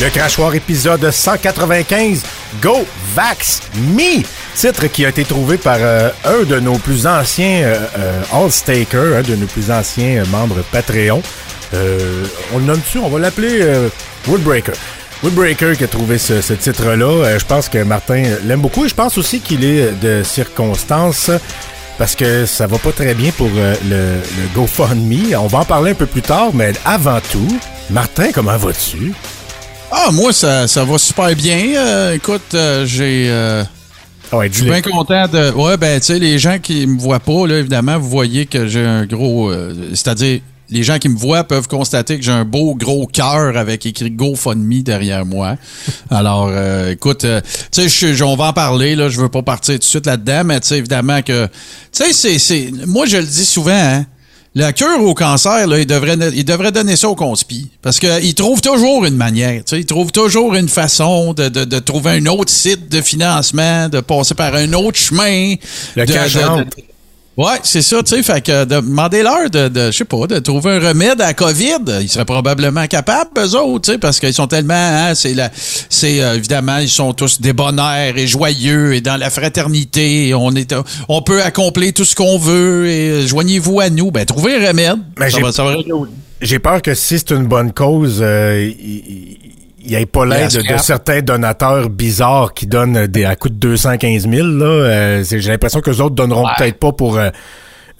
Le crachoir épisode 195, Go Vax Me, titre qui a été trouvé par euh, un de nos plus anciens euh, euh, All-Stakers, un de nos plus anciens euh, membres Patreon. Euh, on le nomme dessus, on va l'appeler Woodbreaker. Woodbreaker qui a trouvé ce, ce titre-là. Je pense que Martin l'aime beaucoup et je pense aussi qu'il est de circonstance parce que ça va pas très bien pour euh, le, le GoFundMe. On va en parler un peu plus tard, mais avant tout, Martin, comment vas-tu? Ah, moi, ça, ça va super bien. Euh, écoute, euh, j'ai. euh, Ah ouais, je suis bien content de. Ouais, ben, tu sais, les gens qui me voient pas, là, évidemment, vous voyez que j'ai un gros. euh, C'est-à-dire, les gens qui me voient peuvent constater que j'ai un beau gros cœur avec écrit GoFundMe derrière moi. Alors, euh, écoute, euh, tu sais, je- on va en parler, là. Je veux pas partir tout de suite là-dedans, mais tu sais, évidemment que. Tu sais, c'est- c'est. Moi, je le dis souvent, hein. La cure au cancer, là, il, devrait, il devrait donner ça au conspi. Parce qu'il trouve toujours une manière. tu sais, Il trouve toujours une façon de, de- de trouver un autre site de financement, de passer par un autre chemin. Le de- cash de- de- rentre. Ouais, c'est ça, tu sais. Fait que demandez-leur de, de, je sais pas, de trouver un remède à la COVID. Ils seraient probablement capables, eux autres, tu sais, parce qu'ils sont tellement, hein, c'est la, c'est, euh, évidemment, ils sont tous débonnaires et joyeux et dans la fraternité. On est, on peut accomplir tout ce qu'on veut et euh, joignez-vous à nous. Ben, trouvez un remède. Mais ça j'ai- va, ça va régler. J'ai peur que si c'est une bonne cause, euh, il n'y ait pas l'aide de certains donateurs bizarres qui donnent des, à coût de 215 000. Là. Euh, c'est- J'ai l'impression que les autres donneront peut-être pas pour euh,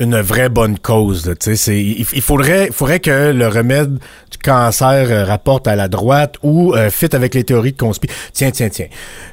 une vraie bonne cause. là, tu sais, c'est- Il, il faudrait, faudrait que le remède du cancer euh, rapporte à la droite ou euh, fit avec les théories de conspi. Tiens, tiens, tiens.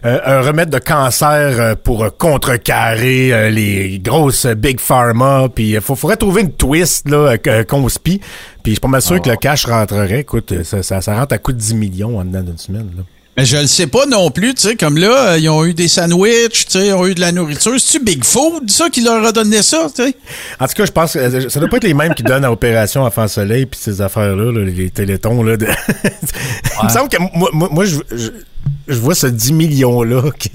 Euh, un remède de cancer euh, pour euh, contrecarrer euh, les grosses big pharma. Puis il faudrait trouver une twist là, euh, conspi. Puis je suis pas mal sûr que le cash rentrerait. Écoute, ça, ça, ça rentre à coût de 10 millions en dedans d'une semaine. Là. Mais je le sais pas non plus, tu sais, comme là, euh, ils ont eu des sandwichs, tu sais, ils ont eu de la nourriture. C'est-tu Big Food, ça, qui leur a donné ça, tu sais? En tout cas, je pense que euh, ça doit pas être les mêmes qui donnent à Opération Enfant Soleil puis ces affaires-là, là, les télétons. Là, de... Il me semble que moi, moi, moi, je, je, je vois ce 10 millions-là qui,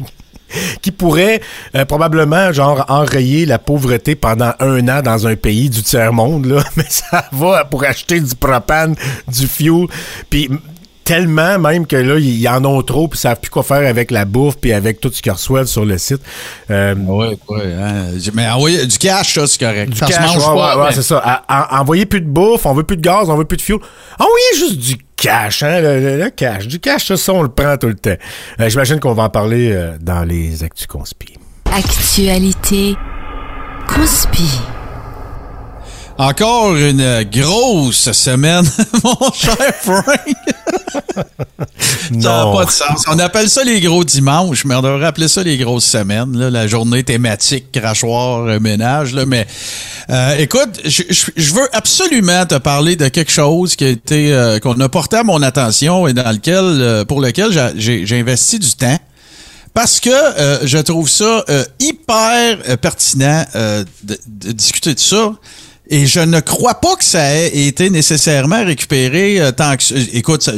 qui pourrait euh, probablement genre enrayer la pauvreté pendant un an dans un pays du tiers-monde. là. Mais ça va pour acheter du propane, du fuel. Puis tellement même que là, ils en ont trop puis ils savent plus quoi faire avec la bouffe puis avec tout ce qu'ils reçoivent sur le site. Euh, Ouais, ouais. Hein. Mais envoyer du cash, ça, c'est correct. du ça cash, se mange ouais, pas. ouais, c'est ça. À- à- envoyez plus de bouffe, on veut plus de gaz, on veut plus de fuel. Envoyez juste du cash, hein, le, le- le cash. Du cash, ça, ça, on le prend tout le temps. Euh, J'imagine qu'on va en parler euh, dans les Actus Conspi. Actualité. Conspi. Encore une grosse semaine, mon cher Frank. Ça n'a Non. pas de sens. On appelle ça les gros dimanches, mais on devrait appeler ça les grosses semaines, là, la journée thématique, crachoir, euh, ménage. Là, mais euh, écoute, je, veux absolument te parler de quelque chose qui a été euh, qu'on a porté à mon attention et dans lequel, euh, pour lequel j'ai- investi du temps. Parce que euh, je trouve ça euh, hyper pertinent euh, de, de discuter de ça. Et je ne crois pas que ça ait été nécessairement récupéré euh, tant que... Écoute,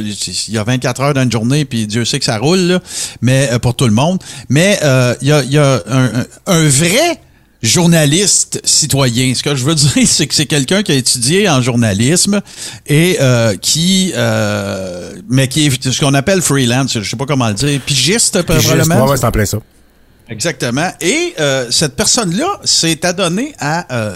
il y a 24 heures dans une journée, puis Dieu sait que ça roule, là, mais euh, pour tout le monde. Mais euh, il y a, il y a un, un- vrai journaliste citoyen. Ce que je veux dire, c'est que c'est quelqu'un qui a étudié en journalisme et euh, qui, euh, mais qui est ce qu'on appelle freelance, je sais pas comment le dire, pigiste probablement. ouais, ouais, c'est en plein ça. Exactement. Et euh, cette personne-là s'est adonnée à euh,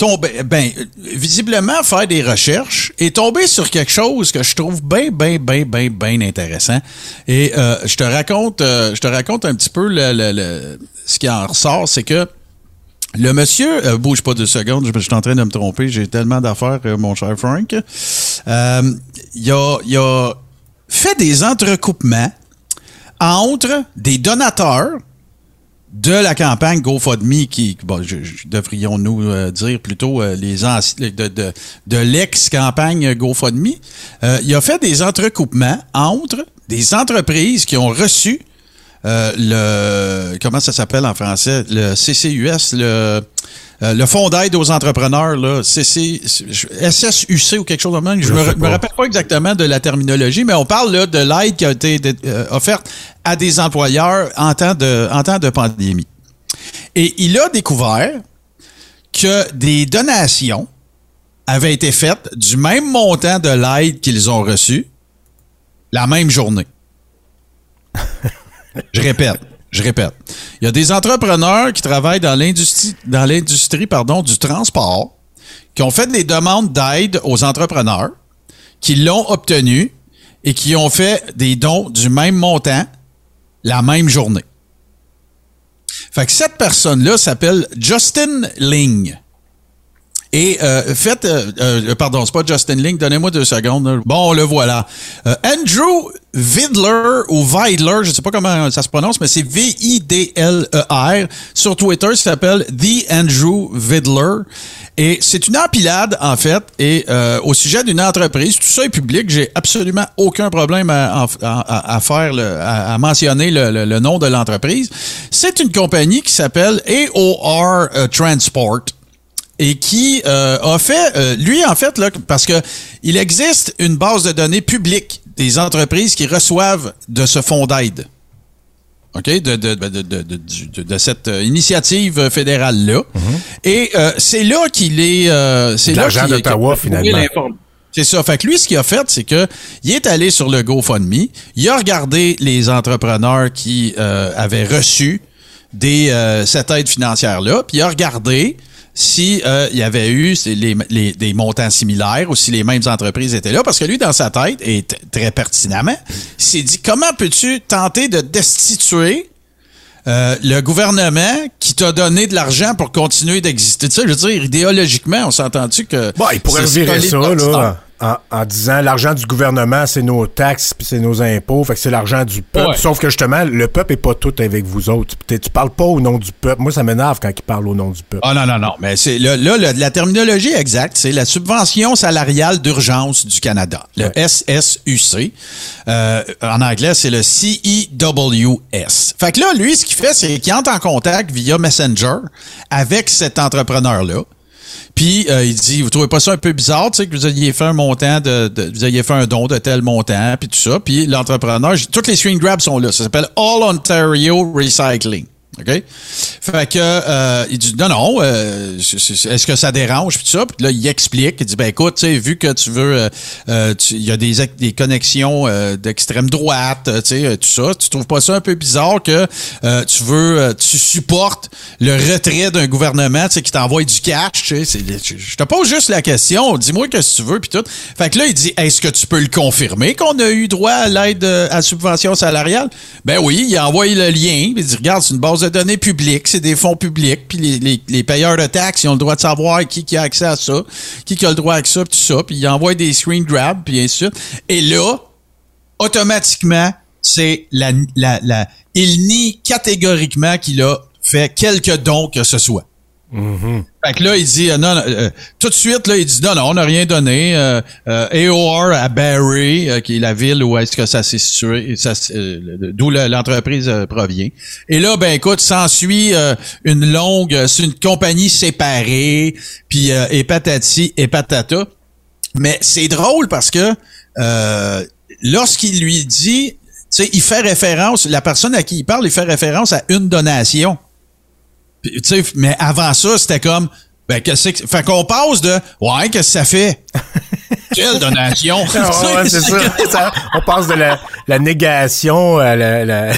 tomber, ben, visiblement faire des recherches et tomber sur quelque chose que je trouve bien, bien, bien, bien, bien intéressant. Et euh, je te raconte, euh, je te raconte un petit peu le, le- le- ce qui en ressort, c'est que le monsieur, euh, bouge pas deux secondes, je, je suis en train de me tromper, j'ai tellement d'affaires, mon cher Frank. Il, a, il a fait des entrecoupements entre des donateurs de la campagne GoFundMe, qui, bon, je- je- devrions-nous euh, dire plutôt euh, les anci- de, de, de l'ex-campagne GoFundMe, euh, il a fait des entrecoupements entre des entreprises qui ont reçu euh, le comment ça s'appelle en français? Le CCUS le euh, le fonds d'aide aux entrepreneurs là CC SSUC ou quelque chose de même je, Je me, rappelle pas exactement de la terminologie mais on parle là de l'aide qui a été euh, offerte à des employeurs en temps de en temps de pandémie. Et il a découvert que des donations avaient été faites du même montant de l'aide qu'ils ont reçu la même journée. je répète, je répète. Il y a des entrepreneurs qui travaillent dans l'industrie, du transport, qui ont fait des demandes d'aide aux entrepreneurs, qui l'ont obtenu et qui ont fait des dons du même montant la même journée. Fait que cette personne-là s'appelle Justin Ling. Et euh, faites, euh, euh, pardon, c'est pas Justin Ling, donnez-moi deux secondes. Bon, le voilà. Euh, Andrew Vidler ou Vidler, je sais pas comment ça se prononce, mais c'est V-I-D-L-E-R. Sur Twitter, il s'appelle The Andrew Vidler. Et c'est une empilade, en fait, et euh, au sujet d'une entreprise, tout ça est public, j'ai absolument aucun problème à, à- à- à faire, le- à, à mentionner le, le- le nom de l'entreprise. C'est une compagnie qui s'appelle AOR euh, Transport et qui euh, a fait, euh, lui en fait, là, parce que il existe une base de données publique des entreprises qui reçoivent de ce fonds d'aide. OK? De, de, de, de, de, de- de- de cette euh, initiative fédérale-là. Et euh, c'est là qu'il est. euh, c'est qu'il- d'Ottawa, finalement. l'informe. c'est ça. Fait que lui, ce qu'il a fait, c'est que il est allé sur le GoFundMe, il a regardé les entrepreneurs qui euh, avaient reçu des, euh, cette aide financière-là, puis il a regardé si euh, il y avait eu les, les- des montants similaires ou si les mêmes entreprises étaient là, parce que lui, dans sa tête, et très pertinemment, il s'est dit, comment peux-tu tenter de destituer euh, le gouvernement qui t'a donné de l'argent pour continuer d'exister? Tu sais, je veux dire, idéologiquement, on s'entend-tu que... Bon, il pourrait revirer ça, là, en, en disant l'argent du gouvernement, c'est nos taxes puis c'est nos impôts, fait que c'est l'argent du peuple. Ouais. Sauf que justement, le peuple est pas tout avec vous autres. Tu, tu parles pas au nom du peuple. Moi, ça m'énerve quand il parle au nom du peuple. Ah non, non, non. Mais c'est là, là, le- la terminologie exacte, c'est la subvention salariale d'urgence du Canada, le SSUC. Euh, en anglais, c'est le CEWS. Fait que là, lui, ce qu'il fait, c'est qu'il entre en contact via Messenger avec cet entrepreneur-là. Puis euh, il dit, vous trouvez pas ça un peu bizarre, tu sais, que vous ayez fait un montant de, de- vous ayez fait un don de tel montant, puis tout ça. Puis l'entrepreneur, toutes les screen grabs sont là. Ça s'appelle All Ontario Recycling. OK? Fait que euh, il dit non, non, euh, est-ce que ça dérange? Puis ça? Puis là, il explique, il dit ben écoute, tu sais, vu que tu veux euh, euh, il y a des, des connexions euh, d'extrême droite, tu sais, tout ça, tu trouves pas ça un peu bizarre que tu veux tu supportes le retrait d'un gouvernement, tu sais, qui t'envoie du cash, tu sais, je te pose juste la question, dis-moi que tu veux puis tout. Fait que là, il dit est-ce que tu peux le confirmer qu'on a eu droit à l'aide à subvention salariale? Ben oui, il a envoyé le lien, il dit regarde, c'est une base de données publique, c'est des fonds publics, puis les, les- payeurs de taxes, ils ont le droit de savoir qui, qui a accès à ça, qui, qui a le droit à ça, puis tout ça, puis il envoie des screen grabs, puis ainsi. Et là, automatiquement, c'est la, la, la, il nie catégoriquement qu'il a fait quelque don que ce soit. Fait que là, il dit, euh, non, euh, tout de suite, là, il dit, non, non, on n'a rien donné. Euh, euh, AOR à Barrie, euh, qui est la ville où est-ce que ça s'est situé, d'où le- l'entreprise provient. Et là, ben écoute, s'ensuit une longue, c'est une compagnie séparée, puis et patati et patata. Mais c'est drôle parce que lorsqu'il lui dit, tu sais, il fait référence, la personne à qui il parle, il fait référence à une donation. Puis, mais avant ça, c'était comme, ben, qu'est-ce que. Fait qu'on passe de, ouais, qu'est-ce que ça fait? Quelle donation? Ouais, c'est ça. Ça, On passe de la, la négation à la. la-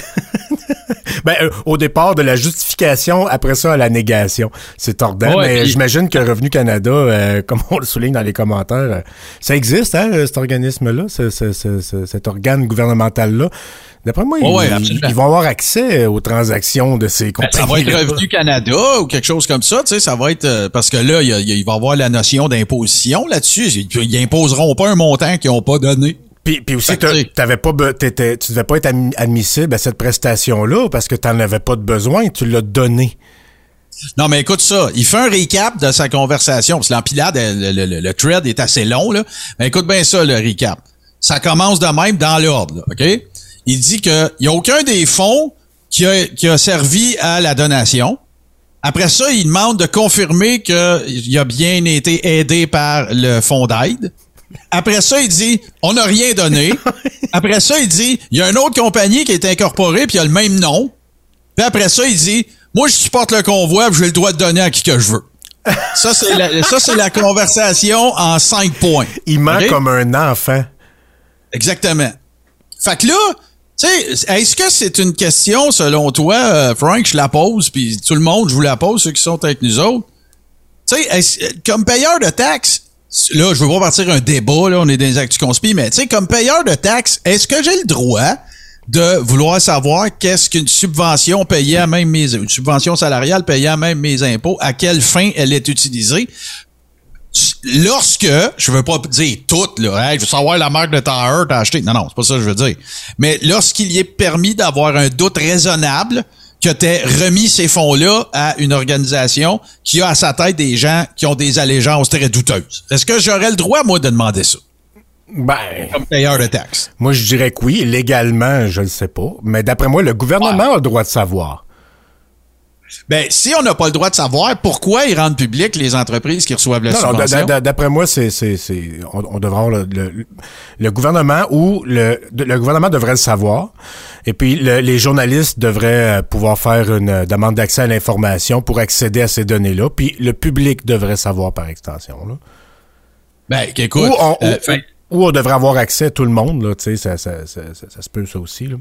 ben, euh, au départ, de la justification, après ça, à la négation. C'est tordant. Ouais, mais puis- j'imagine que Revenu Canada, euh, comme on le souligne dans les commentaires, euh, ça existe, hein, cet organisme-là, ce- ce- ce- ce- cet organe gouvernemental-là. D'après moi, ils, ouais, vont avoir accès aux transactions de ces Ben, compagnies. ça va être Revenu Canada ou quelque chose comme ça, tu sais, ça va être euh, parce que là, il va y avoir la notion d'imposition là-dessus. Ils, ils imposeront pas un montant qu'ils n'ont pas donné. Puis, puis aussi, t'avais pas, t'étais- tu devais pas être admi- admissible à cette prestation-là parce que t'en avais pas de besoin, tu l'as donné. Non, mais écoute ça. Il fait un recap de sa conversation. Parce que l'empilade, le, le, le- le thread est assez long, là. Mais écoute bien ça, le recap. Ça commence de même dans l'ordre, là, OK? Il dit qu'il n'y a aucun des fonds qui a, qui a servi à la donation. Après ça, il demande de confirmer qu'il a bien été aidé par le fonds d'aide. Après ça, il dit on n'a rien donné. Après ça, il dit il y a une autre compagnie qui est incorporée puis il a le même nom. Puis après ça, il dit Moi, je supporte le convoi, puis j'ai le droit de donner à qui que je veux. Ça, c'est la, ça, c'est la conversation en cinq points. Il ment comme un enfant. Exactement. Fait que là, tu sais, est-ce que c'est une question, selon toi, euh, Frank, je la pose, puis tout le monde, je vous la pose, ceux qui sont avec nous autres. Tu sais, comme payeur de taxes, là, je veux pas partir un débat, là, on est dans les actus conspi, mais tu sais, comme payeur de taxes, est-ce que j'ai le droit de vouloir savoir qu'est-ce qu'une subvention payée à même mes une subvention salariale payée à même mes impôts, à quelle fin elle est utilisée? lorsque, je veux pas dire toute, là, Hey, je veux savoir la marque de tailleur t'as acheté. Non, non, c'est pas ça que je veux dire. Mais lorsqu'il y est permis d'avoir un doute raisonnable que t'aies remis ces fonds-là à une organisation qui a à sa tête des gens qui ont des allégeances très douteuses. Est-ce que j'aurais le droit, moi, de demander ça, Ben, comme payeur de taxes? moi, je dirais que oui. Légalement, je le sais pas. Mais d'après moi, le gouvernement a le droit de savoir. Ben, si on n'a pas le droit de savoir, pourquoi ils rendent public les entreprises qui reçoivent la Non, subvention? d'après moi, c'est, c'est, c'est, on, on devrait avoir le, le, le gouvernement ou le, le gouvernement devrait le savoir. Et puis, le- les journalistes devraient euh, pouvoir faire une euh, demande d'accès à l'information pour accéder à ces données-là. Puis, le public devrait savoir par extension. Là. Ben, écoute, Ou, on, euh, ou- fait- ou on devrait avoir accès à tout le monde. Là, tu sais, ça, ça, ça, ça, ça se peut, ça aussi. Là.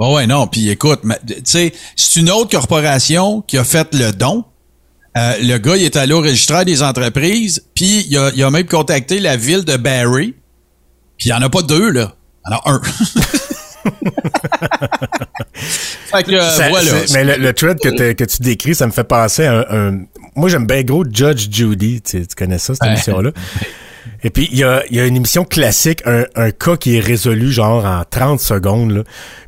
Bon, ouais, non. Puis écoute, tu sais, c'est une autre corporation qui a fait le don. Euh, le gars, il est allé au registraire des entreprises, puis il a, il a même contacté la ville de Barrie. Puis il n'y en a pas deux, là. Il y en a un. fait que, euh, Ça- voilà. mais le, le thread que, que tu décris, ça me fait penser à un. un- moi, j'aime bien gros Judge Judy. Tu connais ça, cette Ouais. émission-là? Et puis, il y a, une émission classique, un, un cas qui est résolu genre en 30 secondes. Là.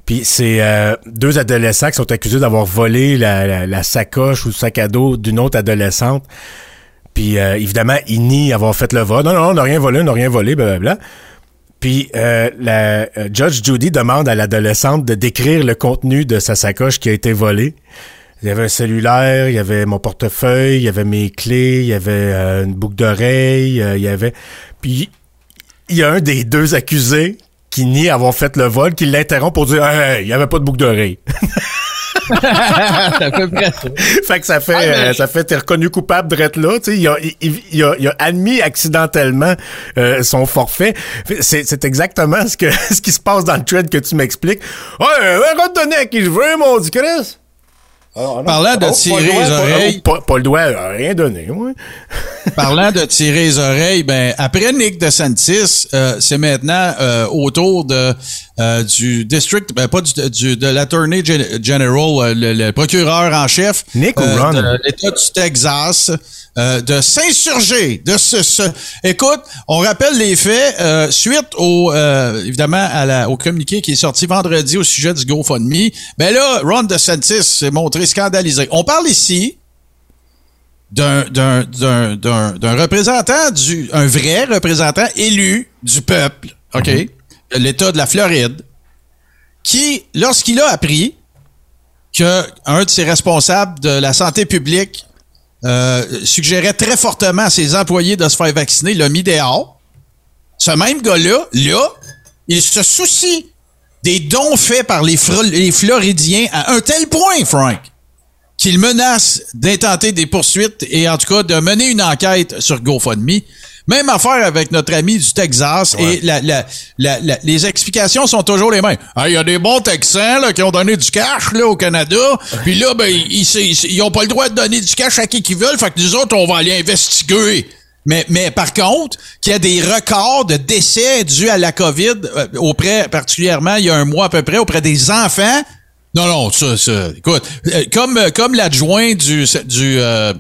Puis c'est euh, deux adolescents qui sont accusés d'avoir volé la, sacoche ou le sac à dos d'une autre adolescente. Puis euh, évidemment, ils nient avoir fait le vol. Non, non, on n'a rien volé, on n'a rien volé, blablabla. Puis euh, la euh, Judge Judy demande à l'adolescente de décrire le contenu de sa sacoche qui a été volée. Il y avait un cellulaire, il y avait mon portefeuille, il y avait mes clés, il y avait euh, une boucle d'oreille, euh, il y avait... Puis il y a un des deux accusés qui nie avoir fait le vol, qui l'interrompt pour dire hey, il y avait pas de boucle d'oreille. à peu près ça. fait que ça fait, Ah, mais- euh, ça fait t'es reconnu coupable d'être là. Tu sais, il a, il, il a, il a admis accidentellement euh, son forfait. C'est, c'est exactement ce que ce qui se passe dans le thread que tu m'expliques. Ouais, euh, redonner à qui je veux, mon dit Chris. Parlant de Oh, tirer les oreilles. oh, Pas, pas le doigt, rien donné. Parlant de tirer les oreilles, ben après Nick DeSantis, euh, c'est maintenant euh, autour de euh, du district, ben, pas du, du- de l'attorney gen- general, le, le procureur en chef Nick ou Ron? de l'État du Texas, de s'insurger, de Écoute, on rappelle les faits suite au évidemment à la, au communiqué qui est sorti vendredi au sujet du GoFundMe. Ben là, Ron DeSantis s'est montré scandalisé. On parle ici d'un d'un d'un d'un d'un représentant du un vrai représentant élu du peuple, OK, de l'État de la Floride qui lorsqu'il a appris que un de ses responsables de la santé publique euh, suggérait très fortement à ses employés de se faire vacciner, l'a mis dehors. Ce même gars-là, là, il se soucie des dons faits par les Floridiens à un tel point, Frank, qu'il menace d'intenter des poursuites et en tout cas de mener une enquête sur GoFundMe. Même affaire avec notre ami du Texas et la, la, la, la- les explications sont toujours les mêmes. Ah, Il y a des bons Texans là, qui ont donné du cash là, au Canada, puis là, ben, ils, ils, ils ont pas le droit de donner du cash à qui qu'ils veulent, fait que nous autres, on va aller investiguer. Mais, mais par contre, qu'il y a des records de décès dus à la COVID euh, auprès, particulièrement il y a un mois à peu près, auprès des enfants. Non, non, ça, ça. Écoute, euh, comme, euh, comme l'adjoint du, du euh,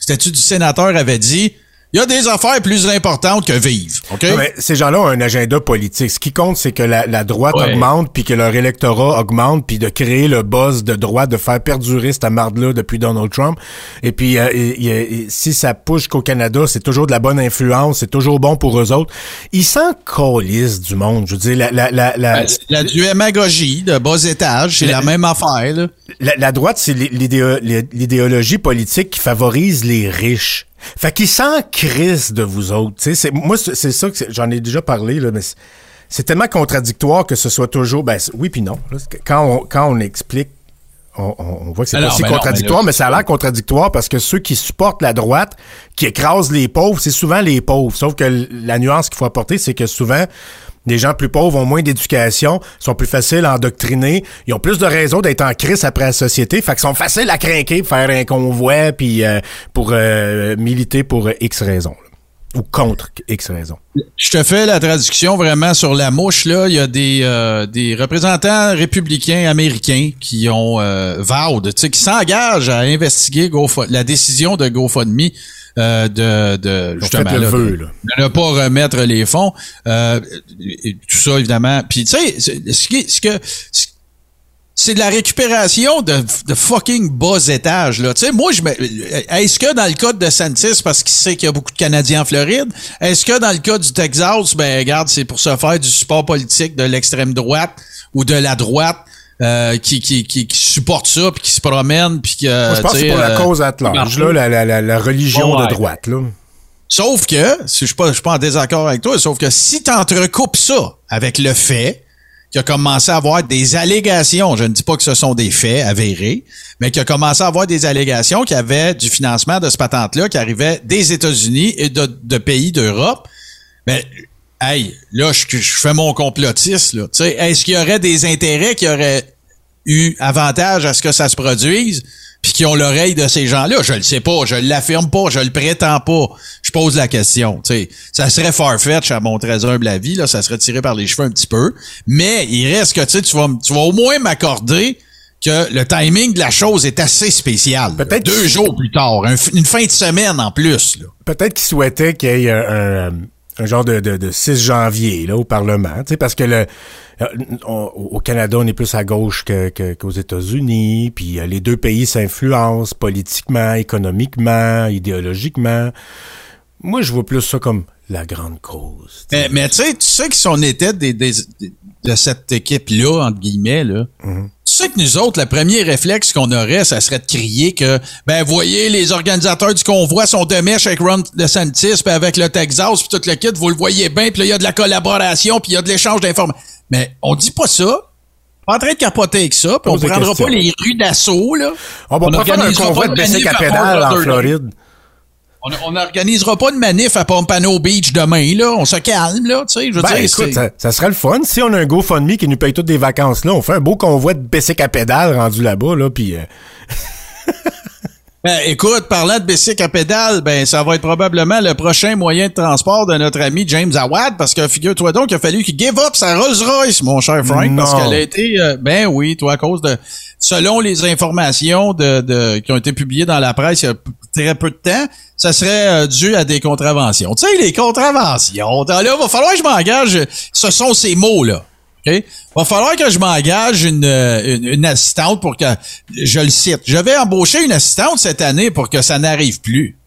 statut du sénateur avait dit, Il y a des affaires plus importantes que vivre. OK? Non, mais ces gens-là ont un agenda politique. Ce qui compte, c'est que la, la droite Ouais. augmente, puis que leur électorat augmente, puis de créer le buzz de droite, de faire perdurer cette marde-là depuis Donald Trump. Et puis, euh, et- et- si ça push qu'au Canada, c'est toujours de la bonne influence, c'est toujours bon pour eux autres. Ils s'en colissent du monde. Je veux dire, la, la, la, la, Ben, c'est la duémagogie de bas étage, c'est la même affaire. Là. la, la droite, c'est l'idéo- l'idéologie politique qui favorise les riches. Fait qu'ils s'en crissent de vous autres. tu sais. C'est, moi, c'est ça que j'en ai déjà parlé, là, mais c'est, tellement contradictoire que ce soit toujours. Ben, oui puis non. là. Quand on, quand on explique, on, voit que c'est pas si ben non, contradictoire, mais là, mais ça a l'air contradictoire parce que ceux qui supportent la droite, qui écrasent les pauvres, c'est souvent les pauvres. Sauf que la nuance qu'il faut apporter, c'est que souvent, les gens plus pauvres ont moins d'éducation, sont plus faciles à endoctriner, ils ont plus de raisons d'être en crise après la société, fait qu'ils sont faciles à craquer faire un convoi puis euh, pour euh, militer pour X raisons. Ou contre X raisons. Je te fais la traduction vraiment sur la mouche. Là, il y a des, euh, des représentants républicains américains qui ont vowed, qui s'engagent à investiguer la décision de GoFundMe euh, de, de justement là, vœu, de- là. de ne pas remettre les fonds. Euh, et tout ça, évidemment. Puis, tu sais, c'est- ce, qui- ce que... ce- c'est de la récupération de, de fucking bas étage, là. Tu sais, moi, je me, est-ce que dans le cas de Santis, parce qu'il sait qu'il y a beaucoup de Canadiens en Floride, est-ce que dans le cas du Texas, ben, regarde, c'est pour se faire du support politique de l'extrême droite ou de la droite, euh, qui, qui, qui, qui supporte ça, puis qui se promène, puis que, Moi, je pense que c'est pour la euh, cause at large, là, la, la, la, la religion Ouais. de droite. Là. Sauf que, si je suis pas, je suis pas en désaccord avec toi, sauf que si tu entrecoupes ça avec le fait qu'il a commencé à avoir des allégations, je ne dis pas que ce sont des faits avérés, mais qu'il a commencé à avoir des allégations qu'il y avait du financement de ce patente-là qui arrivait des États-Unis et de, de pays d'Europe, mais hey, là, je, je fais mon complotiste, là. Tu sais, est-ce qu'il y aurait des intérêts qui auraient eu avantage à ce que ça se produise, puis qui ont l'oreille de ces gens-là? Je le sais pas, je l'affirme pas, je le prétends pas. Je pose la question. Tu sais, ça serait farfetch à mon très humble avis, là, ça serait tiré par les cheveux un petit peu. Mais il reste que tu sais, tu vas, tu vas au moins m'accorder que le timing de la chose est assez spécial. Peut-être deux jours plus tard, un une fin de semaine en plus. Peut-être qu'ils souhaitaient qu'il y ait un, un, un genre de, de, de 6 janvier là, au Parlement, tu sais, parce que le, euh, on- au Canada, on est plus à gauche que, que- qu'aux États-Unis, puis euh, les deux pays s'influencent politiquement, économiquement, idéologiquement. Moi, je vois plus ça comme la grande cause. Mais, mais tu sais, tu sais que si on était des, des- de cette équipe-là, entre guillemets, là, Mhm. Tu sais que nous autres, le premier réflexe qu'on aurait, ça serait de crier que, ben, voyez, les organisateurs du convoi sont de mèche avec Ron DeSantis, puis avec le Texas, puis tout le kit, vous le voyez bien, puis là, il y a de la collaboration, puis il y a de l'échange d'informations. Mais on dit pas ça. Pas en train de capoter avec ça, puis on prendra questions. pas les rues d'assaut, là. on va pas faire un convoi de baisser à pédale en. Floride. On n'organisera pas de manif à Pompano Beach demain, là. On se calme, là, tu sais. Je veux Ben, dire, écoute, ça, ça serait le fun. Si on a un GoFundMe qui nous paye toutes des vacances là, on fait un beau convoi de baisser à pédale rendu là-bas, là, puis... euh, Ben, écoute, parlant de bicycle à pédale, ben, ça va être probablement le prochain moyen de transport de notre ami James Awad, parce que figure-toi donc qu'il a fallu qu'il give up sa Rolls-Royce, mon cher Frank, parce qu'elle a été, euh, ben oui, toi, à cause de, selon les informations de, de, qui ont été publiées dans la presse il y a très peu de temps, ça serait euh, dû à des contraventions. Tu sais, les contraventions, là, va falloir que je m'engage, ce sont ces mots-là. OK? Va falloir que je m'engage une, une, une assistante pour que, je le cite, je vais embaucher une assistante cette année pour que ça n'arrive plus.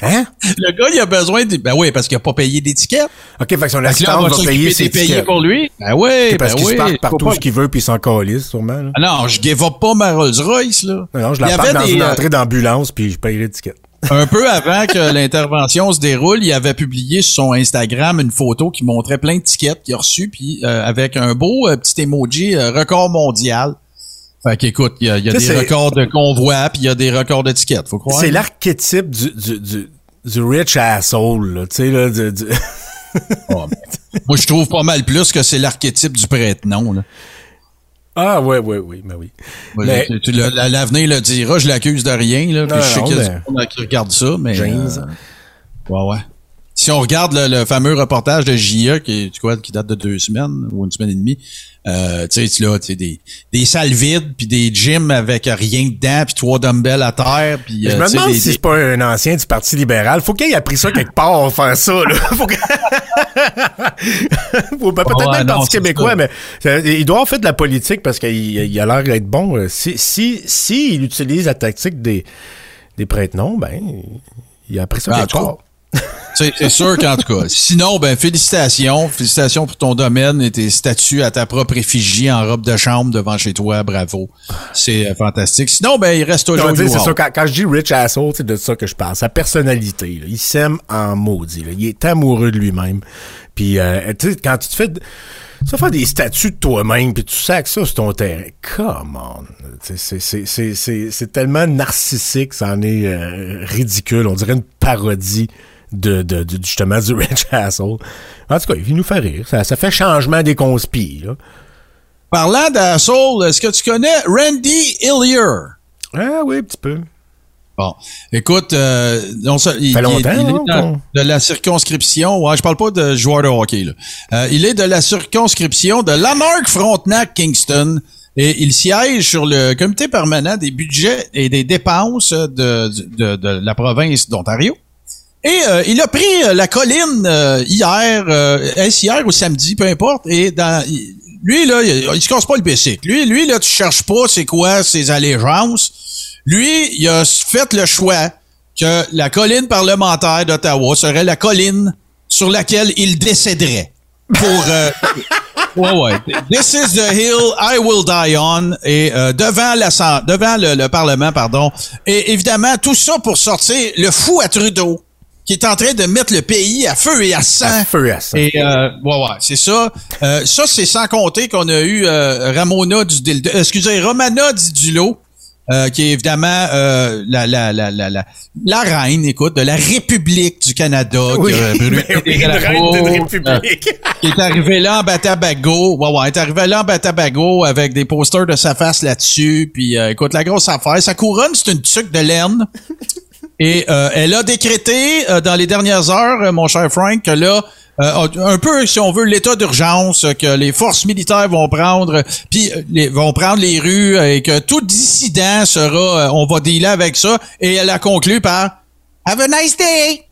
Hein? Le gars, il a besoin de, ben oui, parce qu'il a pas payé d'étiquette. OK, fait que son on va payer ses tickets. pour lui. Ben oui, parce ben qu'il oui. se partout pas- ce qu'il veut puis il s'en calisse, sûrement. là. Ah non, je up pas ma Rolls-Royce, là. Non, non, je Il y la avait dans des, une euh, entrée d'ambulance puis je paye l'étiquette. Un peu avant que l'intervention se déroule, il avait publié sur son Instagram une photo qui montrait plein de tickets qu'il a reçus, puis euh, avec un beau euh, petit emoji euh, record mondial. Fait qu'écoute, il y a, il y a des records de convoi, puis il y a des records d'étiquettes, faut croire. C'est l'archétype du, du, du, du rich asshole, là, tu sais, là, du, du- ben, Moi, je trouve pas mal plus que c'est l'archétype du prête-nom. là. Ah, ouais, ouais, oui, ben oui. Ouais, Mais- L'avenir le dira, je l'accuse de rien. Là, puis je sais qu'il y a mais- du monde qui regarde ça, mais... James. euh, ouais, ouais. Si on regarde le, le fameux reportage de JA qui, est- quoi, qui date de deux semaines ou une semaine et demie, euh, tu sais, tu là, tu sais, des, des salles vides, puis des gyms avec rien dedans, puis trois dumbbells à terre, puis Je euh, me demande des- si c'est pas un ancien du Parti libéral. Faut qu'il ait appris ça quelque part, faire ça. Là. Faut que... Faut pas- peut-être ouais, même le Parti québécois, ça. mais ça- il doit avoir fait de la politique parce qu'il il a l'air d'être bon. Euh, Si, si, si il utilise la tactique des, des prête-noms, ben, il a appris ça Ben, en quelque part. C'est sûr qu'en tout cas. Sinon, ben félicitations. Félicitations pour ton domaine et tes statuts à ta propre effigie en robe de chambre devant chez toi. Bravo. C'est euh, fantastique. Sinon, ben il reste toujours c'est ça, quand, quand je dis rich asshole, c'est de ça que je parle. Sa personnalité, là. il s'aime en maudit. là. Il est amoureux de lui-même. Puis, euh, tu sais, quand tu te fais... Tu vas faire des statuts de toi-même, puis tu sacs ça sur ton terrain. Come on. Tu sais, C'est, c'est, c'est, c'est, c'est tellement narcissique, ça en est euh, ridicule. On dirait une parodie de, de, de- justement du rich asshole. En tout cas, il nous fait rire. Ça, ça fait changement des conspires. Là. Parlant d'asshole, est-ce que tu connais Randy Hillier? Ah oui, un petit peu. Bon, écoute, euh, non, ça, il, fait il- longtemps, il est dans- de la circonscription. Ouais, je parle pas de joueur de hockey. Là. Euh, il est de la circonscription de Lanark Frontenac Kingston et il siège sur le comité permanent des budgets et des dépenses de, de, de la province d'Ontario. Et euh, il a pris euh, la colline euh, hier, euh, est-ce hier ou samedi, peu importe. Et dans, il- lui là, il, il se casse pas le bicycle. Lui, lui là, tu cherches pas c'est quoi ses allégeances. Lui, il a fait le choix que la colline parlementaire d'Ottawa serait la colline sur laquelle il décéderait. Pour euh, ouais ouais. This is the hill I will die on et euh, devant la devant le, le parlement pardon et évidemment tout ça pour sortir le fou à Trudeau qui est en train de mettre le pays à feu et à sang. À feu et à sang. Et euh, ouais, ouais, c'est ça. Euh, ça, c'est sans compter qu'on a eu euh, Ramona du Dildo, euh, excusez, Romana Didulo, euh, qui est évidemment euh, la, la, la, la, la, la reine, écoute, de la République du Canada. Oui, qui a brûlé mais des oui, une drapeaux, reine de République. qui est arrivé là en Batabago. Ouais, ouais, elle est arrivé là en Batabago avec des posters de sa face là-dessus. Puis, euh, écoute, la grosse affaire. Sa couronne, c'est une tuque de laine. Et euh, elle a décrété euh, dans les dernières heures, euh, mon cher Frank, que là, euh, un peu, si on veut, l'état d'urgence, que les forces militaires vont prendre, puis euh, les, vont prendre les rues euh, et que tout dissident sera, euh, on va dealer avec ça. Et elle a conclu par Have a nice day.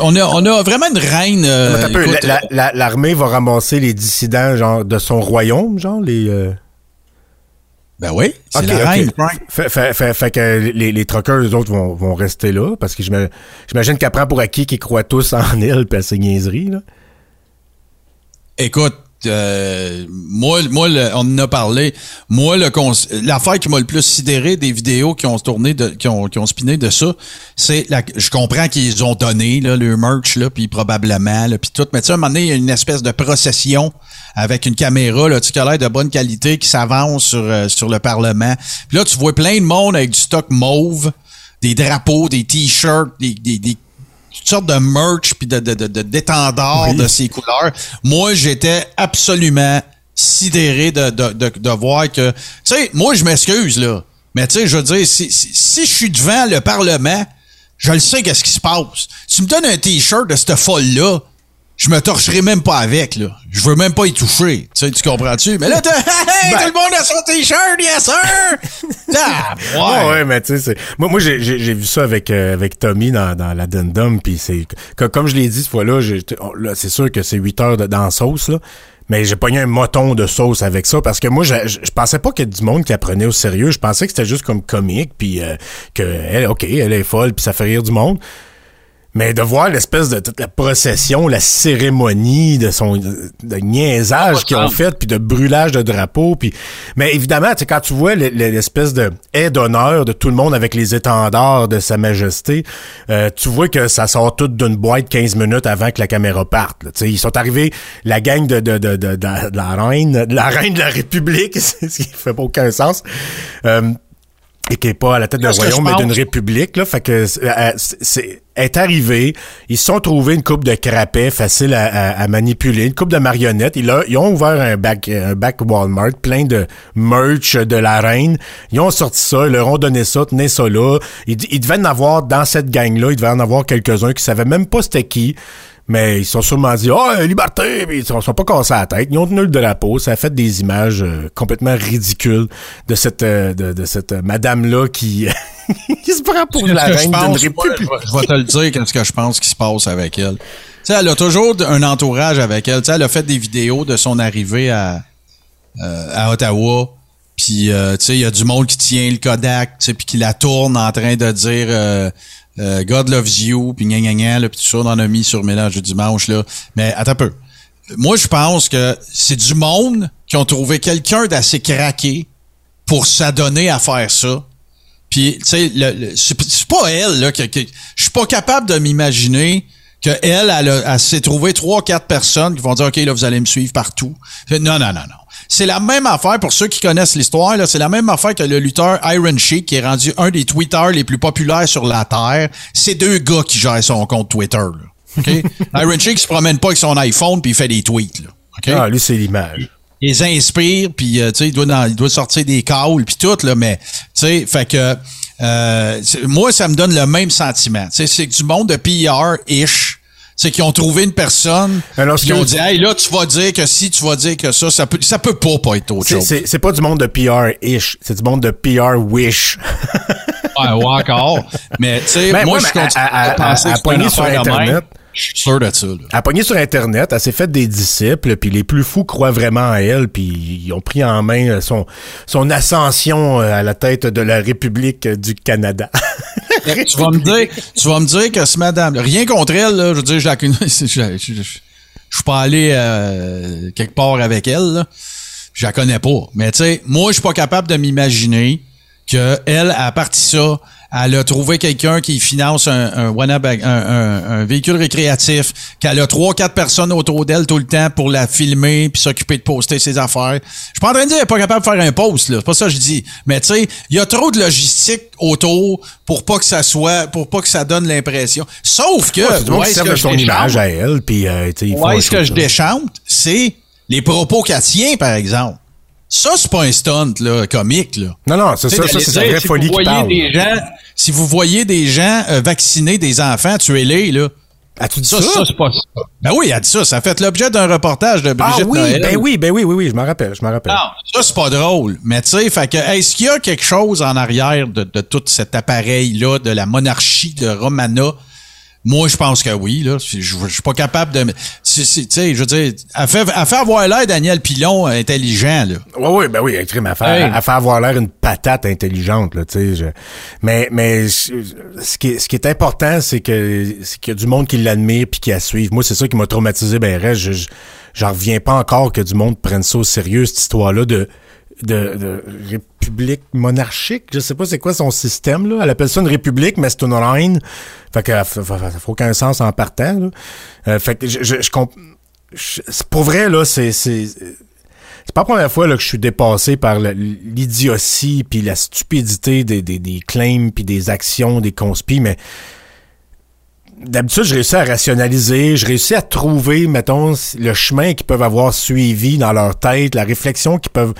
On, a, on a vraiment une reine. euh, écoute, la- la- L'armée va ramasser les dissidents genre de son royaume, genre les. Ben oui, c'est la Frank. Fait, fait- fait- fait que les, les truckers, eux autres, vont, vont rester là, parce que j'ima- j'imagine qu'elle prend pour acquis qu'ils croient tous en elle et à ses niaiseries. Là. Écoute, euh, moi, moi le- on en a parlé. Moi, le l'affaire qui m'a le plus sidéré des vidéos qui ont tourné, de, qui ont, qui ont spiné de ça, c'est je comprends qu'ils ont donné là, le merch là, puis probablement, là, puis tout. Mais tu sais, à un moment donné, il y a une espèce de procession avec une caméra là, qui a l'air de bonne qualité qui s'avance sur euh, sur le Parlement. Puis là, tu vois plein de monde avec du stock mauve, des drapeaux, des t-shirts, des, des, des toutes sortes de merch puis de, de, de, de- d'étendards Oui. de ces couleurs. Moi, j'étais absolument sidéré de, de, de, de voir que... Tu sais, moi, je m'excuse, là. Mais tu sais, je veux dire, si, si, si je suis devant le Parlement, je le sais qu'est-ce qui se passe. Tu me donnes un T-shirt de cette folle-là, je me torcherai même pas avec, là. Je veux même pas y toucher. Tu sais, tu comprends-tu? Mais là, t'as- hey, Ben- tout le monde a son T-shirt, yes sir! Ah, Ouais, ouais. ouais, mais tu sais, c'est- moi, moi j'ai j'ai- j'ai vu ça avec, euh, avec Tommy dans, dans l'addendum, puis c'est... que- Comme je l'ai dit cette fois-là, là, c'est sûr que c'est 8 heures de, dans la sauce, là. Mais j'ai pogné un moton de sauce avec ça parce que moi, je, je, je pensais pas qu'il y ait du monde qui apprenait au sérieux. Je pensais que c'était juste comme comique, puis euh, que, elle, OK, elle est folle, puis ça fait rire du monde. Mais de voir l'espèce de toute la procession, la cérémonie de son de, de niaisage qu'ils ont fait, puis de brûlage de drapeaux, puis mais évidemment, tu quand tu vois le- le- l'espèce de aide d'honneur de tout le monde avec les étendards de Sa Majesté, euh, tu vois que ça sort tout d'une boîte 15 minutes avant que la caméra parte. là. Tu sais, ils sont arrivés, la gang de, de, de, de, de la reine, de la reine de la République, ce qui fait pas aucun sens. Euh, et qui est pas à la tête d'un royaume, mais d'une république. Là, fait que c'est- est arrivé. Ils se sont trouvés une coupe de crapets facile à, à- à manipuler, une coupe de marionnettes. Ils, a- ils ont ouvert un bac, un bac Walmart plein de merch de la reine. Ils ont sorti ça, ils leur ont donné ça, tenez ça là. Ils, ils devaient en avoir dans cette gang-là, il devait en avoir quelques-uns qui savaient même pas c'était qui. Mais ils sont sûrement dit Oh, liberté! Puis ils se sont pas cassés la tête. Ils ont tenu le drapeau. Ça a fait des images euh, complètement ridicules de cette euh, de, de cette euh, madame-là qui, qui se prend pour la reine je d'une république. je vais- je vais te le dire, qu'est-ce que je pense qui se passe avec elle. Tu sais, elle a toujours un entourage avec elle. Tu sais, elle a fait des vidéos de son arrivée à, euh, à Ottawa. Puis, euh, tu sais, il y a du monde qui tient le Kodak, tu sais, puis qui la tourne en train de dire euh, euh, God loves you, puis gna gna gna, là, puis tout ça, on en a mis sur Mélange du dimanche, là. Mais attends un peu. Moi, je pense que c'est du monde qui ont trouvé quelqu'un d'assez craqué pour s'adonner à faire ça. Puis, tu sais, le- le- c'est pas elle, là, que, que- je suis pas capable de m'imaginer que elle, elle, a- elle s'est trouvé trois, quatre personnes qui vont dire, OK, là, vous allez me suivre partout. Non, non, non, non. C'est la même affaire, pour ceux qui connaissent l'histoire, là, c'est la même affaire que le lutteur Iron Sheik, qui est rendu un des tweeters les plus populaires sur la Terre. C'est deux gars qui gèrent son compte Twitter, là. OK? Iron Sheik se promène pas avec son iPhone puis il fait des tweets, là. OK? Ah, lui, c'est l'image. il les inspire, puis euh, tu sais, il doit, dans- il doit sortir des calls, puis tout, là, mais, tu sais, fait que, euh, moi, ça me donne le même sentiment. Tu sais, c'est du monde de PR-ish, c'est qu'ils ont trouvé une personne, Alors, ce ils ont dit, hey, là, tu vas dire que si, tu vas dire que ça, ça peut, ça peut pas pas être autre chose. C'est pas du monde de PR-ish, c'est du monde de PR-wish. Ouais, ouais, encore. mais, tu sais, Ben, moi, je continue à- penser à- à que sur. Internet. Je suis sûr de ça, là. Elle a pogné sur Internet, elle s'est fait des disciples, puis les plus fous croient vraiment à elle, puis ils ont pris en main euh, son, son ascension euh, à la tête de la République euh, du Canada. tu vas me dire, tu vas me dire que ce madame, rien contre elle, je veux dire, je suis pas allé euh, quelque part avec elle, là. je la connais pas. Mais tu sais, moi, je suis pas capable de m'imaginer que elle a parti ça, elle a trouvé quelqu'un qui finance un, un, un, un- véhicule récréatif, qu'elle a trois, quatre personnes autour d'elle tout le temps pour la filmer puis s'occuper de poster ses affaires. Je suis pas en train de dire qu'elle est pas capable de faire un post, là. C'est pas ça que je dis. Mais tu sais, il y a trop de logistique autour pour pas que ça soit, pour pas que ça donne l'impression. Sauf que, où qui est-ce que de je son déchante? image à elle, puis euh, un est-ce que je déchante? C'est les propos qu'elle tient, par exemple. Ça, c'est pas un stunt, là, comique, là. Non, non, c'est ça, ça c'est dire, vraie si folie vous qui voyez parle. des gens, si vous voyez des gens euh, vacciner des enfants, tuez-les, là. As-tu dit Ça, ça? ça, c'est pas ça. Ben oui, elle a dit ça. Ça a fait l'objet d'un reportage de ah Brigitte oui, Noël. ben oui, ben oui, oui, oui, je m'en rappelle, je m'en rappelle. Non, ça, c'est pas drôle. Mais tu sais, fait que, est-ce qu'il y a quelque chose en arrière de, de tout cet appareil-là, de la monarchie de Romana? Moi, je pense que oui, là. Je, je- je suis pas capable de. Tu sais, je veux dire, elle fait, elle fait avoir l'air Daniel Pilon intelligent, là. Oui, oui, ben oui, elle crime à faire, Hey. à faire avoir l'air une patate intelligente, là, tu sais. je- Mais, mais ce qui est, ce qui est important, c'est que c'est qu'il y a du monde qui l'admire puis qui la suive. Moi, c'est ça qui m'a traumatisé. Ben, reste, je, je- j'en reviens pas encore que du monde prenne ça au sérieux cette histoire-là de, de, de république monarchique. Je sais pas c'est quoi son système là. Elle appelle ça une république, mais c'est une reine. Fait que ça fait aucun sens en partant. Là. Euh, fait que je, je, je pour vrai là, c'est c'est pas la première fois là, que je suis dépassé par l'idiotie puis la stupidité des, des, des claims puis des actions des conspis, mais d'habitude, je réussis à rationaliser, je réussis à trouver, mettons, le chemin qu'ils peuvent avoir suivi dans leur tête, la réflexion qu'ils peuvent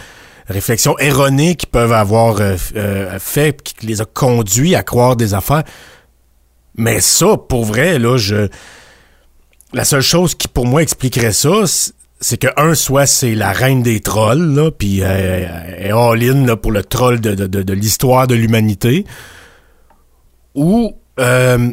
réflexion erronée qu'ils peuvent avoir euh, euh, fait, qui les a conduits à croire des affaires. Mais ça, pour vrai, là, je. La seule chose qui, pour moi, expliquerait ça, c'est que, un, soit c'est la reine des trolls, là, puis euh, elle all-in pour le troll de, de, de, de l'histoire de l'humanité, ou, euh,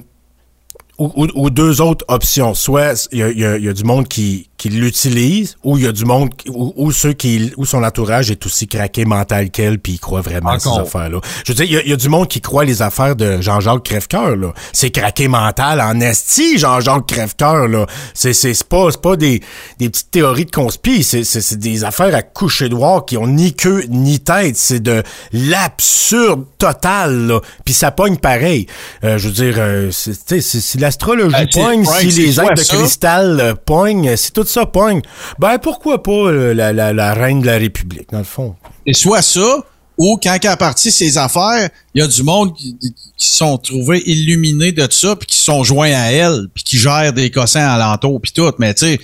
ou, ou- ou deux autres options. Soit il y a, y a- y a du monde qui, qui l'utilise, ou il y a du monde, qui- ou, ou ceux qui, ou son entourage est aussi craqué mental qu'elle, puis il croit vraiment à ces affaires-là. Je veux dire, il y y a du monde qui croit les affaires de Jean-Jacques Crèvecoeur, là. C'est craqué mental en esti, Jean-Jacques Crèvecoeur, là. C'est, c'est, c'est pas, c'est pas des, des petites théories de conspi, c'est, c'est, c'est des affaires à coucher droit qui ont ni queue ni tête. C'est de l'absurde total, là. Puis ça pogne pareil. Euh, je veux dire, euh, c'est- si, si l'astrologie Ah, pogne, Frank, si les êtres de ça? cristal euh, pognent, si tout ça pogne, ben pourquoi pas euh, la, la, la reine de la République, dans le fond? C'est soit ça, où quand il a parti ses affaires, il y a du monde qui, qui sont trouvés illuminés de ça, puis qui sont joints à elle, puis qui gèrent des cossins alentour, puis tout. Mais tu sais,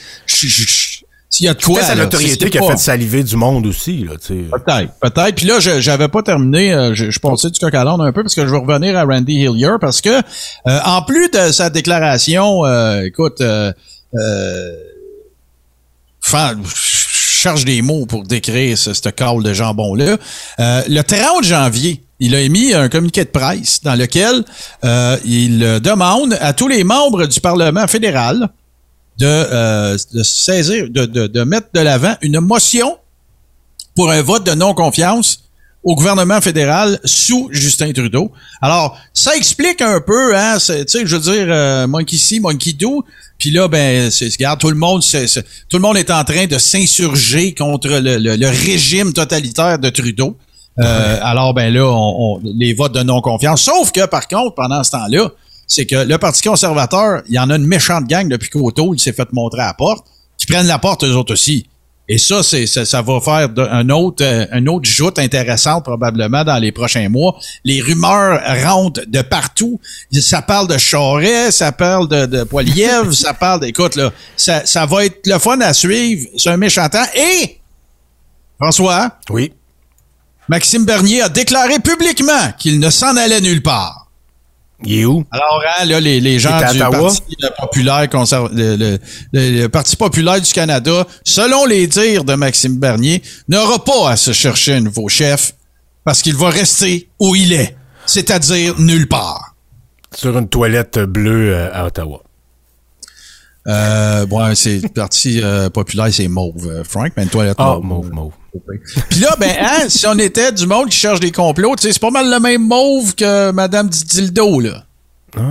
s'il y a de quoi... C'est sa là, notoriété qui a fait saliver du monde aussi, là, tu sais. Peut-être, peut-être. Puis là, je j'avais pas terminé. euh, je, je pensais du coq à un peu parce que je veux revenir à Randy Hillier parce que euh, en plus de sa déclaration, euh, écoute, euh, euh, fan- je cherche des mots pour décrire ce, ce call de jambon là. le 30 janvier, il a émis un communiqué de presse dans lequel euh, il euh, demande à tous les membres du Parlement fédéral de, euh, de saisir, de, de, de mettre de l'avant une motion pour un vote de non-confiance au gouvernement fédéral sous Justin Trudeau. Alors, ça explique un peu, hein, tu sais, je veux dire, euh, monkey see, monkey do. Puis là, ben, c'est, regarde, tout le monde, c'est, tout le monde est en train de s'insurger contre le, le- le régime totalitaire de Trudeau. Euh, alors, ben là, on, on- les votes de non-confiance. Sauf que, par contre, pendant ce temps-là, c'est que le Parti conservateur, il y en a une méchante gang depuis qu'Auto, il s'est fait montrer à la porte, qui prennent la porte eux autres aussi. Et ça, c'est ça, ça va faire de- un autre euh, un autre joute intéressante probablement dans les prochains mois. Les rumeurs rentrent de partout. Ça parle de Charret, ça parle de, de Poiliev, ça parle d'écoute là, ça, ça va être le fun à suivre. C'est un méchant temps. Et François, Oui. Maxime Bernier a déclaré publiquement qu'il ne s'en allait nulle part. Il est où? Alors, hein, là, les, les gens du? Parti euh, populaire conserv- le, le- le- le Parti populaire du Canada, selon les dires de Maxime Bernier, n'aura pas à se chercher un nouveau chef parce qu'il va rester où il est, c'est-à-dire nulle part. Sur une toilette bleue euh, à Ottawa. Euh, bon, c'est le Parti euh, populaire, c'est mauve, euh, Frank, mais une toilette Ah, mauve. mauve, mauve. Puis là, ben, hein, si on était du monde qui cherche des complots, c'est pas mal le même mauve que Madame Dildo, là.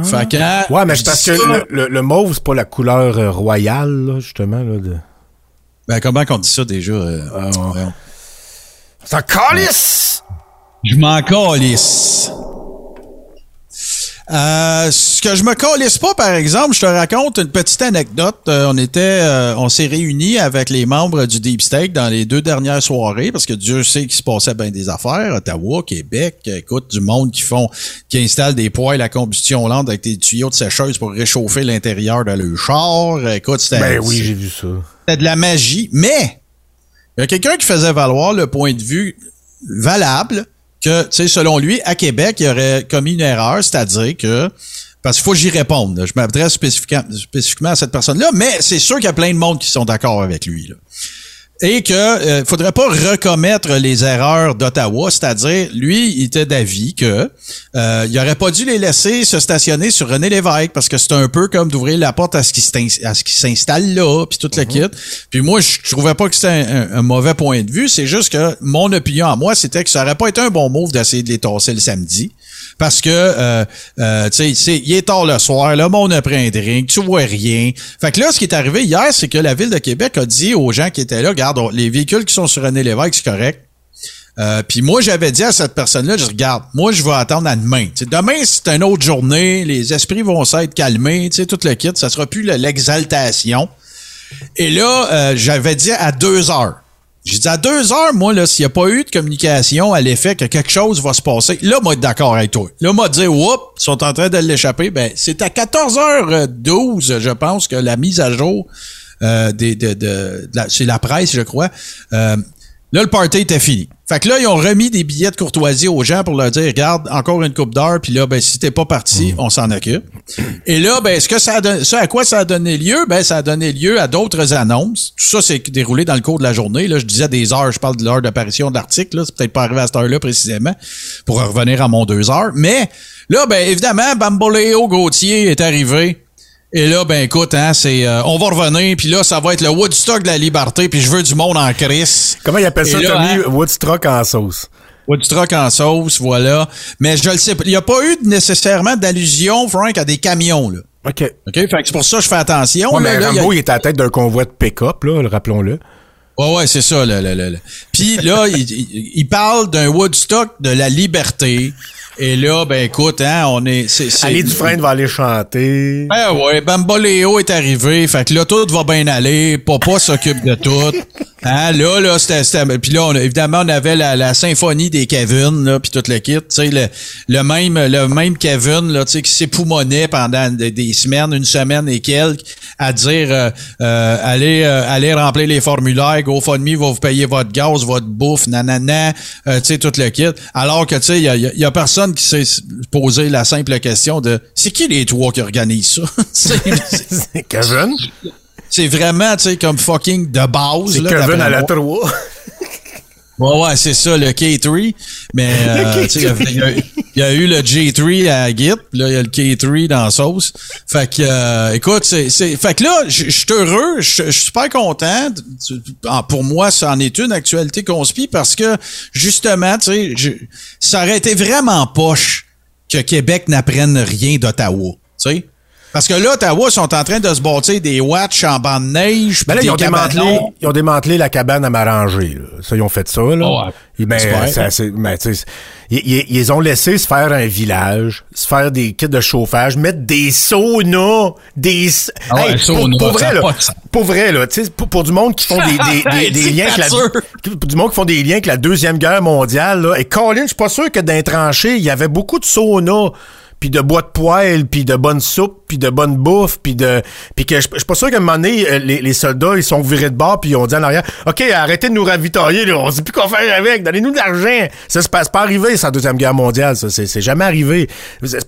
Fait que, hein, Ouais, mais c'est parce que ça- le, le- le mauve, c'est pas la couleur euh, royale, là, justement. Là, de... Ben, comment qu'on dit ça déjà? euh, voyons. C'est un calice! Je m'en calisse. Euh, ce que je me calisse pas, par exemple, je te raconte une petite anecdote. Euh, on était, euh, on s'est réunis avec les membres du Deep State dans les deux dernières soirées parce que Dieu sait qu'il se passait bien des affaires. Ottawa, Québec, écoute, du monde qui font, qui installe des poêles à combustion lente avec des tuyaux de sécheuse pour réchauffer l'intérieur de leur char. Écoute, c'était, Ben oui, j'ai vu ça. c'était de la magie, mais il y a quelqu'un qui faisait valoir le point de vue valable que, tu sais, selon lui, à Québec, il aurait commis une erreur, c'est-à-dire que, parce qu'il faut que j'y réponde, je m'adresse spécifiquement, à cette personne-là, mais c'est sûr qu'il y a plein de monde qui sont d'accord avec lui. Et que euh, faudrait pas recommettre les erreurs d'Ottawa, c'est-à-dire lui, il était d'avis que euh, il aurait pas dû les laisser se stationner sur René Lévesque parce que c'est un peu comme d'ouvrir la porte à ce qui s'installe là, puis toute la kit. Puis moi, je trouvais pas que c'était un, un- un mauvais point de vue, c'est juste que mon opinion à moi, c'était que ça aurait pas été un bon move d'essayer de les tasser le samedi. Parce que, euh, euh, tu sais, il est tard le soir, le monde a pris un drink, tu vois rien. Fait que là, ce qui est arrivé hier, c'est que la Ville de Québec a dit aux gens qui étaient là, regarde, les véhicules qui sont sur René Lévesque, c'est correct. Euh, puis moi, j'avais dit à cette personne-là, je regarde, moi, je vais attendre à demain. Demain, c'est une autre journée, les esprits vont s'être calmés, tu sais, tout le kit, ça sera plus le- l'exaltation. Et là, euh, j'avais dit à deux heures. J'ai dit à deux heures, moi, là, s'il n'y a pas eu de communication à l'effet que quelque chose va se passer, là, moi, être d'accord avec toi. Là, moi, dire, oups, ils sont en train de l'échapper. Ben, c'est à 14h12, je pense, que la mise à jour euh, des, de, de, de c'est la presse, je crois. Euh, là, le party était fini. Fait que là, ils ont remis des billets de courtoisie aux gens pour leur dire, regarde, encore une coupe d'heure, puis là, ben, si t'es pas parti, on s'en occupe. Et là, ben, ce que ça a donné, ça, à quoi ça a donné lieu? Ben, ça a donné lieu à d'autres annonces. Tout ça s'est déroulé dans le cours de la journée. Là, je disais des heures, je parle de l'heure d'apparition de l'article, là. C'est peut-être pas arrivé à cette heure-là précisément, pour revenir à mon deux heures. Mais, là, ben, évidemment, Bamboléo Gauthier est arrivé. Et là, ben écoute, hein, c'est euh, on va revenir, puis là, ça va être le Woodstock de la liberté, puis je veux du monde en crise. Comment il appelle ça, là, Tommy? hein? Woodstock en sauce. Woodstock en sauce, voilà. Mais je le sais. Il n'y a pas eu nécessairement d'allusion, Frank, à des camions, là. OK. OK? Fait que c'est pour ça que je fais attention. Ouais, là, mais là, a- Rambo, il est à la tête d'un convoi de pick-up, là, rappelons-le. Ouais, ouais, c'est ça. Là, là, là, là. Puis là, il- il parle d'un Woodstock de la liberté. Et là, ben écoute, hein, on est... c'est Ali Dufresne va aller chanter. Ben ouais, Bamboléo est arrivé. Fait que là, tout va bien aller. Papa s'occupe de tout. Ah là, là, c'était, puis là, on, a- évidemment, on avait la, la symphonie des Kevin, là, puis tout le kit, tu sais, le, le même, le même Kevin, là, tu sais, qui s'époumonnait pendant des, des semaines, une semaine et quelques, à dire, euh, euh, allez, euh, allez remplir les formulaires, GoFundMe va vous payer votre gaz, votre bouffe, nanana, euh, tu sais, tout le kit. Alors que, tu sais, il y a, y a personne qui s'est posé la simple question de, c'est qui les trois qui organisent ça? C'est- Kevin? C'est vraiment, tu sais, comme fucking de base. C'est Kevin à la moi. 3. Ouais, ouais, c'est ça, le K3. Mais, euh, tu sais, il y a- y, eu le J3 à Git, là, il y a le K3 dans la sauce. Fait que, euh, écoute, c'est, fait que là, je suis heureux, je suis super content. Pour moi, ça en est une actualité conspire parce que, justement, tu sais, ça aurait été vraiment poche que Québec n'apprenne rien d'Ottawa, tu sais. Parce que là, Ottawa sont en train de se bâtir des watch en bande de neige. Ben là, ils ont, démantelé, ils ont démantelé la cabane à m'arranger. là. Ça, ils ont fait ça. Là. Oh, ouais. Ben, c'est- ben, tu sais, ils, ils- ils ont laissé se faire un village, se faire des kits de chauffage, mettre des saunas, des... Ah ouais, pour, sauna, pour ça vrai, là, pour vrai, là, tu sais, pour, pour du monde qui font des, des, des, des C'est liens avec la, du monde qui font des liens avec la Deuxième Guerre mondiale, là. Et Colin, je suis pas sûr que dans les tranchées, il y avait beaucoup de saunas puis de bois de poêle, puis de bonne soupe, puis de bonne bouffe, puis de puis que je suis pas sûr qu'à un moment donné euh, les, les soldats ils sont virés de bord puis ils ont dit en arrière OK, arrêtez de nous ravitailler là, on sait plus quoi faire avec, donnez-nous de l'argent. Ça se passe pas arrivé ça deuxième guerre mondiale, ça c'est jamais arrivé.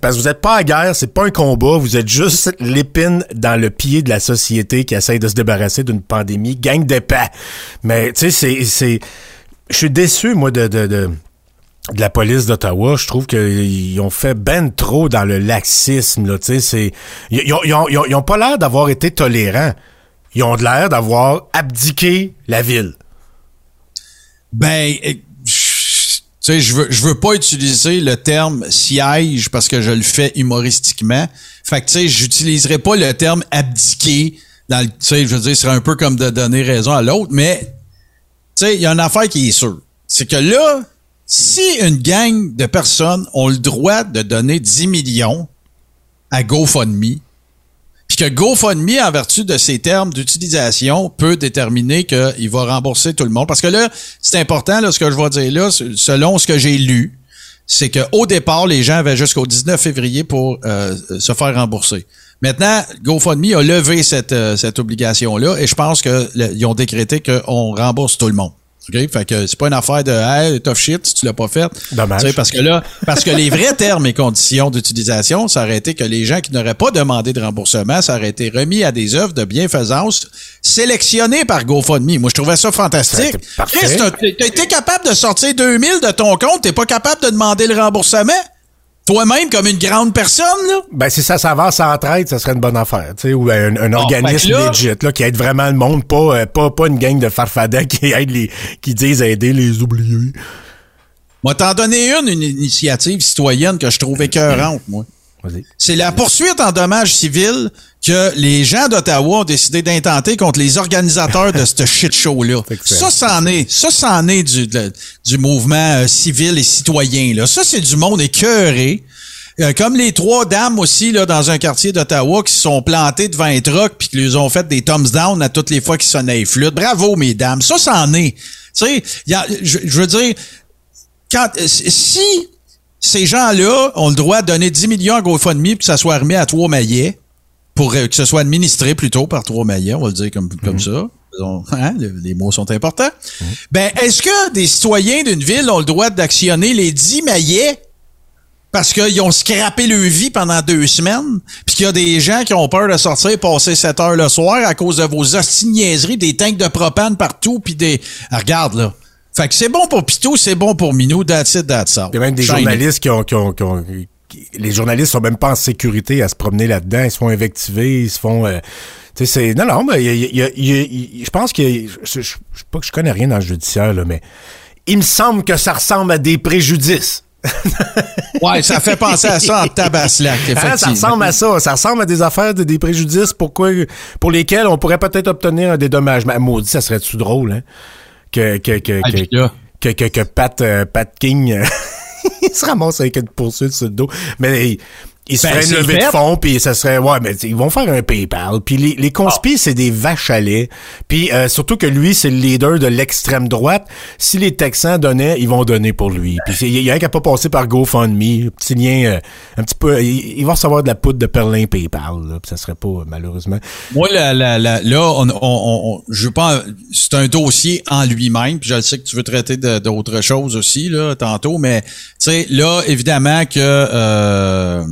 Parce que vous êtes pas à guerre, c'est pas un combat, vous êtes juste l'épine dans le pied de la société qui essaye de se débarrasser d'une pandémie, gang d'épais. Mais tu sais c'est c'est je suis déçu moi de, de, de de la police d'Ottawa, je trouve qu'ils ont fait ben trop dans le laxisme. Là, ils, ils ont, ils ont- ils ont- ils ont pas l'air d'avoir été tolérants. Ils ont l'air d'avoir abdiqué la ville. Ben, je veux, je veux pas utiliser le terme siège parce que je le fais humoristiquement. Fait que, tu sais, j'utiliserai pas le terme abdiquer dans le, tu sais, je veux dire, ce serait un peu comme de donner raison à l'autre, mais, tu sais, il y a une affaire qui est sûre. C'est que là, si une gang de personnes ont le droit de donner 10 millions à GoFundMe, puis que GoFundMe, en vertu de ses termes d'utilisation, peut déterminer qu'il va rembourser tout le monde. Parce que là, c'est important, là, ce que je vais dire là, selon ce que j'ai lu, c'est qu'au départ, les gens avaient jusqu'au 19 février pour euh, se faire rembourser. Maintenant, GoFundMe a levé cette, euh, cette obligation-là et je pense qu'ils ont décrété qu'on rembourse tout le monde. OK? Fait que c'est pas une affaire de Hey, tough shit si tu l'as pas fait. Dommage. Tu sais, parce que là, parce que les vrais termes et conditions d'utilisation, ça aurait été que les gens qui n'auraient pas demandé de remboursement, ça aurait été remis à des œuvres de bienfaisance sélectionnées par GoFundMe. Moi, je trouvais ça fantastique. Chris, t'as été capable de sortir 2000 de ton compte, t'es pas capable de demander le remboursement? Toi-même, comme une grande personne, là? Ben, si ça s'avance en traite, ça serait une bonne affaire, tu sais, ou un, un organisme que là- legit, là, qui aide vraiment le monde, pas, euh, pas, pas une gang de farfadets qui aide les, qui disent aider les oubliés. Moi, t'en donner une, une initiative citoyenne que je trouvais écœurante, moi. C'est la poursuite en dommages civils que les gens d'Ottawa ont décidé d'intenter contre les organisateurs de ce shit show-là. Ça, c'en est, ça, c'en est du, de- du mouvement euh, civil et citoyen, là. Ça, c'est du monde écœuré. Euh, comme les trois dames aussi, là, dans un quartier d'Ottawa, qui se sont plantées devant un truck puis qui ont fait des thumbs down à toutes les fois qu'ils sonnaient les flûtes. Bravo, mesdames. Ça, c'en est. Tu sais, je veux dire, quand, euh, si ces gens-là ont le droit de donner 10 millions à GoFundMe puis que ça soit remis à trois maillets, pour que ce soit administré plutôt par trois maillets, on va le dire comme, comme ça. Disons, hein, le- les mots sont importants. Ben, est-ce que des citoyens d'une ville ont le droit d'actionner les 10 maillets parce qu'ils ont scrappé leur vie pendant deux semaines, puis qu'il y a des gens qui ont peur de sortir et passer 7 heures le soir à cause de vos hostiniaiseries, des tanks de propane partout, puis des... Ah, regarde, là. Fait que c'est bon pour Pitou, c'est bon pour Minou, that's it, that's all. Il y a même des journalistes qui ont, qui ont, qui ont- qui- les journalistes sont même pas en sécurité à se promener là-dedans. Ils se font invectiver, ils se font. euh, tu sais, c'est. Non, non, mais je pense que. Je, je- pas que je connais rien dans le judiciaire, là, mais il me semble que ça ressemble à des préjudices. Ouais, ça fait penser à ça en tabaslac, Hein, ça ressemble à ça. Ça ressemble à des affaires, de- des préjudices pourquoi, pour lesquels on pourrait peut-être obtenir un dédommagement. Maudit, ça serait-tu drôle, hein? Que, que, que, Ah, que, que, que, que Pat, euh, Pat King euh, il se ramasse avec une poursuite sur le dos. Mais Ils se Ben, feraient une c'est levée de fonds, puis ça serait... Ouais, mais ils vont faire un PayPal. Puis les, les conspis, c'est des vaches à lait. Puis euh, surtout que lui, c'est le leader de l'extrême droite. Si les Texans donnaient, ils vont donner pour lui. Puis il y a un qui a pas passé par GoFundMe. Petit lien, euh, un petit peu... Il, il va recevoir de la poudre de perlin PayPal. Là, puis ça serait pas, euh, malheureusement. Moi, la, la, la- là, on, on, on- je veux pas. C'est un dossier en lui-même. Puis je sais que tu veux traiter d'autres choses aussi là tantôt, mais tu sais, là, évidemment que euh,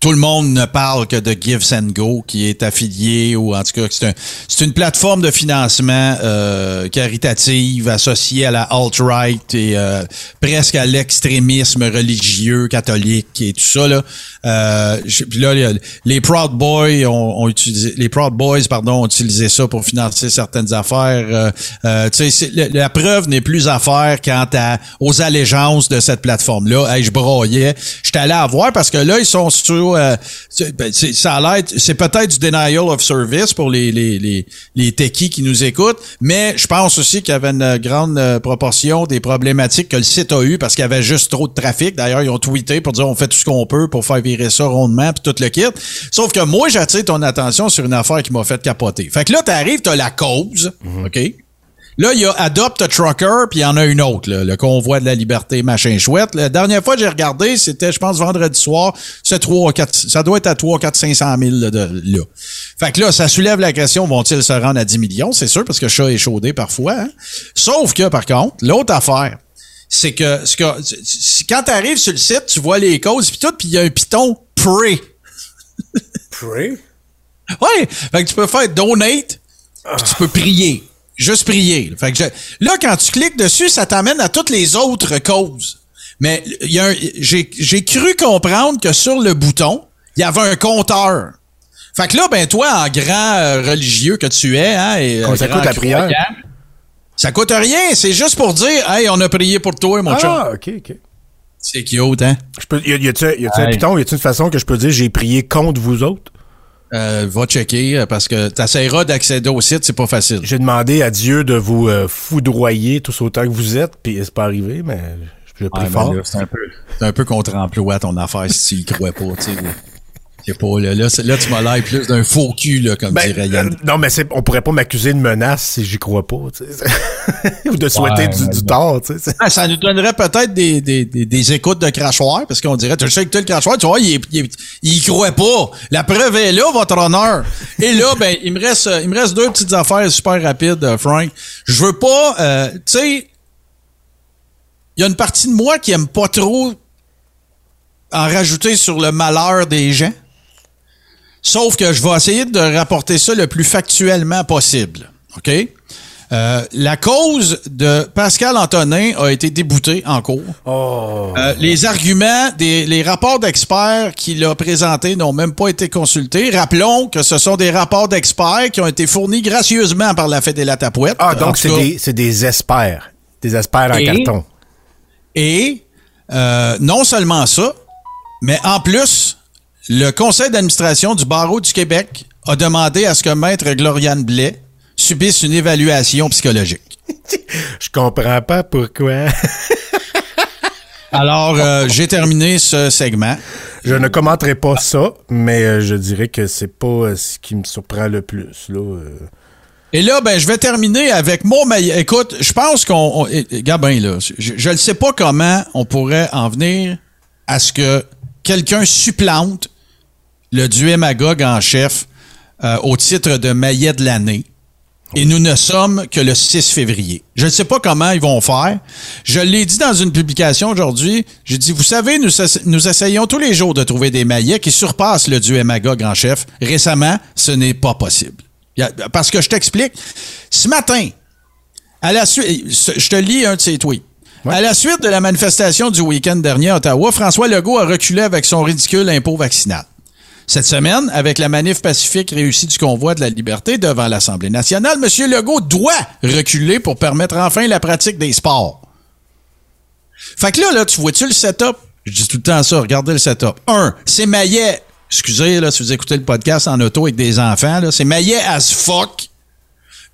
tout le monde ne parle que de Gives and Go, qui est affilié ou en tout cas, c'est un, c'est une plateforme de financement euh, caritative associée à la alt-right et euh, presque à l'extrémisme religieux catholique et tout ça là. Euh, je- puis là, les, Proud Boys ont, ont utilisé, les Proud Boys, pardon, ont utilisé ça pour financer certaines affaires. Euh, euh, tu sais, la, la preuve n'est plus à faire quant à, aux allégeances de cette plateforme-là. Hey, je broyais. J'étais allé à voir parce que là, ils sont sur, euh, c'est- ben, ça a l'air, c'est peut-être du denial of service pour les, les, les, les techies qui nous écoutent, mais je pense aussi qu'il y avait une grande euh, proportion des problématiques que le site a eu parce qu'il y avait juste trop de trafic. D'ailleurs, ils ont tweeté pour dire on fait tout ce qu'on peut pour faire virer ça rondement puis tout le kit. Sauf que moi, j'attire ton attention sur une affaire qui m'a fait capoter. Fait que là, t'arrives, t'as la cause, OK? Là, il y a Adopt a Trucker, puis il y en a une autre, là, le convoi de la liberté, machin chouette. La dernière fois que j'ai regardé, c'était, je pense, vendredi soir, c'est 3, 4, ça doit être à 3, 4, 500 000 là, de, là. Fait que là, ça soulève la question, vont-ils se rendre à 10 millions? C'est sûr, parce que le chat est chaudé parfois. hein. Sauf que, par contre, l'autre affaire, c'est que, ce que quand tu arrives sur le site, tu vois les causes, puis tout, puis il y a un piton Pray. Pray? Ouais, fait que tu peux faire donate, puis tu peux prier. Juste prier. Fait que je- là, quand tu cliques dessus, ça t'amène à toutes les autres causes. Mais il y a un- j'ai j'ai cru comprendre que sur le bouton, il y avait un compteur. Fait que là, ben toi, en grand euh, religieux que tu es, hein, et, euh, ça coûte la prière? croyant, ça coûte rien. C'est juste pour dire, hey, on a prié pour toi, mon chum. Ah, OK, OK. C'est cute, hein? Je peux, y a, y a-tu, un piton? Y a-tu une façon que je peux dire j'ai prié contre vous autres? Euh, va checker euh, parce que t'essaieras d'accéder au site, c'est pas facile. J'ai demandé à Dieu de vous euh, foudroyer tous autant que vous êtes, puis c'est pas arrivé, mais je prie fort. là, c'est un peu, c'est un peu contre-emploi ton affaire si tu y crois pas, tu sais. Là. Je sais pas, là, là, là, tu m'as l'air plus d'un faux cul, là, comme Ben, dirait Yann. euh, non, mais c'est, on pourrait pas m'accuser de menace si j'y crois pas, tu sais. Ou de souhaiter Ouais, du, du tort, tu sais. Ah, ça nous donnerait peut-être des, des, des, des écoutes de crachoir, parce qu'on dirait, tu sais que toi, le crachoir, tu vois, il, est- il, il y croit pas. La preuve est là, votre honneur. Et là, ben, il me reste, il me reste deux petites affaires super rapides, euh, Frank. Je veux pas, euh, tu sais, il y a une partie de moi qui aime pas trop en rajouter sur le malheur des gens. Sauf que je vais essayer de rapporter ça le plus factuellement possible. OK? Euh, la cause de Pascal Antonin a été déboutée en cours. Oh. Euh, les arguments, des, les rapports d'experts qu'il a présentés n'ont même pas été consultés. Rappelons que ce sont des rapports d'experts qui ont été fournis gracieusement par la Fédé la Tapouette. Ah, donc c'est des, c'est des espères. Des espères en Et- carton. Et euh, non seulement ça, mais en plus, le conseil d'administration du barreau du Québec a demandé à ce que maître Gloriane Blais subisse une évaluation psychologique. Je comprends pas pourquoi. Alors, euh, j'ai terminé ce segment. je ne commenterai pas ça, mais euh, je dirais que c'est pas euh, ce qui me surprend le plus, là. Et là, ben, je vais terminer avec mon meilleur. Écoute, je pense qu'on. on- eh, eh, Gabin, là, je ne sais pas comment on pourrait en venir à ce que quelqu'un supplante le duémagogue en chef euh, au titre de maillet de l'année. Et nous ne sommes que le 6 février. Je ne sais pas comment ils vont faire. Je l'ai dit dans une publication aujourd'hui. J'ai dit, vous savez, nous, essa- nous essayons tous les jours de trouver des maillets qui surpassent le duémagogue en chef. Récemment, ce n'est pas possible. Parce que je t'explique. Ce matin, à la suite, je te lis un de ses tweets. À la suite de la manifestation du week-end dernier à Ottawa, François Legault a reculé avec son ridicule impôt vaccinal. Cette semaine, avec la manif pacifique réussie du convoi de la liberté devant l'Assemblée nationale, M. Legault doit reculer pour permettre enfin la pratique des sports. Fait que là, là, tu vois-tu le setup? Je dis tout le temps ça, regardez le setup. Un, c'est maillet. Excusez, là, si vous écoutez le podcast en auto avec des enfants, là, c'est maillet as fuck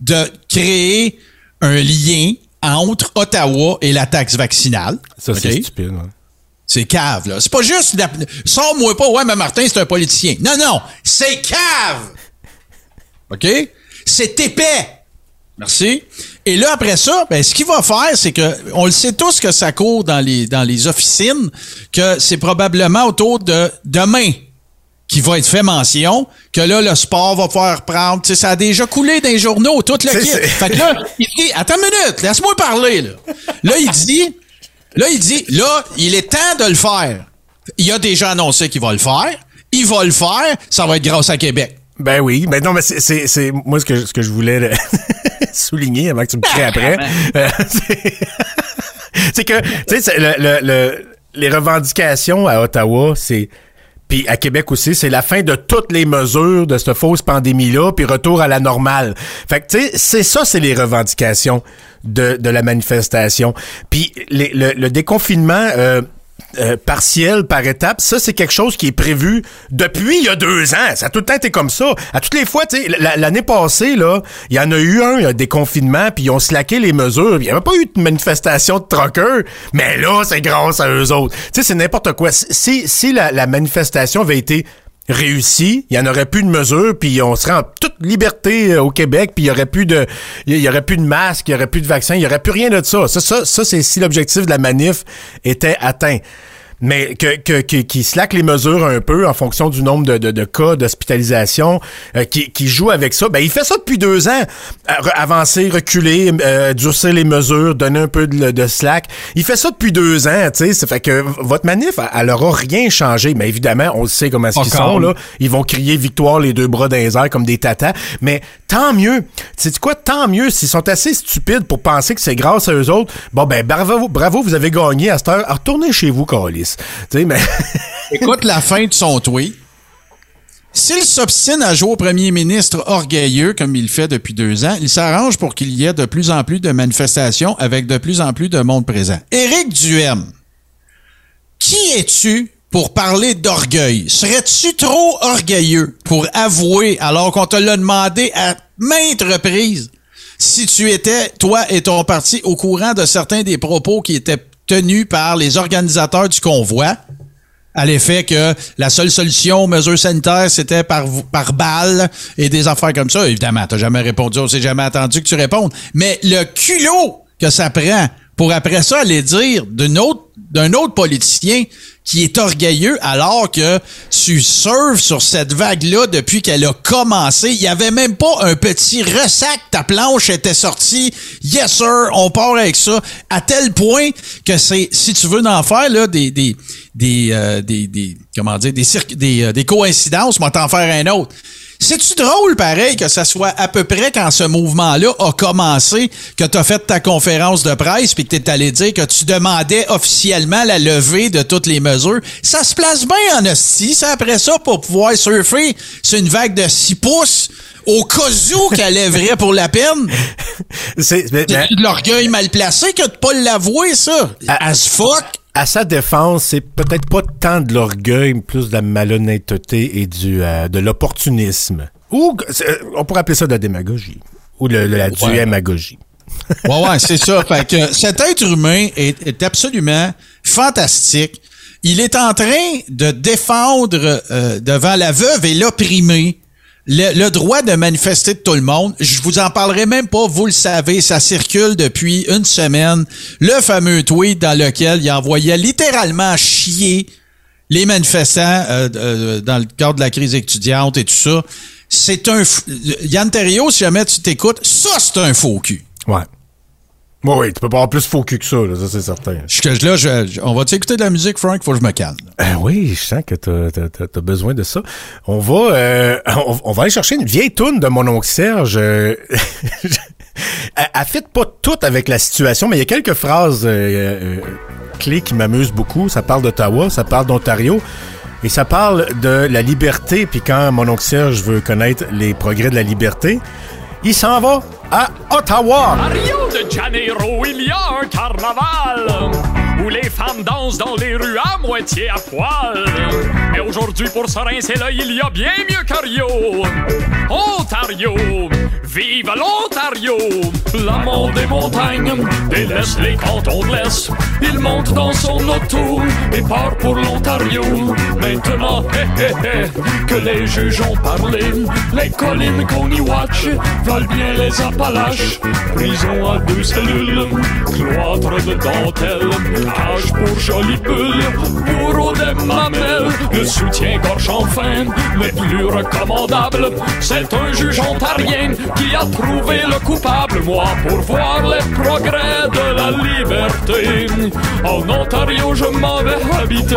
de créer un lien entre Ottawa et la taxe vaccinale. Ça, c'est stupide. ouais. C'est cave, là. C'est pas juste... la- Sors-moi pas, ouais, mais Martin, c'est un politicien. Non, non, c'est cave! OK? C'est épais. Merci. Et là, après ça, ben, ce qu'il va faire, c'est que, on le sait tous que ça court dans les, dans les officines, que c'est probablement autour de demain qui va être fait mention, que là, le sport va faire prendre. Tu sais, ça a déjà coulé dans les journaux, toute le kit. Fait que là, il dit, attends une minute, laisse-moi parler, là. Là, il dit, là, il dit, là, il est temps de le faire. Il a déjà annoncé qu'il va le faire. Il va le faire. Ça va être grâce à Québec. Ben oui, ben non, mais c'est- c'est c'est- moi ce que, ce que je voulais souligner avant que tu me crées après. euh, c'est- que, tu sais, le- le- les revendications à Ottawa, c'est. Puis à Québec aussi, c'est la fin de toutes les mesures de cette fausse pandémie-là, puis retour à la normale. Fait que, tu c'est ça, c'est les revendications de, de la manifestation. Puis le, le déconfinement euh, euh, partiel par étape, ça, c'est quelque chose qui est prévu depuis il y a deux ans. Ça a tout le temps été comme ça. À toutes les fois, l'année passée, là, il y en a eu un, un déconfinement, puis ils ont slacké les mesures. Il n'y avait pas eu de manifestation de truckers, mais là, c'est grâce à eux autres. Tu sais, c'est n'importe quoi. Si, si la, la manifestation avait été réussie, il y en aurait plus de mesures, puis on serait en toute liberté euh, au Québec, puis il y aurait plus de, y aurait plus de masques, il y aurait plus de vaccins, il y aurait plus rien de ça. Ça, ça, ça c'est si l'objectif de la manif était atteint. Mais que, que, que- qui slack les mesures un peu en fonction du nombre de, de, de cas d'hospitalisation, euh, qui, qui joue avec ça. Ben, il fait ça depuis deux ans. Euh, avancer, reculer, euh, durcir les mesures, donner un peu de, de slack. Il fait ça depuis deux ans, tu sais. Ça fait que votre manif, elle- aura rien changé. Mais évidemment, on le sait comment Encore. sont, là. Ils vont crier victoire les deux bras dans les airs comme des tatas. Mais tant mieux. C'est quoi? Tant mieux s'ils sont assez stupides pour penser que c'est grâce à eux autres. Bon, ben, bravo, bravo, vous avez gagné à cette heure. Retournez chez vous, Carlis. Écoute la fin de son tweet. S'il s'obstine à jouer au premier ministre orgueilleux comme il fait depuis deux ans, il s'arrange pour qu'il y ait de plus en plus de manifestations avec de plus en plus de monde présent. Éric Duhem, qui es-tu pour parler d'orgueil? Serais-tu trop orgueilleux pour avouer, alors qu'on te l'a demandé à maintes reprises, si tu étais, toi et ton parti, au courant de certains des propos qui étaient tenus par les organisateurs du convoi? à l'effet que la seule solution aux mesures sanitaires, c'était par, par balle et des affaires comme ça. Évidemment, t'as jamais répondu, on s'est jamais attendu que tu répondes. Mais le culot que ça prend pour après ça aller dire d'un autre, d'un autre politicien qui est orgueilleux alors que tu surfes sur cette vague-là depuis qu'elle a commencé. Il y avait même pas un petit ressac. Ta planche était sortie. Yes, sir, on part avec ça. À tel point que c'est, si tu veux en faire, là, des, des, des, euh, des, comment dire, des, des, euh, des coïncidences, moi t'en faire un autre. C'est-tu drôle, pareil, que ça soit à peu près quand ce mouvement-là a commencé, que tu as fait ta conférence de presse puis que tu es allé dire que tu demandais officiellement la levée de toutes les mesures? Ça se place bien en hostie, ça, après ça, pour pouvoir surfer sur une vague de 6 pouces au cas où qu'elle lèverait pour la peine. c'est, de l'orgueil mal placé que de pas l'avouer, ça. As fuck. À sa défense, c'est peut-être pas tant de l'orgueil, plus de la malhonnêteté et du euh, de l'opportunisme. Ou euh, on pourrait appeler ça de la démagogie. Ou le, le- la duémagogie. Ouais, ouais, c'est ça. Fait que cet être humain est, est absolument fantastique. Il est en train de défendre euh, devant la veuve et l'opprimé le, droit de manifester de tout le monde. Je vous en parlerai même pas, vous le savez, ça circule depuis une semaine. Le fameux tweet dans lequel il envoyait littéralement chier les manifestants euh, euh, dans le cadre de la crise étudiante et tout ça. C'est un... Yann Terriot, si jamais tu t'écoutes, ça, c'est un faux cul. Ouais. Ouais, oui, tu peux pas avoir plus faux cul que ça, là, ça c'est certain. Je, là, je- on va écouter de la musique, Frank? Faut que je me calme. Euh, oui, je sens que t'as, t'as besoin de ça. On va, euh, on, on va aller chercher une vieille toune de mon oncle Serge. euh, elle, fit pas tout avec la situation, mais il y a quelques phrases euh, euh, clés qui m'amusent beaucoup. Ça parle d'Ottawa, ça parle d'Ontario. Et ça parle de la liberté, puis quand mon oncle Serge veut connaître les progrès de la liberté, il s'en va à Ottawa. À Rio de Janeiro, il y a un carnaval où les femmes dansent dans les rues à moitié à poil. Mais aujourd'hui, pour se rincer il y a bien mieux qu'à Rio. Ontario, Vive l'Ontario! L'amant des montagnes délaisse les cantons de l'Est. Il monte dans son auto et part pour l'Ontario. Maintenant, hé hé hé, que les juges ont parlé, les collines qu'on y watch valent bien les Appalaches. Prison à deux cellules, cloître de dentelle, cage pour jolie bulle, bourreau des mamelles, le soutien-gorge enfin, les plus recommandables. C'est un juge ontarien qui a trouvé le coupable, moi, pour voir les progrès de la liberté. En Ontario, je m'en vais habiter.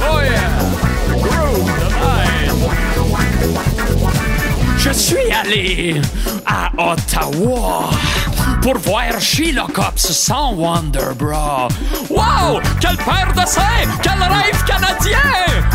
Oh yeah! Je suis allé à Ottawa pour voir Sheila Cops sans Wonderbra. Wow! Quelle paire de seins! Quel rêve canadien!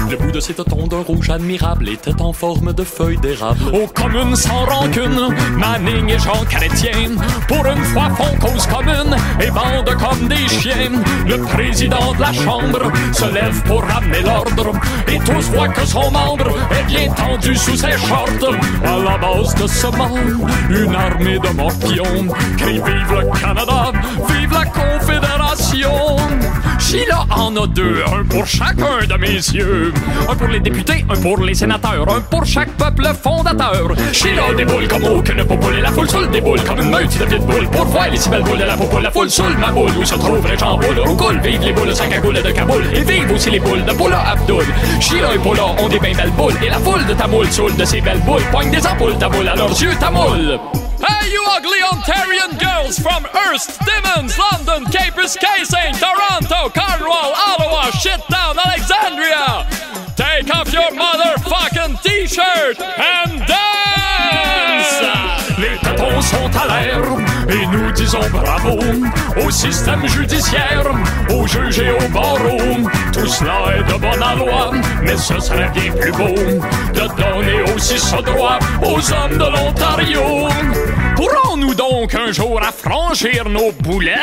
Le bout de ses tétons d'un rouge admirable était en forme de feuille d'érable. Aux communes sans rancune, Manning et Jean Chrétien, pour une fois font cause commune et bandent comme des chiens. Le président de la Chambre se lève pour ramener l'ordre et tous voient que son membre est bien tendu sous ses shorts. À la base de ce monde, une armée de morpions crie Vive le Canada, vive la Confédération. Sheila en a deux, un pour chacun de mes yeux. Un pour les députés, un pour les sénateurs, un pour chaque peuple fondateur. Sheila déboule comme aucune popoule et la foule seule déboule comme une meute de boules. Pour voir les si belles boules de la popoule, la foule seule ma boule où se trouvent les gens boules. Roucoule, vive les boules sac à goule de Kaboul et vive aussi les boules de Paula Abdul. Sheila et Paula ont des bien belles boules et la foule de ta moule saoule de ces belles boules poigne des ampoules ta boule à leurs yeux ta moule. Hey, you ugly Ontarian girls from Hearst, Timmins, London, Cape Biscayne, Toronto, Cornwall, Ottawa, Shittown, Alexandria! Take off your motherfucking t-shirt and dance! Les tatons sont à l'air et nous disons bravo au système judiciaire, aux juges et aux barreaux. Tout cela est de bonne loi, mais ce serait bien plus beau de donner aussi ce droit aux hommes de l'Ontario. Pourrons-nous donc un jour affranchir nos boulettes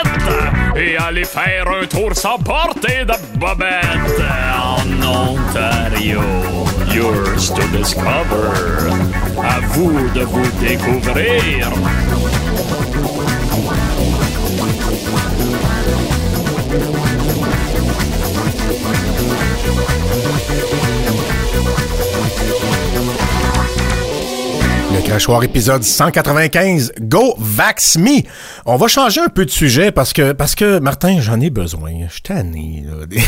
et aller faire un tour sans porter de bobettes en Ontario? Yours to discover. À vous de vous découvrir. Crachoir épisode 195, Go Vax Me. On va changer un peu de sujet parce que, parce que Martin, j'en ai besoin. Je suis tanné, là. Des-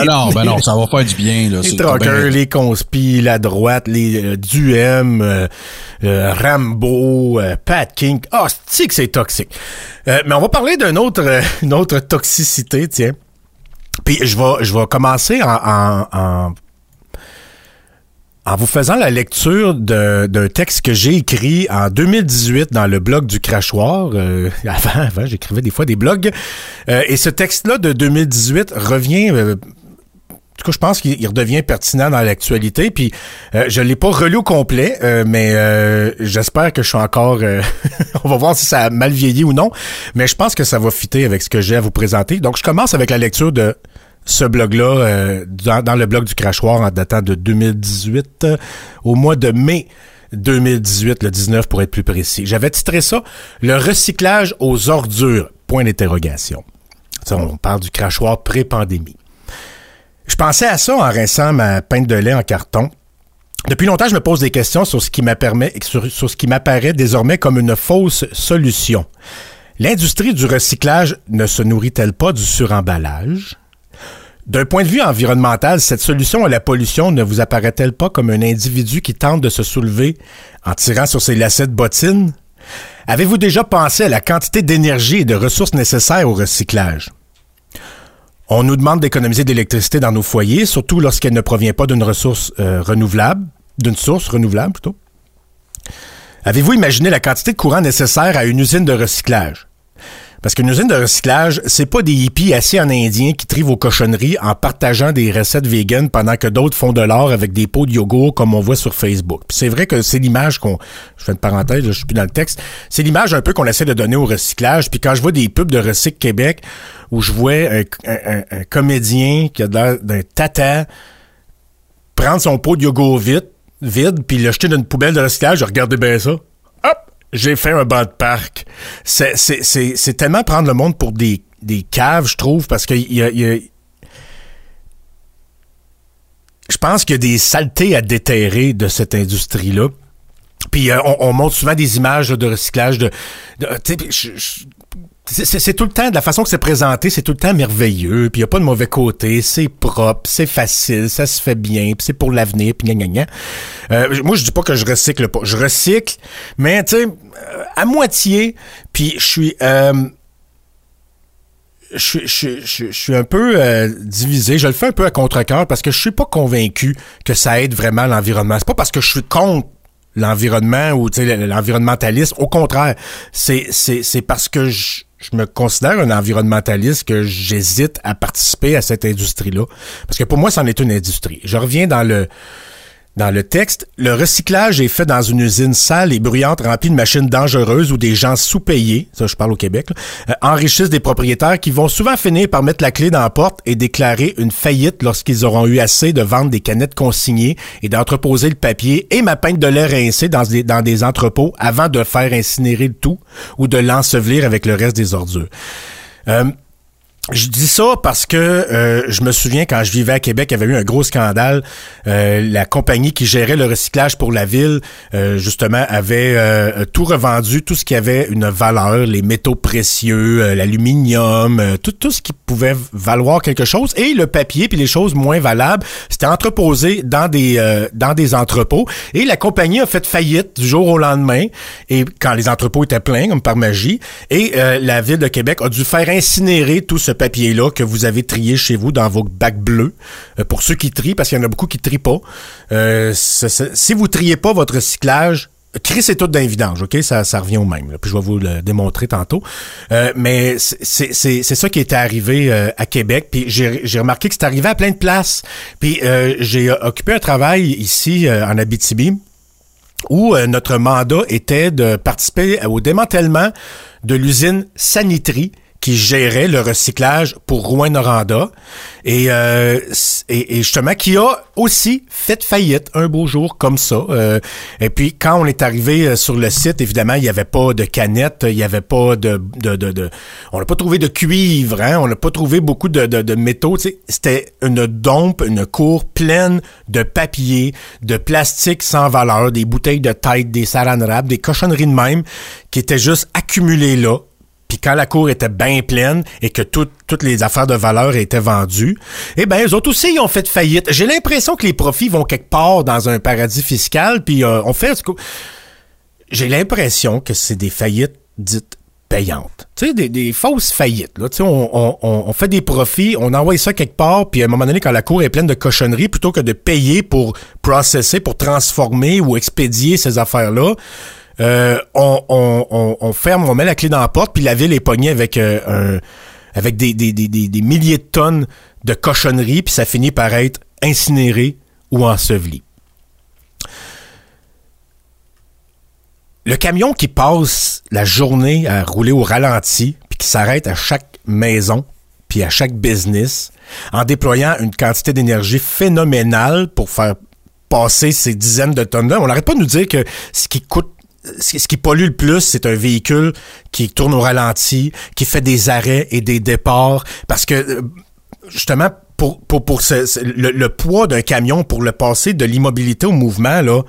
Alors, ben non, ça va faire du bien, là. Les truckers, les conspis, la droite, les euh, Duhem, euh, euh, Rambo, euh, Pat King. Ah, c'est que c'est toxique? Euh, mais on va parler d'une autre, une autre toxicité, tiens. Puis je vais, je vais commencer en, en, en, en vous faisant la lecture d'un texte que j'ai écrit en 2018 dans le blog du Crachoir. Euh, avant, avant j'écrivais des fois des blogs. Euh, et ce texte-là de 2018 revient... euh, en tout cas, je pense qu'il il redevient pertinent dans l'actualité. Puis, euh, je l'ai pas relu au complet, euh, mais j'espère que je suis encore. on va voir si ça a mal vieilli ou non. Mais je pense que ça va fitter avec ce que j'ai à vous présenter. Donc, je commence avec la lecture de ce blog-là euh, dans, le blog du crachoir en datant de 2018 euh, au mois de mai 2018, le 19 pour être plus précis. J'avais titré ça Le recyclage aux ordures. Point d'interrogation. On parle du crachoir pré-pandémie. Je pensais à ça en rinçant ma pinte de lait en carton. Depuis longtemps, je me pose des questions sur ce qui m'apparaît, sur, sur ce qui m'apparaît désormais comme une fausse solution. L'industrie du recyclage ne se nourrit-elle pas du suremballage? D'un point de vue environnemental, cette solution à la pollution ne vous apparaît-elle pas comme un individu qui tente de se soulever en tirant sur ses lacets de bottines? Avez-vous déjà pensé à la quantité d'énergie et de ressources nécessaires au recyclage? On nous demande d'économiser de l'électricité dans nos foyers, surtout lorsqu'elle ne provient pas d'une ressource euh, renouvelable, d'une source renouvelable plutôt. Avez-vous imaginé la quantité de courant nécessaire à une usine de recyclage? Parce qu'une usine de recyclage, c'est pas des hippies assis en indien qui trivent aux cochonneries en partageant des recettes véganes pendant que d'autres font de l'or avec des pots de yogourt comme on voit sur Facebook. Puis c'est vrai que c'est l'image qu'on, je fais une parenthèse, je suis plus dans le texte, c'est l'image un peu qu'on essaie de donner au recyclage. Puis quand je vois des pubs de Recycle Québec où je vois un, comédien qui a l'air d'un tata prendre son pot de yogourt vite, vide, puis le jeter dans une poubelle de recyclage, regardez bien ça. J'ai fait un banc de parc. C'est, tellement prendre le monde pour des, des caves, je trouve, parce qu'il y y a- je pense qu'il y a des saletés à déterrer de cette industrie-là. Puis euh, on, on montre souvent des images de recyclage de, de- je- c'est- tout le temps de la façon que c'est présenté, c'est tout le temps merveilleux, puis il y a pas de mauvais côté, c'est propre, c'est facile, ça se fait bien, puis c'est pour l'avenir, puis gna gna. Euh, moi je dis pas que je recycle pas, je recycle, mais tu sais euh, à moitié, puis je suis euh, je, je, je, je suis un peu euh, divisé. Je le fais un peu à contre-cœur parce que je suis pas convaincu que ça aide vraiment l'environnement. C'est pas parce que je suis contre l'environnement ou l'environnementaliste. Au contraire, c'est parce que je, je me considère un environnementaliste que j'hésite à participer à cette industrie-là. Parce que pour moi, c'en est une industrie. Je reviens dans le dans le texte, le recyclage est fait dans une usine sale et bruyante remplie de machines dangereuses où des gens sous-payés, ça je parle au Québec, euh, enrichissent des propriétaires qui vont souvent finir par mettre la clé dans la porte et déclarer une faillite lorsqu'ils auront eu assez de vendre des canettes consignées et d'entreposer le papier et ma pinte de lait rincée dans des, dans des entrepôts avant de faire incinérer le tout ou de l'ensevelir avec le reste des ordures. Euh, je dis ça parce que euh, je me souviens quand je vivais à Québec, il y avait eu un gros scandale. Euh, la compagnie qui gérait le recyclage pour la ville, euh, justement, avait euh, tout revendu, tout ce qui avait une valeur, les métaux précieux, euh, l'aluminium, euh, tout, tout ce qui pouvait valoir quelque chose. Et le papier, puis les choses moins valables, c'était entreposé dans des dans des entrepôts. Et la compagnie a fait faillite du jour au lendemain. Et quand les entrepôts étaient pleins, comme par magie, et la ville de Québec a dû faire incinérer tout ce papier-là que vous avez trié chez vous dans vos bacs bleus. Euh, pour ceux qui trient, parce qu'il y en a beaucoup qui trient pas. Euh, si vous triez pas votre recyclage, Chris c'est tout d'un vidange, OK? Ça, ça revient au même. là. Puis je vais vous le démontrer tantôt. Euh, mais c'est- ça qui était arrivé euh, à Québec. Puis j'ai remarqué que c'est arrivé à plein de places. Puis euh, j'ai euh, occupé un travail ici euh, en Abitibi où notre mandat était de participer au démantèlement de l'usine Sanitri qui gérait le recyclage pour Rouen-Noranda et, euh, et, et justement qui a aussi fait faillite un beau jour comme ça. Euh, et puis quand on est arrivé euh, sur le site, évidemment, il n'y avait pas de canettes, il n'y avait pas de, de, de, de- on n'a pas trouvé de cuivre, hein, on n'a pas trouvé beaucoup de, de, de métaux. C'était une dompe, une cour pleine de papier, de plastique sans valeur, des bouteilles de tête, des saran wrap, des cochonneries de même qui étaient juste accumulées là. Quand la cour était bien pleine et que tout- toutes les affaires de valeur étaient vendues, eh ben eux autres aussi ils ont fait faillite. J'ai l'impression que les profits vont quelque part dans un paradis fiscal, puis euh, on fait. J'ai l'impression que c'est des faillites dites payantes. Tu sais, des, fausses faillites. Tu sais, on fait des profits, on envoie ça quelque part, puis à un moment donné, quand la cour est pleine de cochonneries, plutôt que de payer pour processer, pour transformer ou expédier ces affaires-là, euh, on, ferme, on met la clé dans la porte, puis la ville est pognée avec euh, avec des, des, des, des, des milliers de tonnes de cochonneries, puis ça finit par être incinéré ou enseveli. Le camion qui passe la journée à rouler au ralenti, puis qui s'arrête à chaque maison, puis à chaque business, en déployant une quantité d'énergie phénoménale pour faire passer ces dizaines de tonnes-là. On n'arrête pas de nous dire que ce qui coûte ce qui pollue le plus, c'est un véhicule qui tourne au ralenti, qui fait des arrêts et des départs, parce que euh, justement pour pour pour ce- le, le poids d'un camion pour le passer de l'immobilité au mouvement là,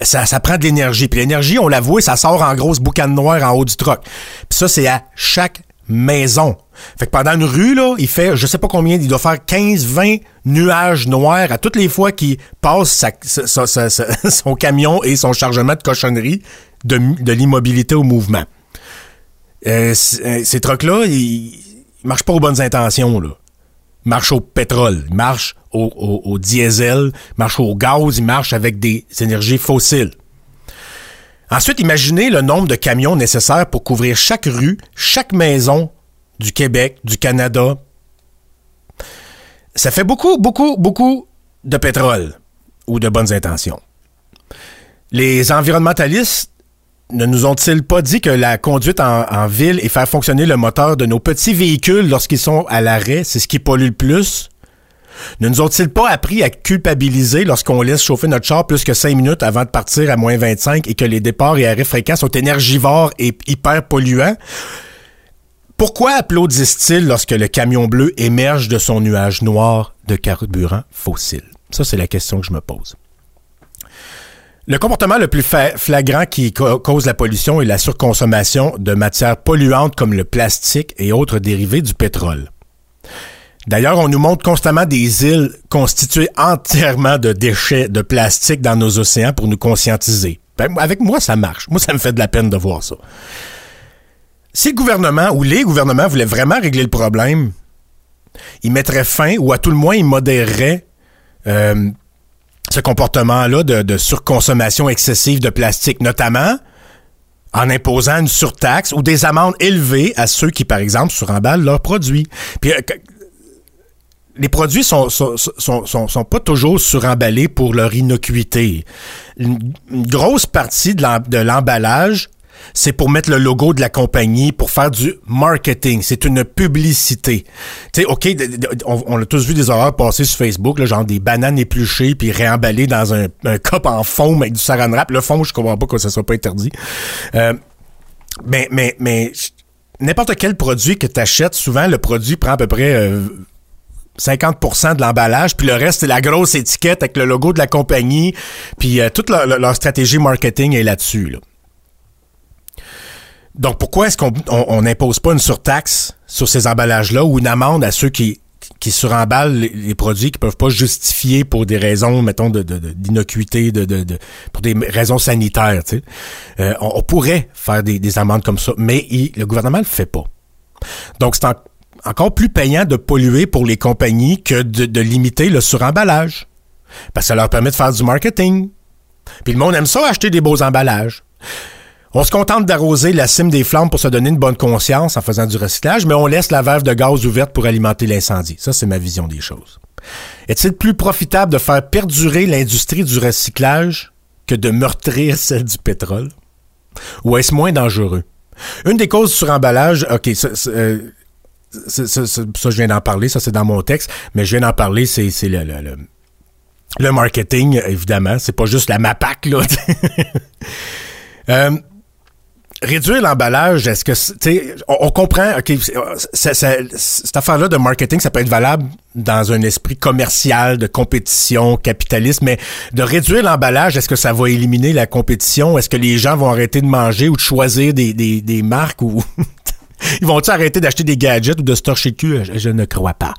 ça, ça prend de l'énergie. Puis l'énergie, on la voit, ça sort en grosse boucane noire en haut du troc. Puis ça, c'est à chaque maison. Fait que pendant une rue, là, il fait, je sais pas combien, il doit faire 15, 20 nuages noirs à toutes les fois qu'il passe sa- sa- sa- son camion et son chargement de cochonnerie de, l'immobilité au mouvement. Euh, euh, ces trucks-là, ils, ils marchent pas aux bonnes intentions, là. Ils marchent au pétrole, ils marchent au, au- au diesel, ils marchent au gaz, ils marchent avec des énergies fossiles. Ensuite, imaginez le nombre de camions nécessaires pour couvrir chaque rue, chaque maison du Québec, du Canada. Ça fait beaucoup, beaucoup, beaucoup de pétrole ou de bonnes intentions. Les environnementalistes ne nous ont-ils pas dit que la conduite en, ville et faire fonctionner le moteur de nos petits véhicules lorsqu'ils sont à l'arrêt, c'est ce qui pollue le plus? Ne nous ont-ils pas appris à culpabiliser lorsqu'on laisse chauffer notre char plus que 5 minutes avant de partir à moins 25 et que les départs et arrêts fréquents sont énergivores et hyper polluants? Pourquoi applaudissent-ils lorsque le camion bleu émerge de son nuage noir de carburant fossile? Ça, c'est la question que je me pose. Le comportement le plus flagrant qui cause la pollution est la surconsommation de matières polluantes comme le plastique et autres dérivés du pétrole. D'ailleurs, on nous montre constamment des îles constituées entièrement de déchets de plastique dans nos océans pour nous conscientiser. Ben, avec moi, ça marche. Moi, ça me fait de la peine de voir ça. Si le gouvernement ou les gouvernements voulaient vraiment régler le problème, ils mettraient fin ou à tout le moins ils modéreraient euh, ce comportement-là de, surconsommation excessive de plastique, notamment en imposant une surtaxe ou des amendes élevées à ceux qui, par exemple, suremballent leurs produits. Puis, euh, les produits sont sont, sont, pas toujours suremballés pour leur innocuité. Une, grosse partie de l'emballage c'est pour mettre le logo de la compagnie, pour faire du marketing. C'est une publicité. Tu OK, on, a tous vu des horreurs passer sur Facebook, là, genre des bananes épluchées puis réemballées dans un, un cop en foam avec du saran wrap. Le fond, je comprends pas que ça soit pas interdit. Euh, mais, mais, mais n'importe quel produit que tu achètes, souvent, le produit prend à peu près... 50% euh, de l'emballage, puis le reste, c'est la grosse étiquette avec le logo de la compagnie, puis euh, toute leur, stratégie marketing est là-dessus. Là. Donc, pourquoi est-ce qu'on n'impose pas une surtaxe sur ces emballages-là ou une amende à ceux qui, qui suremballent les, produits qui peuvent pas justifier pour des raisons, mettons, d'innocuité, de, de, pour des raisons sanitaires, tu sais? Euh, on, pourrait faire des, des, amendes comme ça, mais le gouvernement le fait pas. Donc, c'est encore plus payant de polluer pour les compagnies que de, de limiter le suremballage. Parce que ça leur permet de faire du marketing. Puis le monde aime ça, acheter des beaux emballages. On se contente d'arroser la cime des flammes pour se donner une bonne conscience en faisant du recyclage, mais on laisse la valve de gaz ouverte pour alimenter l'incendie. Ça, c'est ma vision des choses. Est-il plus profitable de faire perdurer l'industrie du recyclage que de meurtrir celle du pétrole? Ou est-ce moins dangereux? Une des causes du suremballage, OK, ça, euh, je viens d'en parler, ça c'est dans mon texte, mais je viens d'en parler, c'est le, le, le, marketing, évidemment. C'est pas juste la MAPAC, là. euh, réduire l'emballage, est-ce que, tu on, on, comprend, OK, cette affaire-là de marketing, ça peut être valable dans un esprit commercial, de compétition, capitaliste, mais de réduire l'emballage, est-ce que ça va éliminer la compétition? Est-ce que les gens vont arrêter de manger ou de choisir des, des, des marques ou... Ils vont-ils arrêter d'acheter des gadgets ou de se torcher le cul? Je, ne crois pas.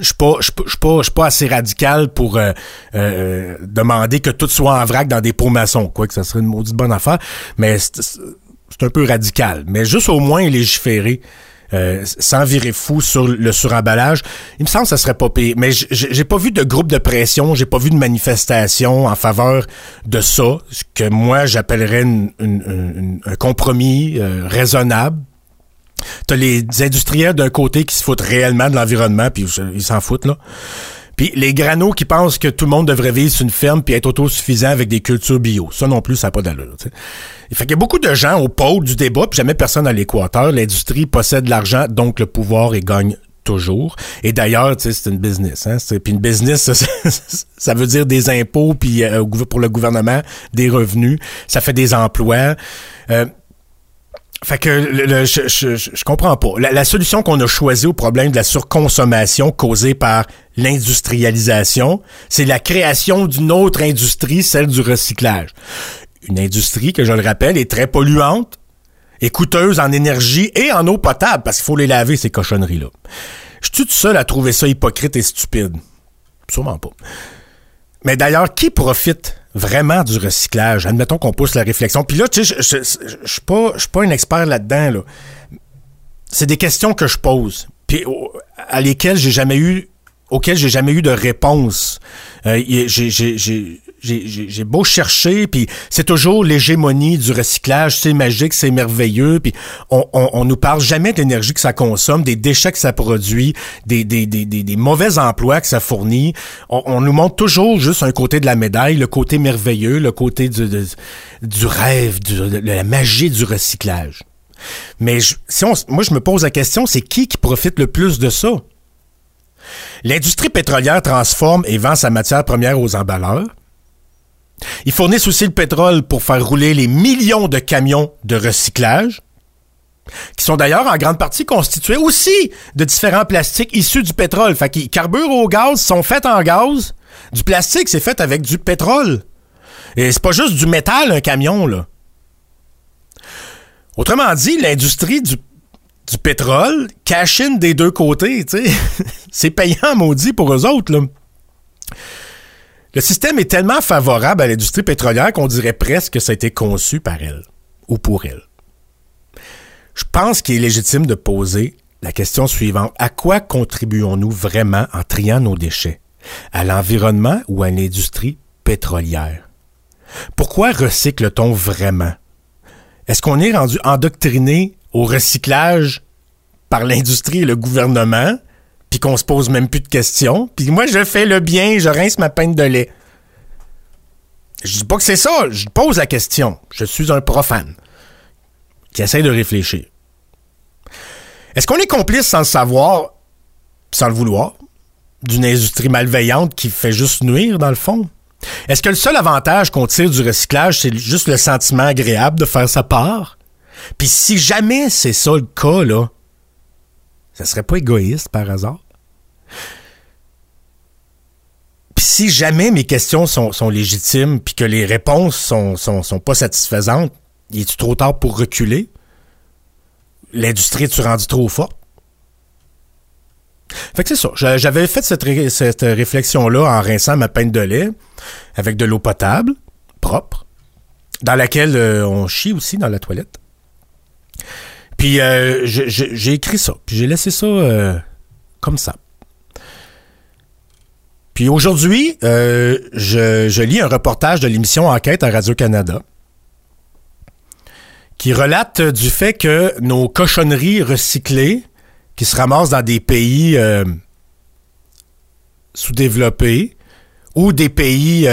Je suis pas, je, pas, pas assez radical pour euh, euh, demander que tout soit en vrac dans des pots maçons, quoi que ça serait une maudite bonne affaire, mais c'est un peu radical. Mais juste au moins légiférer. Euh, sans virer fou sur le suremballage, il me semble que ça serait pas pire. Mais j'ai pas vu de groupe de pression, j'ai pas vu de manifestation en faveur de ça, ce que moi j'appellerais un compromis raisonnable T'as les industriels d'un côté qui se foutent réellement de l'environnement, puis ils s'en foutent, là. Puis les granos qui pensent que tout le monde devrait vivre sur une ferme puis être autosuffisant avec des cultures bio. Ça non plus, ça n'a pas d'allure. Il fait qu'il y a beaucoup de gens au pôle du débat, puis jamais personne à l'équateur. L'industrie possède l'argent, donc le pouvoir et gagne toujours. Et d'ailleurs, c'est une business. Hein? Puis une business, ça, veut dire des impôts, puis euh, pour le gouvernement, des revenus. Ça fait des emplois. Euh, fait que le, je, je, je, comprends pas. La, solution qu'on a choisie au problème de la surconsommation causée par l'industrialisation, c'est la création d'une autre industrie, celle du recyclage. Une industrie que, je le rappelle, est très polluante et coûteuse en énergie et en eau potable, parce qu'il faut les laver, ces cochonneries-là. Je suis tout seul à trouver ça hypocrite et stupide? Sûrement pas. Mais d'ailleurs, qui profite vraiment du recyclage? Admettons qu'on pousse la réflexion. Puis là, tu sais, je, je, suis pas, un expert là-dedans. Là. C'est des questions que je pose, puis à lesquelles j'ai jamais eu auquel j'ai jamais eu de réponse. Euh, j'ai beau chercher, puis c'est toujours l'hégémonie du recyclage, c'est magique, c'est merveilleux, puis on, on, on, nous parle jamais de l'énergie que ça consomme, des déchets que ça produit, des, des, des, des, mauvais emplois que ça fournit. On, on, nous montre toujours juste un côté de la médaille, le côté merveilleux, le côté du, du rêve, de la magie du recyclage. Mais si on, moi, je me pose la question, c'est qui qui profite le plus de ça? L'industrie pétrolière transforme et vend sa matière première aux emballeurs. Ils fournissent aussi le pétrole pour faire rouler les millions de camions de recyclage, qui sont d'ailleurs en grande partie constitués aussi de différents plastiques issus du pétrole. Fait qu'ils carburent au gaz, sont faits en gaz. Du plastique, c'est fait avec du pétrole. Et c'est pas juste du métal, un camion, là. Autrement dit, l'industrie du, pétrole cash in des deux côtés, c'est payant, maudit, pour eux autres, là. Le système est tellement favorable à l'industrie pétrolière qu'on dirait presque que ça a été conçu par elle ou pour elle. Je pense qu'il est légitime de poser la question suivante. À quoi contribuons-nous vraiment en triant nos déchets? À l'environnement ou à l'industrie pétrolière? Pourquoi recycle-t-on vraiment? Est-ce qu'on est rendu endoctriné au recyclage par l'industrie et le gouvernement, puis qu'on se pose même plus de questions? Puis moi, je fais le bien, je rince ma peine de lait. Je dis pas que c'est ça, je pose la question. Je suis un profane qui essaie de réfléchir. Est-ce qu'on est complice sans le savoir, sans le vouloir, d'une industrie malveillante qui fait juste nuire, dans le fond? Est-ce que le seul avantage qu'on tire du recyclage, c'est juste le sentiment agréable de faire sa part? Puis si jamais c'est ça le cas, là, ça serait pas égoïste par hasard? Puis si jamais mes questions sont, légitimes, puis que les réponses sont, sont, pas satisfaisantes, il est-tu trop tard pour reculer? L'industrie est-tu trop forte? Fait que c'est ça. J'avais fait cette réflexion-là en rinçant ma peine de lait avec de l'eau potable, propre, dans laquelle euh, on chie aussi dans la toilette. Puis euh, j'ai écrit ça. Puis j'ai laissé ça euh, comme ça. Puis aujourd'hui, euh, je, lis un reportage de l'émission Enquête à Radio-Canada qui relate du fait que nos cochonneries recyclées qui se ramassent dans des pays sous-développés ou des pays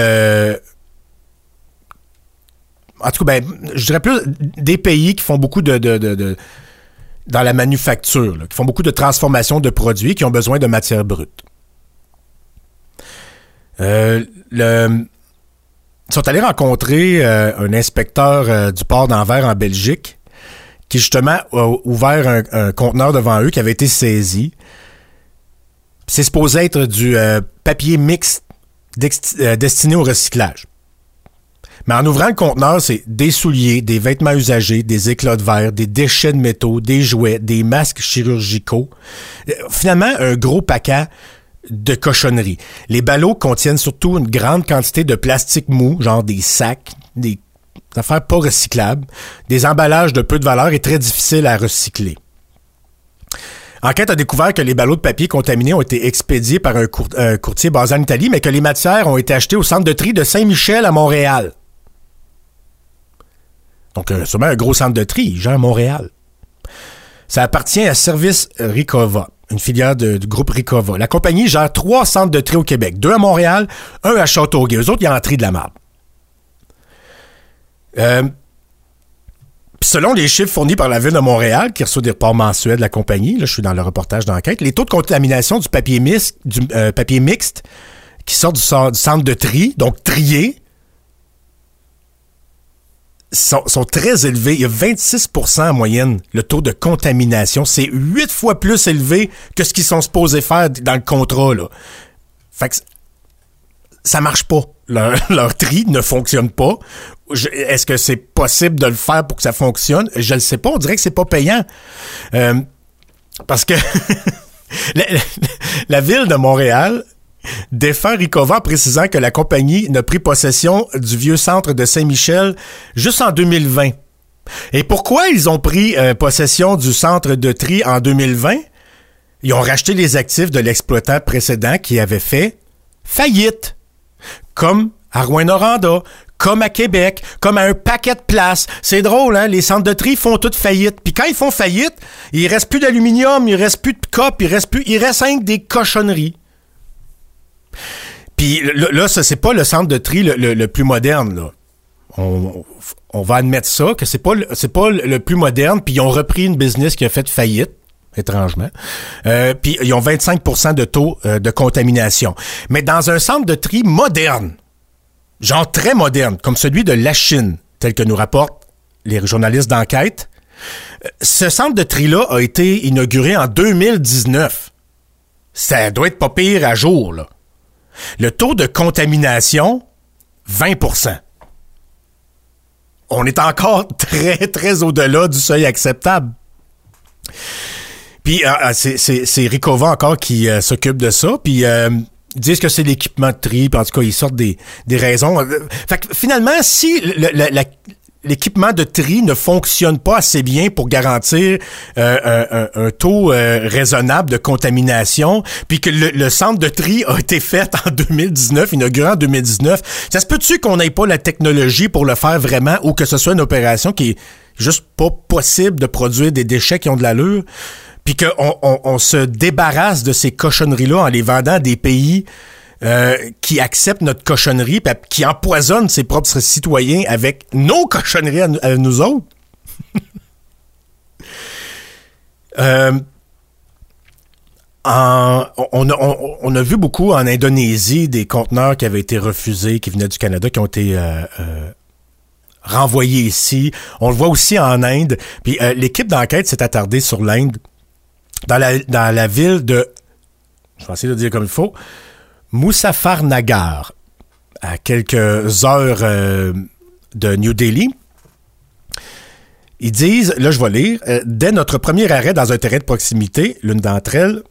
en tout cas, ben, je dirais plus des pays qui font beaucoup de, dans la manufacture, qui font beaucoup de transformation de produits, qui ont besoin de matières brutes. Euh, ils sont allés rencontrer euh, un inspecteur euh, du port d'Anvers en Belgique qui justement a ouvert un, un conteneur devant eux qui avait été saisi. C'est supposé être du papier mixte destiné au recyclage. Mais en ouvrant le conteneur, c'est des souliers, des vêtements usagés, des éclats de verre, des déchets de métaux, des jouets, des masques chirurgicaux. Euh, Finalement, un gros paquet de cochonneries. Les ballots contiennent surtout une grande quantité de plastique mou, genre des sacs, des affaires pas recyclables, des emballages de peu de valeur et très difficiles à recycler. Enquête a découvert que les ballots de papier contaminés ont été expédiés par un, cour- un courtier basé en Italie, mais que les matières ont été achetées au centre de tri de Saint-Michel à Montréal. Donc, euh, sûrement un gros centre de tri, genre Montréal. Ça appartient à Service Ricova, une filiale du groupe Ricova. La compagnie gère trois centres de tri au Québec, deux à Montréal, un à Châteauguay. Eux autres, ils en trient de la marde. Euh, selon les chiffres fournis par la Ville de Montréal, qui reçoit des reports mensuels de la compagnie, là, je suis dans le reportage d'enquête, les taux de contamination du papier, du, euh, mixte qui sort du centre de tri, donc trié, sont, très élevés. Il y a 26% en moyenne le taux de contamination. C'est huit fois plus élevé que ce qu'ils sont supposés faire dans le contrat. Là. Fait que ça marche pas. Leur, tri ne fonctionne pas. Est-ce que c'est possible de le faire pour que ça fonctionne? Je le sais pas. On dirait que c'est pas payant. Euh, parce que la ville de Montréal défend Ricova en précisant que la compagnie n'a pris possession du vieux centre de Saint-Michel juste en 2020. Et pourquoi ils ont pris euh, possession du centre de tri en 2020? Ils ont racheté les actifs de l'exploitant précédent qui avait fait faillite. Comme à Rouen-Noranda, comme à Québec, comme à un paquet de places. C'est drôle, hein? Les centres de tri font toutes faillite. Puis quand ils font faillite, il reste plus d'aluminium, il reste plus de copes, il reste plus, il reste que des cochonneries. Puis là, ça, c'est pas le centre de tri le, le- plus moderne, là. On, on va admettre ça, que c'est pas, pas le le plus moderne, puis ils ont repris une business qui a fait faillite, étrangement. Euh, puis ils ont 25% de taux euh, de contamination. Mais dans un centre de tri moderne, genre très moderne, comme celui de la Chine, tel que nous rapportent les journalistes d'enquête, euh, ce centre de tri-là a été inauguré en 2019. Ça doit être pas pire à jour, là. Le taux de contamination, 20% On est encore très, très au-delà du seuil acceptable. Puis euh, euh, c'est Ricova encore qui euh, s'occupe de ça. Puis ils disent que c'est l'équipement de tri. Puis en tout cas, ils sortent des, des raisons. Fait que finalement, si l'équipement de tri ne fonctionne pas assez bien pour garantir un, un, taux raisonnable de contamination, puis que le, centre de tri a été fait en 2019, inauguré en 2019, ça se peut-tu qu'on n'ait pas la technologie pour le faire vraiment ou que ce soit une opération qui est juste pas possible de produire des déchets qui ont de l'allure? puis qu'on on, se débarrasse de ces cochonneries-là en les vendant à des pays euh, qui acceptent notre cochonnerie, qui empoisonnent ses propres citoyens avec nos cochonneries à, nous autres. Euh, on, a, vu beaucoup en Indonésie des conteneurs qui avaient été refusés, qui venaient du Canada, qui ont été euh, renvoyés ici. On le voit aussi en Inde. Puis l'équipe d'enquête s'est attardée sur l'Inde dans la, ville de, je vais essayer de dire comme il faut, Nagar, à quelques heures euh, de New Delhi. Ils disent, là je vais lire, euh, dès notre premier arrêt dans un terrain de proximité, l'une d'entre elles,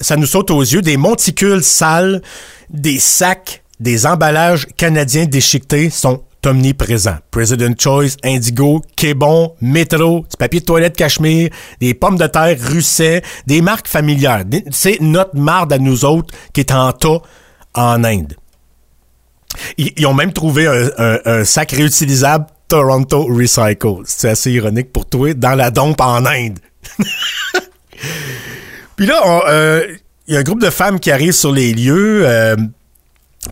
ça nous saute aux yeux des monticules sales, des sacs, des emballages canadiens déchiquetés sont omniprésent. President Choice, Indigo, Kébon, Métro, papier de toilette cachemire, des pommes de terre russet, des marques familières. C'est notre marde à nous autres qui est en tas en Inde. Ils, ont même trouvé un, sac réutilisable Toronto Recycle. C'est assez ironique pour toi, dans la dompe en Inde. Puis là, euh, il y a un groupe de femmes qui arrivent sur les lieux. Euh,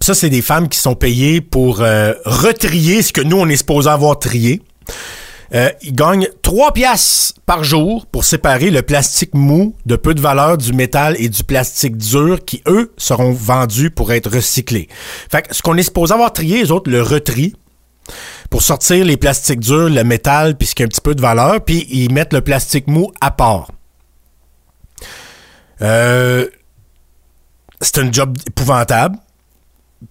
ça, c'est des femmes qui sont payées pour euh, retrier ce que nous, on est supposé avoir trié. Euh, ils gagnent 3 piastres par jour pour séparer le plastique mou de peu de valeur du métal et du plastique dur qui, eux, seront vendus pour être recyclés. Fait que ce qu'on est supposé avoir trié, les autres le retrient pour sortir les plastiques durs, le métal, puis ce qui a un petit peu de valeur, puis ils mettent le plastique mou à part. Euh, c'est un job épouvantable.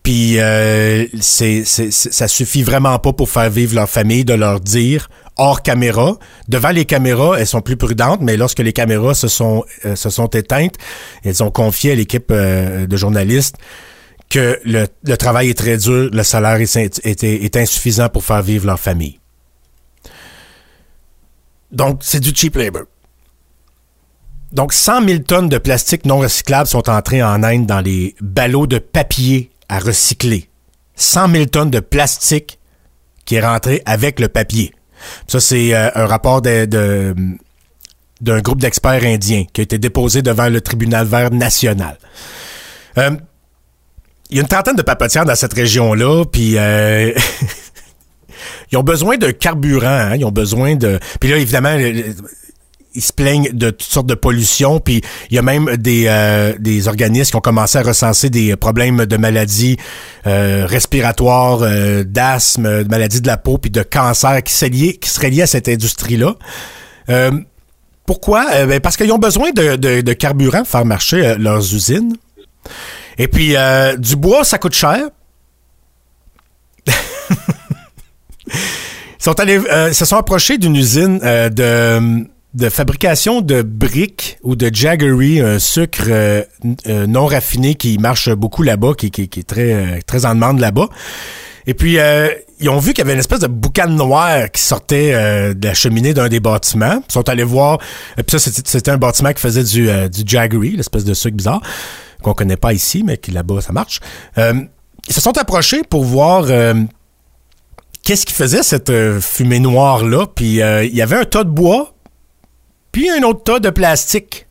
Puis euh, c'est, ça suffit vraiment pas pour faire vivre leur famille de leur dire hors caméra. Devant les caméras, elles sont plus prudentes, mais lorsque les caméras se sont, euh, éteintes, elles ont confié à l'équipe euh, de journalistes que le, travail est très dur, le salaire est, est, est insuffisant pour faire vivre leur famille. Donc, c'est du cheap labor. Donc, 100 000 tonnes de plastique non recyclable sont entrées en Inde dans les ballots de papier à recycler. 100 000 tonnes de plastique qui est rentré avec le papier. Ça, c'est euh, un rapport de, d'un groupe d'experts indiens qui a été déposé devant le tribunal vert national. Euh, il y a une trentaine de papotières dans cette région-là, puis euh, ils ont besoin de carburant, hein, ils ont besoin de... Puis là, évidemment, ils se plaignent de toutes sortes de pollution, puis il y a même des, euh, des organismes qui ont commencé à recenser des problèmes de maladies euh, respiratoires, euh, d'asthme, de maladies de la peau, puis de cancer qui, lié, qui seraient liés à cette industrie-là. pourquoi? Ben parce qu'ils ont besoin de, de, de, carburant pour faire marcher leurs usines. Et puis, du bois, ça coûte cher. Ils sont allés, se sont approchés d'une usine de de fabrication de briques ou de jaggery, un sucre euh, euh, non raffiné qui marche beaucoup là-bas, qui, est très, euh, très en demande là-bas. Et puis, ils ont vu qu'il y avait une espèce de boucan noir qui sortait de la cheminée d'un des bâtiments. Ils sont allés voir. Et puis ça, c'était un bâtiment qui faisait du, du jaggery, l'espèce de sucre bizarre, qu'on connaît pas ici, mais qui là-bas, ça marche. ils se sont approchés pour voir qu'est-ce qui faisait cette fumée noire-là. Puis il y avait un tas de bois puis un autre tas de plastique.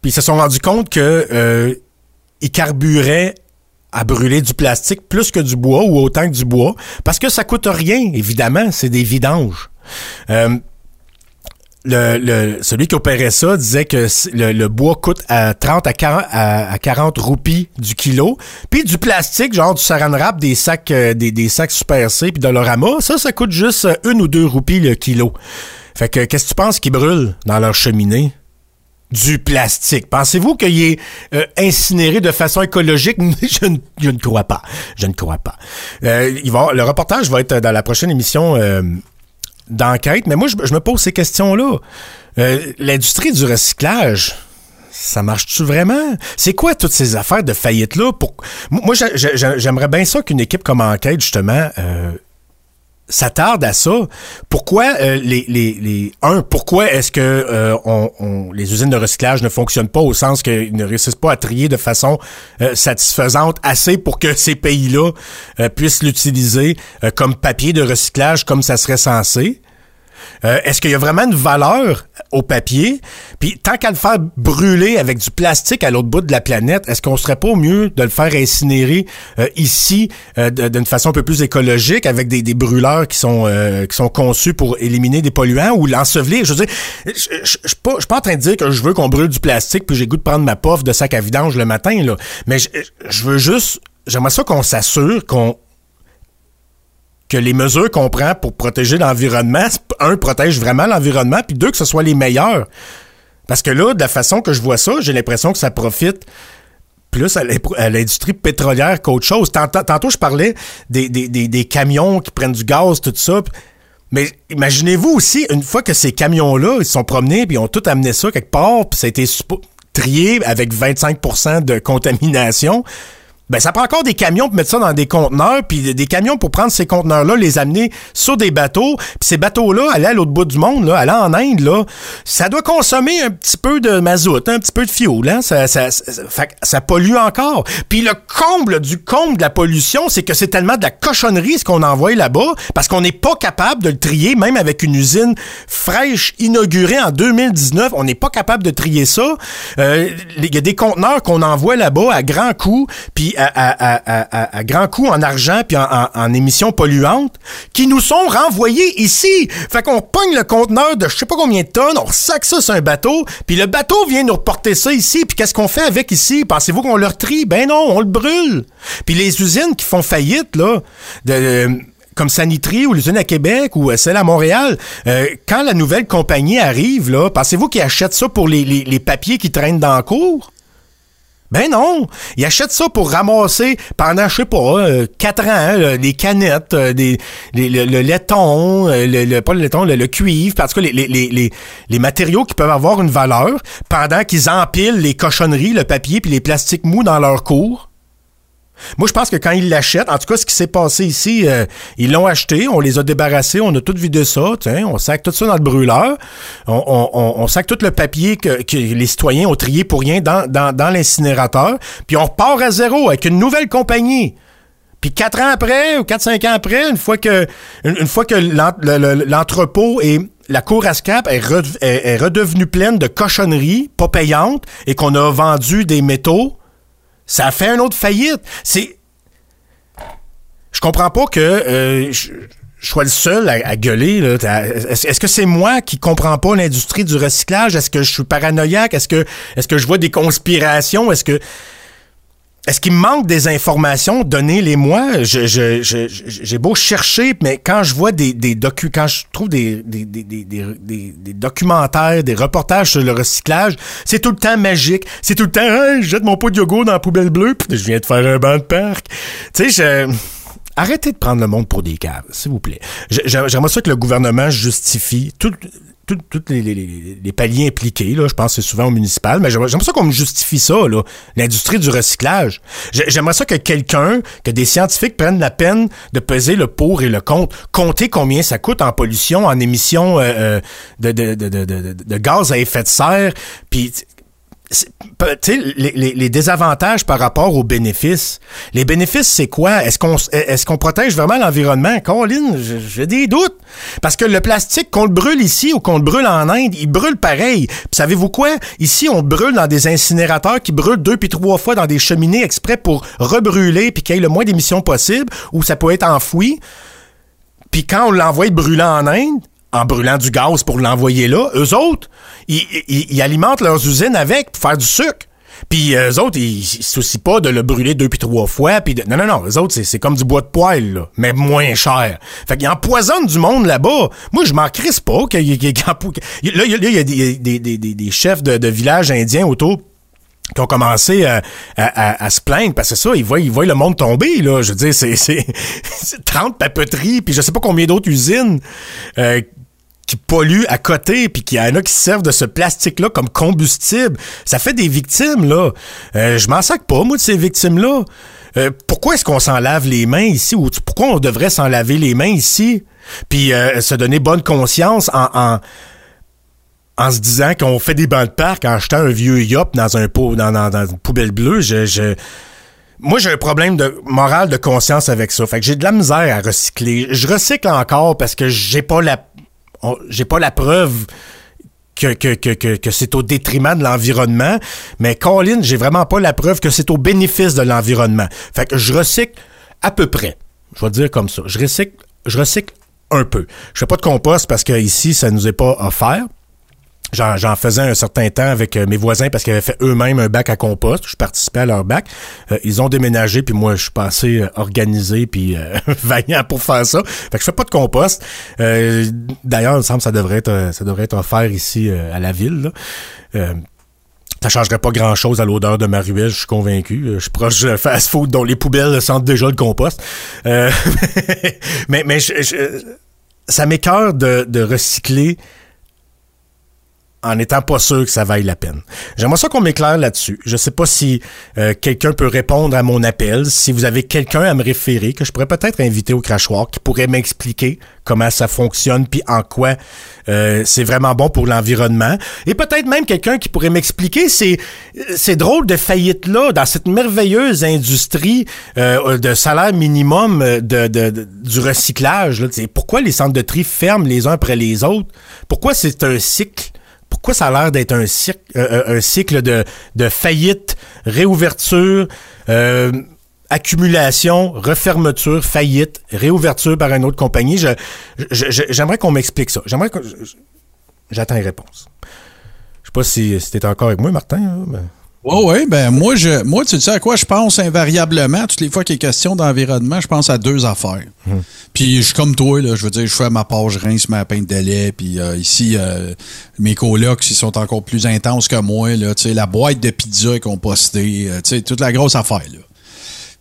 Puis ils se sont rendus compte que euh, ils carburaient à brûler du plastique plus que du bois ou autant que du bois parce que ça coûte rien évidemment c'est des vidanges euh, le, celui qui opérait ça disait que le, bois coûte à 30 à 40, à, à 40 roupies du kilo. Puis du plastique, genre du saran wrap, des sacs, euh, des, sacs Super puis Dolorama, ça, ça coûte juste euh, une ou deux roupies le kilo. Fait que qu'est-ce que tu penses qui brûle dans leur cheminée? Du plastique. Pensez-vous qu'il est euh, incinéré de façon écologique? je, ne, je ne crois pas. Je ne crois pas. Euh, il va, le reportage va être dans la prochaine émission euh, d'enquête, mais moi, je, je me pose ces questions-là. L'industrie du recyclage, ça marche-tu vraiment? C'est quoi toutes ces affaires de faillite-là? Pour... Moi, j'ai- j'ai- j'aimerais bien ça qu'une équipe comme enquête, justement, s'attarde à ça. Pourquoi euh, les, les, les un pourquoi est-ce que euh, on, on- les usines de recyclage ne fonctionnent pas au sens qu'ils ne réussissent pas à trier de façon euh, satisfaisante assez pour que ces pays-là euh, puissent l'utiliser euh, comme papier de recyclage comme ça serait censé? Euh, Est-ce qu'il y a vraiment une valeur au papier? Puis tant qu'à le faire brûler avec du plastique à l'autre bout de la planète, est-ce qu'on serait pas mieux de le faire incinérer euh, ici euh, d'une façon un peu plus écologique avec des, brûleurs qui sont euh, qui sont conçus pour éliminer des polluants ou l'ensevelir? Je veux dire, je je- je- suis pas, pas en train de dire que je veux qu'on brûle du plastique puis j'ai goût de prendre ma pof de sac à vidange le matin là, mais je, je veux juste, j'aimerais ça qu'on s'assure qu'on que les mesures qu'on prend pour protéger l'environnement, un, protège vraiment l'environnement, puis deux, que ce soit les meilleurs. Parce que là, de la façon que je vois ça, j'ai l'impression que ça profite plus à l'industrie pétrolière qu'autre chose. Tantôt, je parlais des, camions qui prennent du gaz, tout ça. Mais imaginez-vous aussi, une fois que ces camions-là, ils sont promenés, puis ils ont tout amené ça quelque part, puis ça a été trié avec 25% de contamination, ben ça prend encore des camions pour mettre ça dans des conteneurs, puis des- camions pour prendre ces conteneurs-là, les amener sur des bateaux, puis ces bateaux-là, aller à l'autre bout du monde, là, aller en Inde, là, ça doit consommer un petit peu de mazout, un petit peu de fioul, hein? ça, ça, ça, ça pollue encore. Puis le comble du comble de la pollution, c'est que c'est tellement de la cochonnerie ce qu'on envoie là-bas, parce qu'on n'est pas capable de le trier, même avec une usine fraîche inaugurée en 2019, on n'est pas capable de trier ça. Euh, Il y a des conteneurs qu'on envoie là-bas à grands coûts, puis à, grands coûts en argent, puis en, émissions polluantes, qui nous sont renvoyés ici. Fait qu'on pogne le conteneur de je sais pas combien de tonnes, on sac ça sur un bateau, puis le bateau vient nous reporter ça ici, puis qu'est-ce qu'on fait avec ici? Pensez-vous qu'on le trie? Ben non, on le brûle. Puis les usines qui font faillite, là, de comme Sanitri ou l'usine à Québec ou euh, celle à Montréal, euh, quand la nouvelle compagnie arrive, là, pensez-vous qu'ils achètent ça pour les, papiers qui traînent dans la cour? Ben non! Ils achètent ça pour ramasser pendant, je sais pas, euh, quatre ans, hein, canettes, euh, des, les- le, laiton, euh, le, pas le laiton, le, cuivre, parce que les, les, les, les, les matériaux qui peuvent avoir une valeur pendant qu'ils empilent les cochonneries, le papier puis les plastiques mous dans leur cours. Moi, je pense que quand ils l'achètent, en tout cas, ce qui s'est passé ici, euh, ils l'ont acheté, on les a débarrassés, on a tout vidé ça, on sac tout ça dans le brûleur, on, on, sac tout le papier que, les citoyens ont trié pour rien dans, l'incinérateur, puis on repart à zéro avec une nouvelle compagnie. Puis quatre ans après, ou quatre, cinq ans après, une fois que, une, fois que l'en- le- le- l'entrepôt et la cour à scrap est, est- est redevenue pleine de cochonneries pas payantes et qu'on a vendu des métaux, ça a fait une autre faillite. C'est. Je comprends pas que euh, je, sois le seul à, à gueuler. est-ce que c'est moi qui comprends pas l'industrie du recyclage? Est-ce que je suis paranoïaque? Est-ce que, est-ce que je vois des conspirations? Est-ce que. Est-ce qu'il me manque des informations? Donnez-les-moi. Je, je, je- je- j'ai beau chercher, mais quand je vois des, des docu, quand je trouve des, des, des, documentaires, des reportages sur le recyclage, c'est tout le temps magique. C'est tout le temps, je jette mon pot de yogourt dans la poubelle bleue, puis je viens de faire un banc de parc. Tu sais, je... Arrêtez de prendre le monde pour des caves, s'il vous plaît. J'aimerais ça que le gouvernement justifie tout- tous les, les- les- paliers impliqués, là, je pense que c'est souvent au municipal, mais j'aimerais ça qu'on me justifie ça, l'industrie du recyclage. J'ai- J'aimerais ça que quelqu'un, que des scientifiques prennent la peine de peser le pour et le contre, compter combien ça coûte en pollution, en émissions euh, euh, de, de, de- de gaz à effet de serre, puis les, désavantages par rapport aux bénéfices. Les bénéfices, c'est quoi? Est-ce qu'on est-ce protège vraiment l'environnement? Colin, j'ai des doutes. Parce que le plastique, qu'on le brûle ici ou qu'on le brûle en Inde, il brûle pareil. Savez-vous quoi? Ici, on le brûle dans des incinérateurs qui brûlent deux puis trois fois dans des cheminées exprès pour rebrûler puis qu'il y ait le moins d'émissions possible, ou ça peut être enfoui. Puis quand on l'envoie brûler en Inde, en brûlant du gaz pour l'envoyer là. Eux autres, ils, alimentent leurs usines avec pour faire du sucre. Puis euh, eux autres, ils, ils se soucient pas de le brûler deux puis trois fois. Non, non, non. Eux autres, c'est, comme du bois de poêle, là, mais moins cher. Fait qu'ils empoisonnent du monde là-bas. Moi, je m'en crisse pas. ait- Là, il y a, des, chefs de, villages indiens autour qui ont commencé à, à, se plaindre parce que ça, ils voient, ils voient le monde tomber, là. Je veux dire, c'est 30 papeteries, puis je sais pas combien d'autres usines euh, qui polluent à côté, puis qu'il y en a qui se servent de ce plastique-là comme combustible. Ça fait des victimes, là. Euh, je m'en sac pas, moi, de ces victimes-là. Euh, pourquoi est-ce qu'on s'en lave les mains ici? Ou pourquoi on devrait s'en laver les mains ici? Puis euh, se donner bonne conscience en... en en se disant qu'on fait des bancs de parc en jetant un vieux yop dans un pot, dans, dans, dans une poubelle bleue, je, je- moi j'ai un problème de moral de conscience avec ça. Fait que j'ai de la misère à recycler. Je recycle encore parce que j'ai pas la j'ai pas la preuve que, c'est au détriment de l'environnement, mais Colin, j'ai vraiment pas la preuve que c'est au bénéfice de l'environnement. Fait que je recycle à peu près. Je vais dire comme ça. Je recycle, je recycle un peu. Je fais pas de compost parce que ici, ça nous est pas offert. J'en, faisais un certain temps avec euh, mes voisins parce qu'ils avaient fait eux-mêmes un bac à compost. Je participais à leur bac. Euh, ils ont déménagé, puis moi, je suis passé euh, organisé puis euh, vaillant pour faire ça. Fait que je fais pas de compost. D'ailleurs, il me semble que ça devrait être, ça devrait être offert ici à la ville. Là. Ça changerait pas grand chose à l'odeur de ma ruelle, je suis convaincu. Je suis proche de fast-food dont les poubelles sentent déjà le compost. Mais mais je- je- ça m'écœure de, de recycler en étant pas sûr que ça vaille la peine. J'aimerais ça qu'on m'éclaire là-dessus. Je sais pas si euh, quelqu'un peut répondre à mon appel, si vous avez quelqu'un à me référer que je pourrais peut-être inviter au crachoir qui pourrait m'expliquer comment ça fonctionne puis en quoi euh, c'est vraiment bon pour l'environnement et peut-être même quelqu'un qui pourrait m'expliquer ces ces drôles de faillites là dans cette merveilleuse industrie euh, de salaire minimum de, du recyclage là, pourquoi les centres de tri ferment les uns après les autres? Pourquoi c'est un cycle pourquoi ça a l'air d'être un, cycle, euh, un cycle de, faillite, réouverture, euh, accumulation, refermeture, faillite, réouverture par une autre compagnie? J'aimerais qu'on m'explique ça. J'aimerais que, j'attends une réponse. Je sais pas si, si encore avec moi, Martin. mais- Oui, oui, ben moi, je, moi, tu sais à quoi je pense invariablement, toutes les fois qu'il est question d'environnement, je pense à deux affaires. Puis je suis comme toi, là, je veux dire, je fais ma page, je rince ma peinte de lait, puis euh, ici, euh, mes colocs, ils sont encore plus intenses que moi, là, tu sais, la boîte de pizza est compostée, euh, tu sais, toute la grosse affaire, là.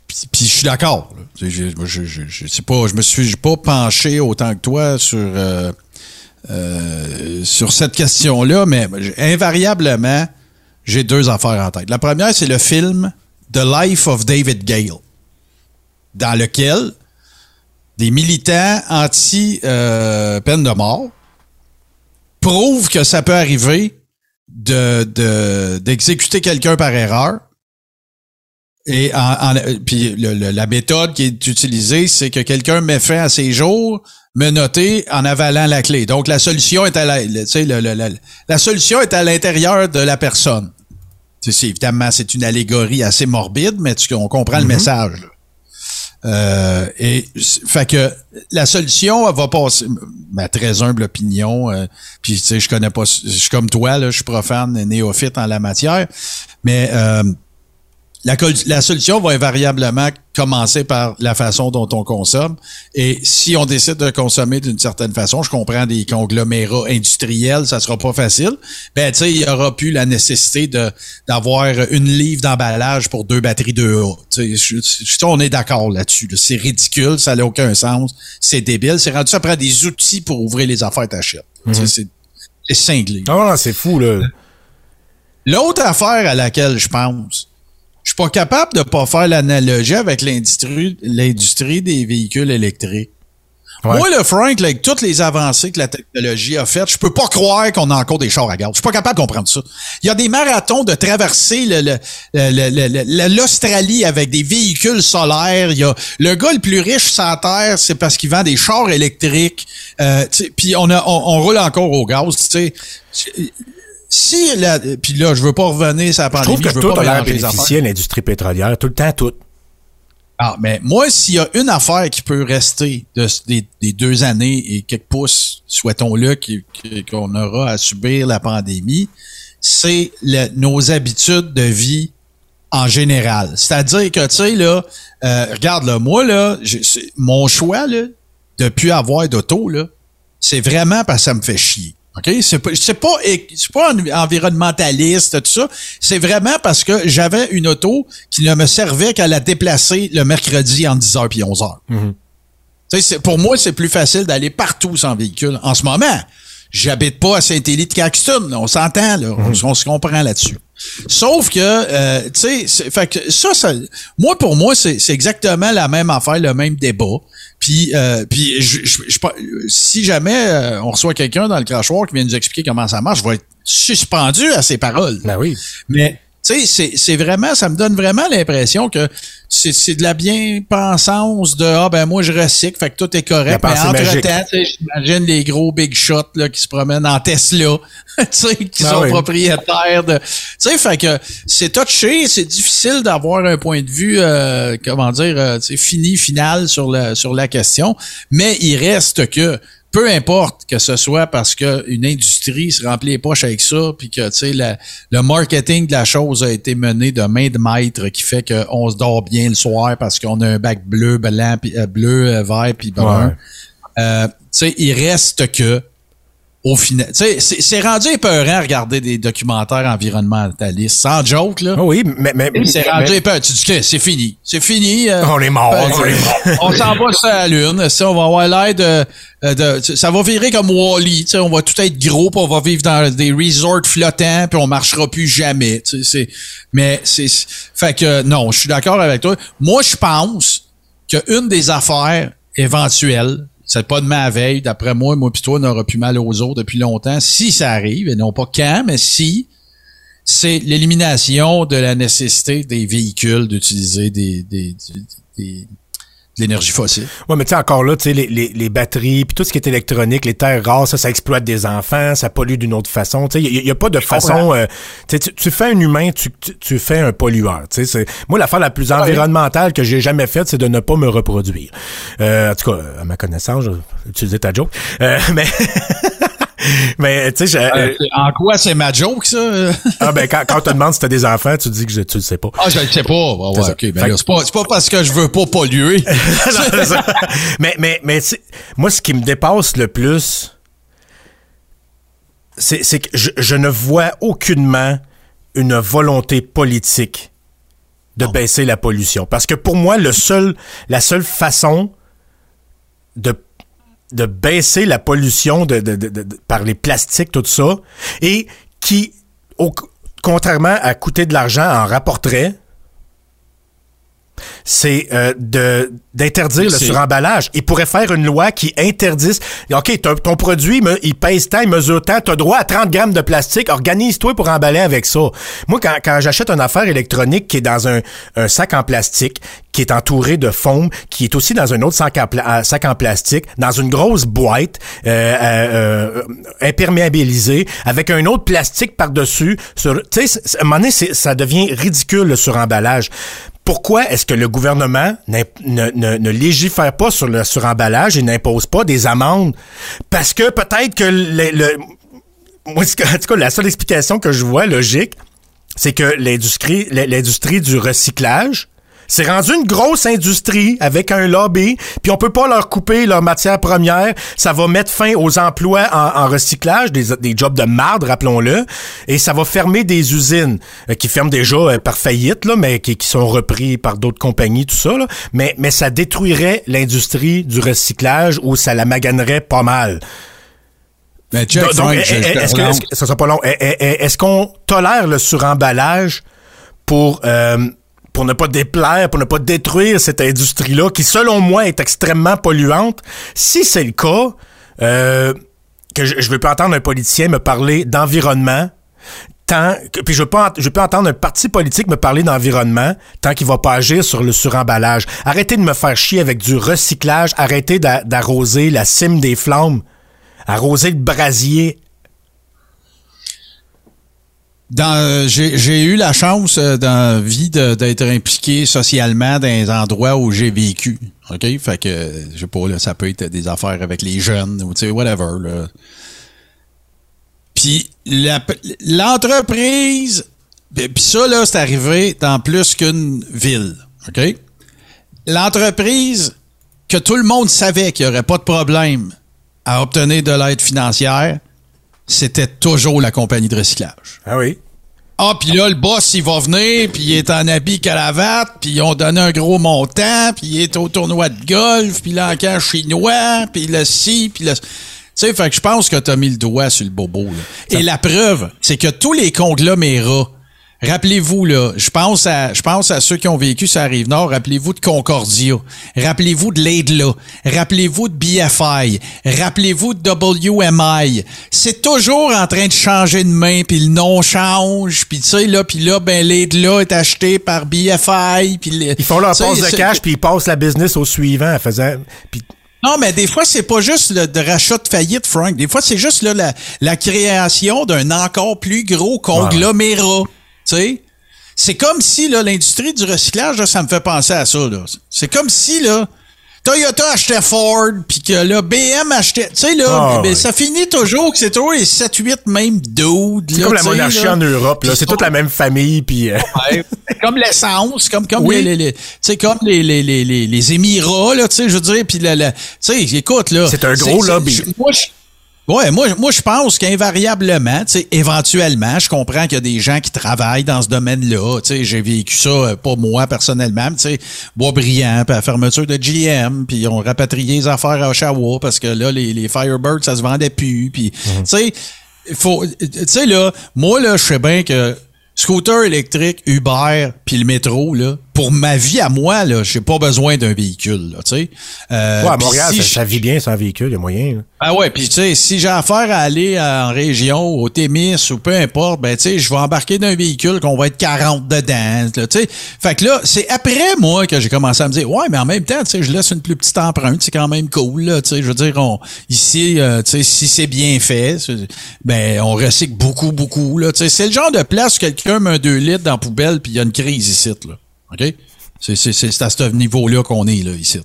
Puis, je suis d'accord. Je, je, je, je sais pas, je me suis pas penché autant que toi sur euh, euh, sur cette question-là, mais invariablement, j'ai deux affaires en tête. La première, c'est le film The Life of David Gale, dans lequel des militants anti-peine de mort prouvent que ça peut arriver de, de- d'exécuter quelqu'un par erreur. Et en, en- puis le- le- la méthode qui est utilisée, c'est que quelqu'un met fin à ses jours menotté en avalant la clé. Donc la solution est à la, le- tu sais, le- le- le- la solution est à l'intérieur de la personne. Tu sais, c'est- évidemment, c'est une allégorie assez morbide, mais tu- on comprend le message. là. Euh, et fait que la solution elle va passer ma très humble opinion euh, puis tu sais je connais pas je suis comme toi là je suis profane néophyte en la matière mais euh, la, solution va invariablement commencer par la façon dont on consomme. Et si on décide de consommer d'une certaine façon, je comprends des conglomérats industriels, ça sera pas facile. Ben, tu sais, il y aura plus la nécessité de d'avoir une livre d'emballage pour deux batteries de A. Tu sais, on est d'accord là-dessus. là. C'est ridicule, ça n'a aucun sens, c'est débile. C'est rendu ça prend des outils pour ouvrir les affaires t'achètes. Tu sais, C'est c'est cinglé. Non, non, c'est fou, là. L'autre affaire à laquelle je pense, je suis pas capable de pas faire l'analogie avec l'industrie, l'industrie des véhicules électriques. Ouais. Moi, le Frank, avec toutes les avancées que la technologie a faites, je peux pas croire qu'on a encore des chars à gaz. Je suis pas capable de comprendre ça. Il y a des marathons de traverser le- le- le- l'Australie avec des véhicules solaires. Il y a le gars le plus riche sur la Terre, c'est parce qu'il vend des chars électriques. Euh, Puis on, a, on, on roule encore au gaz. Tu sais. Si la, puis là, je veux pas revenir sur la Je pandémie, trouve que je veux tout pas a l'industrie pétrolière. Tout le temps, tout. Ah, mais moi, s'il y a une affaire qui peut rester de, des, des deux années et quelques pouces, souhaitons-le, qu'on aura à subir la pandémie, c'est nos habitudes de vie en général. C'est-à-dire que, tu sais, là, euh, regarde, là, moi, là, mon choix, là, de plus avoir d'auto, là, c'est vraiment parce que ça me fait chier. OK? C'est pas, c'est pas, c'est pas en- environnementaliste, tout ça. C'est vraiment parce que j'avais une auto qui ne me servait qu'à la déplacer le mercredi entre 10h et 11h. Tu sais, c'est- pour moi, c'est plus facile d'aller partout sans véhicule. En ce moment, j'habite pas à Saint-Élie de Caxton. là, on s'entend, là. On, on se comprend là-dessus. Sauf que, euh, tu sais, fait que ça, ça, moi, pour moi, c'est exactement la même affaire, le même débat. Puis, euh, puis je, je- je- pas- si jamais euh, on reçoit quelqu'un dans le crachoir qui vient nous expliquer comment ça marche, je vais être suspendu à ses paroles. Ben oui. Mais tu sais, c'est- c'est vraiment, ça me donne vraiment l'impression que c'est c'est de la bien-pensance de ah ben moi je recycle, fait que tout est correct. Mais entre-temps, tu sais, j'imagine les gros big shots là, qui se promènent en Tesla, tu sais, qui Ah sont oui. propriétaires de. Tu sais, fait que c'est touché, c'est difficile d'avoir un point de vue, euh, comment dire, euh, tu sais, fini, final sur la sur la question. Mais il reste que peu importe que ce soit parce que une industrie se remplit les poches avec ça, puis que tu sais le marketing de la chose a été mené de main de maître, qui fait qu'on se dort bien le soir parce qu'on a un bac bleu, blanc, euh, bleu, euh, vert, puis brun. Ouais. Euh, tu sais, il reste que au final, tu sais, c'est rendu épeurant à regarder des documentaires environnementalistes, sans joke là. Ah oui, mais. mais, C'est mais- rendu épeurant. Tu dis que c'est fini, c'est fini. euh, On est mort, euh, on est mort. on s'en va sur la Lune. Ça, on va avoir l'air de, euh, de- Ça va virer comme Wally. On va tout être gros, puis on va vivre dans des resorts flottants, puis on marchera plus jamais. tu sais, c'est- Mais c'est. Fait que non, je suis d'accord avec toi. Moi, je pense qu'une des affaires éventuelles, c'est pas demain à veille, d'après moi, moi pis toi, on aura plus mal aux os depuis longtemps, si ça arrive, et non pas quand, mais si, c'est l'élimination de la nécessité des véhicules d'utiliser des, de l'énergie fossile. Ouais, mais tu sais, encore là, tu sais, les, les, les batteries, puis tout ce qui est électronique, les terres rares, ça, ça exploite des enfants, ça pollue d'une autre façon. Tu sais, il n'y a, pas de façon... euh, tu, tu- fais un humain, tu, tu, tu fais un pollueur. Tu sais, moi, l'affaire la plus environnementale que j'ai jamais faite, c'est de ne pas me reproduire. Euh, en tout cas, à ma connaissance, je utiliser ta joke. Euh, mais... mais, tu sais, je- euh, en quoi c'est ma joke, ça? ah, ben, quand, quand on te demande si t'as des enfants, tu dis que je, tu le sais pas. ah, je le sais pas. Ah ouais, C'est ok, ben c'est pas, parce que je veux pas polluer. Non, mais mais, mais moi, ce qui me dépasse le plus, c'est que je, je ne vois aucunement une volonté politique de baisser la pollution. Parce que pour moi, le seul, la seule façon de, de baisser la pollution par les plastiques, tout ça, et qui, contrairement à coûter de l'argent, en rapporterait, c'est euh, de d'interdire le suremballage. Il pourrait faire une loi qui interdise. OK, ton, produit, me- il pèse tant, il mesure tant, t'as droit à 30 grammes de plastique, organise-toi pour emballer avec ça. Moi, quand, quand j'achète une affaire électronique qui est dans un, un sac en plastique, qui est entouré de foam, qui est aussi dans un autre sac en, pla- euh, sac en plastique, dans une grosse boîte euh, euh, euh, imperméabilisée, avec un autre plastique par-dessus, tu sais, à un moment donné, ça devient ridicule le suremballage. Pourquoi est-ce que le gouvernement ne, légifère pas sur le suremballage et n'impose pas des amendes? Parce que peut-être que le, en tout cas, la seule explication que je vois logique, c'est que l'industrie, l'industrie du recyclage, c'est rendu une grosse industrie avec un lobby, puis on peut pas leur couper leur matière première. Ça va mettre fin aux emplois en, en recyclage, des, des jobs de marde, rappelons-le, et ça va fermer des usines euh, qui ferment déjà euh, par faillite, là, mais qui, qui sont repris par d'autres compagnies, tout ça. Là. Mais, mais ça détruirait l'industrie du recyclage ou ça la maganerait pas mal. Mais check, Donc, donc, est-ce que, est-ce ça sera pas long. Est- est- est- Est-ce qu'on tolère le suremballage pour, euh, pour ne pas déplaire, pour ne pas détruire cette industrie-là, qui, selon moi, est extrêmement polluante? Si c'est le cas, euh, que je, je veux pas entendre un politicien me parler d'environnement, tant que, puis je ent- je pas entendre un parti politique me parler d'environnement tant qu'il va pas agir sur le suremballage. Arrêtez de me faire chier avec du recyclage, arrêtez d'a- d'arroser la cime des flammes, arroser le brasier dans j'ai eu la chance euh, dans la vie d'être impliqué socialement dans les endroits où j'ai vécu. OK? Fait que, euh, je sais pas, ça peut être des affaires avec les jeunes ou, tu sais, whatever. Puis l'entreprise, puis ça, là, c'est arrivé dans plus qu'une ville. OK? L'entreprise que tout le monde savait qu'il n'y aurait pas de problème à obtenir de l'aide financière, c'était toujours la compagnie de recyclage. Ah oui. Ah, puis là, le boss, il va venir, puis il est en habit cravate, puis ils ont donné un gros montant, puis il est au tournoi de golf, puis l'encan chinois, puis le ci, puis le... Tu sais, fait que je pense que t'as mis le doigt sur le bobo. Là. Et la preuve, c'est que tous les conglomérats, rappelez-vous, là, je pense à je pense à ceux qui ont vécu sur la Rive-Nord, rappelez-vous de Concordia, rappelez-vous de l'Aidla, rappelez-vous de BFI, rappelez-vous de WMI. C'est toujours en train de changer de main, puis le nom change, puis tu sais, là, puis là, ben l'Aidla est acheté par BFI, puis... Ils font leur passe de cash, puis ils passent la business au suivant en faisant. Puis non, mais des fois, c'est pas juste le de rachat de faillite, Frank. Des fois, c'est juste là, la, la création d'un encore plus gros conglomérat. Sais? C'est comme si là, l'industrie du recyclage, là, ça me fait penser à ça. là. C'est comme si là, Toyota achetait Ford, puis que là, BM achetait. Tu sais, là, Ah, ben, ça finit toujours que c'est toujours les 7-8 mêmes dudes. c'est comme la monarchie là. en Europe, là. C'est toute la même famille, puis. euh, Ouais, comme l'essence, comme comme Oui. les, les, les- comme les les, les, les, les Émirats là, tu sais, je veux dire, puis la, la- tu sais, écoute là, C'est un gros lobby. Moi, je, ouais, moi, moi, je pense qu'invariablement, tu sais, éventuellement, je comprends qu'il y a des gens qui travaillent dans ce domaine-là. Tu sais, j'ai vécu ça, euh, pas moi personnellement, mais tu sais, Boisbriand, puis la fermeture de GM, puis ils ont rapatrié les affaires à Oshawa parce que là, les, les Firebirds, ça se vendait plus, puis Mhm. tu sais, faut, tu sais là, moi là, je sais bien que scooter électrique, Uber, puis le métro là, pour ma vie à moi là, j'ai pas besoin d'un véhicule là, tu sais. Euh, Ouais, à Montréal, si ça, vit bien sans véhicule, il y a moyen. là. ah ouais, puis tu sais, si j'ai affaire à aller euh, en région, au Témis ou peu importe, ben tu sais, je vais embarquer d'un véhicule qu'on va être 40 dedans, tu sais. Fait que là, c'est après moi que j'ai commencé à me dire, ouais, mais en même temps, tu sais, je laisse une plus petite empreinte, c'est quand même cool, là, tu sais. Je veux dire, on, ici, euh, tu sais, si c'est bien fait, ben on recycle beaucoup, beaucoup, là, tu sais. C'est le genre de place où quelqu'un met un 2 litres dans la poubelle puis il y a une crise ici, là. OK? C'est, c'est, c'est à ce niveau-là qu'on est, là, ici.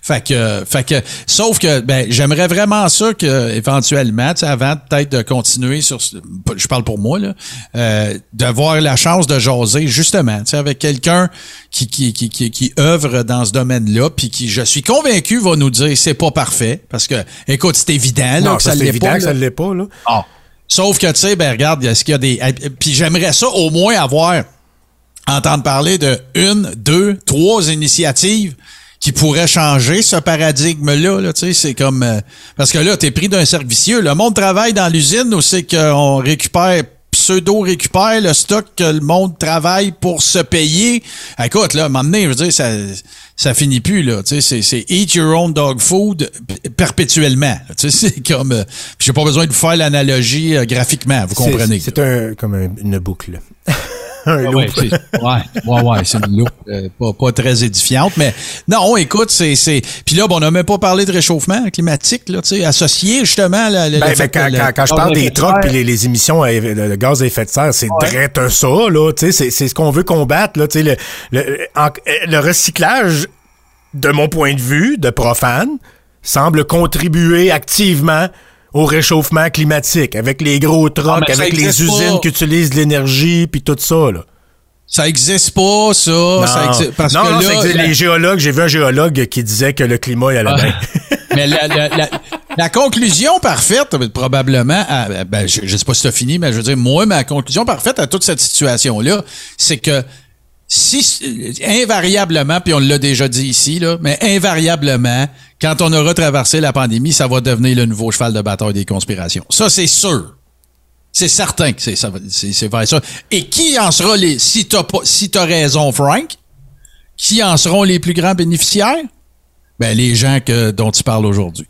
Fait que, fait que, sauf que, ben, j'aimerais vraiment ça que, éventuellement, avant peut-être de continuer sur, ce- je parle pour moi, là, euh, d'avoir la chance de jaser, justement, tu sais, avec quelqu'un qui, qui, qui, qui, qui œuvre dans ce domaine-là, puis qui, je suis convaincu, va nous dire c'est pas parfait, parce que, écoute, c'est évident, là, Non, que ça, évident pas. que ça ne l'est pas, là. Ah. Sauf que, tu sais, ben regarde, est-ce qu'il y a des... Puis j'aimerais ça au moins avoir, entendre parler de une, deux, trois initiatives qui pourraient changer ce paradigme-là. Là, tu sais, c'est comme... euh, parce que là, t'es pris d'un cercle vicieux. Le monde travaille dans l'usine où c'est qu'on récupère pseudo-récupère le stock que le monde travaille pour se payer. Écoute, là, à un moment donné, je veux dire, ça, ça finit plus, là. Tu sais, c'est, c'est eat your own dog food perpétuellement. Tu sais, c'est comme... euh, j'ai pas besoin de vous faire l'analogie euh, graphiquement, vous comprenez. C'est un, comme un- une boucle. un loop. Ouais, c'est- ouais, ouais, ouais, c'est une loupe euh, pas, pas très édifiante, mais non, écoute, c'est, c'est, puis là, bon, on n'a même pas parlé de réchauffement climatique, là, tu sais, associé justement, là, le, Ben, le ben, fait quand, quand- quand je parle des trucks et les, les émissions de, gaz à effet de serre, c'est direct ça, là. tu sais, C'est c'est ce qu'on veut combattre. Là, tu sais, le, le, en- le recyclage, de mon point de vue, de profane, semble contribuer activement au réchauffement climatique, avec les gros trucks, Ah, avec les usines qui utilisent de l'énergie, puis tout ça. Là. ça existe pas, ça, ça existe, parce non, que non, là, ça existe. la- les géologues, j'ai vu un géologue qui disait que le climat il allait Ah. bien. mais la, la- la- la conclusion parfaite, probablement, à- ben, je, je sais pas si t'as fini, mais je veux dire, moi, ma conclusion parfaite à toute cette situation-là, c'est que si invariablement, puis on l'a déjà dit ici, là, mais invariablement, quand on aura traversé la pandémie, ça va devenir le nouveau cheval de bataille des conspirations. Ça, c'est sûr. C'est certain que c'est ça, c'est vrai ça. Et qui en sera les si t'as si t'as raison, Frank, qui en seront les plus grands bénéficiaires? Ben les gens que dont tu parles aujourd'hui.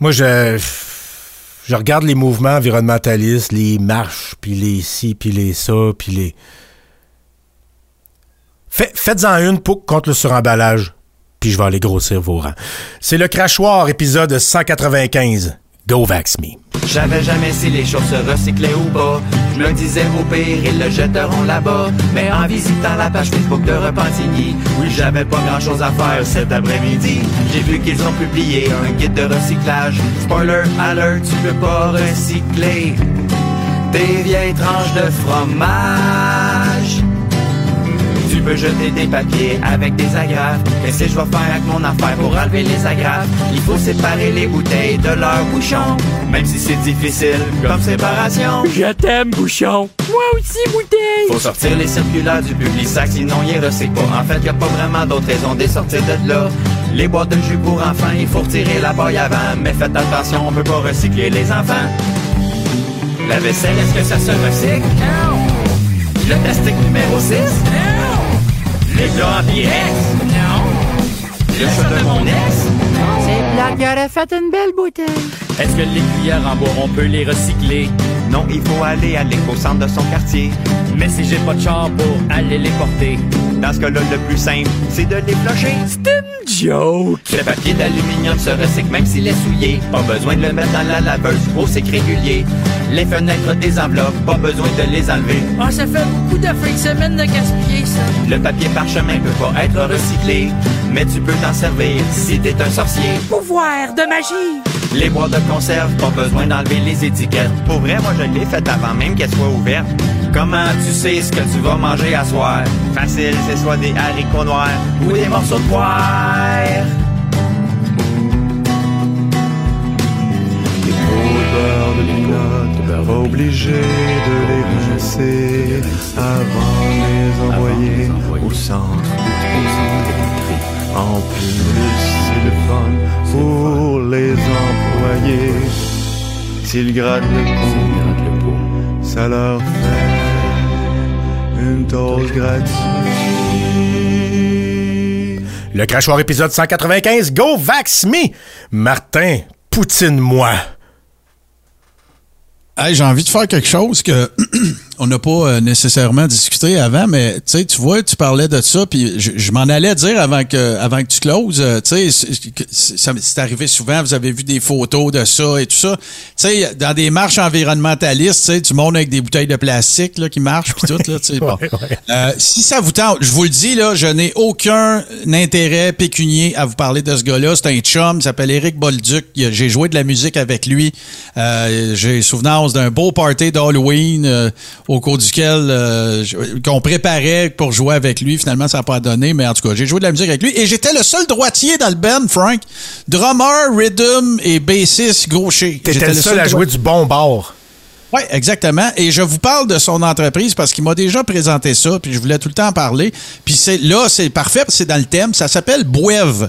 Moi, je, je regarde les mouvements environnementalistes, les marches, puis les ci, puis les ça, puis les... Fait- Faites-en une pour, contre le suremballage, puis je vais aller grossir vos rangs. C'est le crachoir, épisode 195. Go Vax Me. J'avais jamais si les choses se recyclaient ou pas. Je me disais au pire, ils le jetteront là-bas. Mais en visitant la page Facebook de Repentigny, oui, j'avais pas grand-chose à faire cet après-midi. J'ai vu qu'ils ont publié un guide de recyclage. Spoiler alert, tu peux pas recycler des vieilles tranches de fromage. Tu peux jeter des papiers avec des agrafes. Qu'est-ce que je vais faire avec mon affaire pour enlever les agrafes? Il faut séparer les bouteilles de leurs bouchons. Même si c'est difficile comme séparation. Je t'aime, bouchon. Moi aussi, bouteille. Faut sortir les circulaires du public sac, sinon ils recyclent pas. En fait, y a pas vraiment d'autre raison de les sortir de là. Les boîtes de jus pour enfants, il faut retirer la paille avant. Mais faites attention, on peut pas recycler les enfants. La vaisselle, est-ce que ça se recycle? Non. Le plastique numéro 6? Non. Les Pyrex? Non. Le chat de mon ex? C'est plate, il aurait fait une belle bouteille. Est-ce que les cuillères en bois, on peut les recycler? Non, il faut aller à l'éco-centre de son quartier. Mais si j'ai pas de char pour aller les porter, Dans ce cas-là, le plus simple, c'est de les flusher. c'est une joke. Le papier d'aluminium se recycle même s'il est souillé. Pas besoin de le mettre dans la laveuse, gros c'est régulier. Les fenêtres des enveloppes, pas besoin de les enlever. Ah, ça fait beaucoup de fins de semaine de gaspiller, ça. Le papier parchemin peut pas être recyclé, mais tu peux t'en servir si t'es un sorcier. Pouvoir de magie. Les boîtes de conserve, pas besoin d'enlever les étiquettes. Pour vrai, moi je l'ai fait avant même qu'elle soit ouverte. Comment tu sais ce que tu vas manger à soir? Facile, c'est soit des haricots noirs ou des morceaux de poire. Les pots de beurre de pinot, pas obligé de les rincer avant de les envoyer au centre tri. En plus, c'est le fun pour les employés. S'ils grattent le pot, ça leur fait une dose gratuite. Le crachoir épisode 195, Go Vax Me! Martin, poutine-moi. Hey, j'ai envie de faire quelque chose que on n'a pas euh, nécessairement discuté avant, mais tu sais, tu vois, tu parlais de ça, puis je, je m'en allais dire avant que, avant que tu closes, euh, tu sais, c'est- arrivé souvent, vous avez vu des photos de ça et tout ça. Tu sais, dans des marches environnementalistes, tu sais, du monde avec des bouteilles de plastique là, qui marchent, puis tout, là, tu sais, bon. Ouais, ouais. Euh, si ça vous tente, je vous le dis, là, je n'ai aucun intérêt pécunier à vous parler de ce gars-là. C'est un chum, il s'appelle Eric Bolduc. J'ai joué de la musique avec lui. Euh, J'ai souvenance d'un beau party d'Halloween euh, au cours duquel euh, qu'on préparait pour jouer avec lui. Finalement, ça n'a pas donné, mais en tout cas, j'ai joué de la musique avec lui. Et j'étais le seul droitier dans le band, Frank. Drummer, rhythm et bassiste gaucher. T'étais J'étais le seul à jouer du bon bord. oui, exactement. Et je vous parle de son entreprise parce qu'il m'a déjà présenté ça, puis je voulais tout le temps en parler. Puis c'est là, c'est parfait, c'est dans le thème. Ça s'appelle Bouève.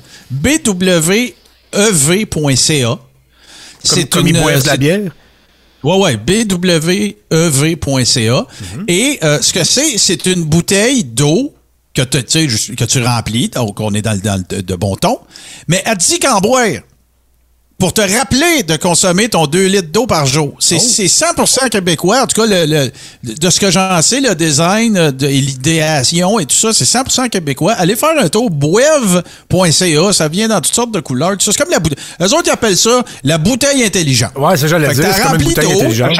B-W-E-V.ca. Comme, comme ils boivent de la c'est- bière? Ouais, ouais, bwev.ca. Et euh, ce que c'est, c'est une bouteille d'eau que, que tu remplis, donc on est dans, le- dans le de, de bon ton, mais elle dit qu'en boire. Pour te rappeler de consommer ton 2 litres d'eau par jour. C'est c'est 100% québécois. En tout cas, le, le- de ce que j'en sais, le design euh, de, et l'idéation et tout ça, c'est 100% québécois. Allez faire un tour, boev.ca. Ça vient dans toutes sortes de couleurs. tout ça. C'est comme la bouteille. Eux autres, ils appellent ça la bouteille intelligente. Ouais, c'est ça, que dire. C'est comme une bouteille intelligente.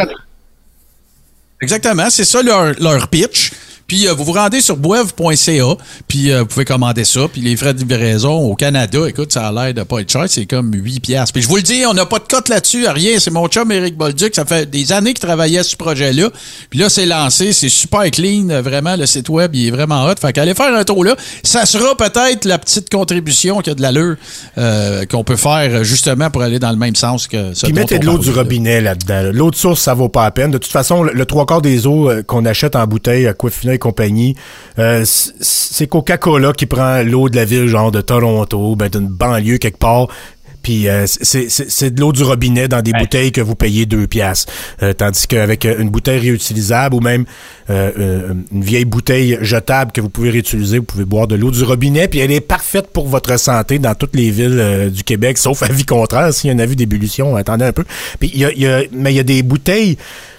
Exactement, c'est ça leur, leur pitch. Puis euh, vous vous rendez sur boev.ca, puis euh, vous pouvez commander ça. Puis les frais de livraison au Canada, écoute, ça a l'air de pas être cher, c'est comme 8 piastres. Puis je vous le dis, on n'a pas de cote là-dessus, rien. C'est mon chum Eric Bolduc, ça fait des années qu'il travaillait sur ce projet-là. Puis là, c'est lancé, c'est super clean, euh, vraiment, le site web, il est vraiment hot. Fait qu'allez faire un tour là. Ça sera peut-être la petite contribution qui a de l'allure euh, qu'on peut faire euh, justement pour aller dans le même sens que ça. Puis mettez de l'eau du là. robinet là-dedans. là. L'eau de source, ça vaut pas la peine. De toute façon, le, le trois quarts des eaux euh, qu'on achète en bouteille à et compagnie, euh, c'est Coca-Cola qui prend l'eau de la ville, genre de Toronto, ben, d'une banlieue quelque part. Puis euh, c'est- de l'eau du robinet dans des bouteilles que vous payez deux piastres. Euh, tandis qu'avec euh, une bouteille réutilisable ou même euh, euh, une vieille bouteille jetable que vous pouvez réutiliser, vous pouvez boire de l'eau du robinet. Puis elle est parfaite pour votre santé dans toutes les villes euh, du Québec, sauf à vie contraire. S'il y a un avis d'ébullition, attendez un peu. Puis il y a, y a- mais il y a des bouteilles il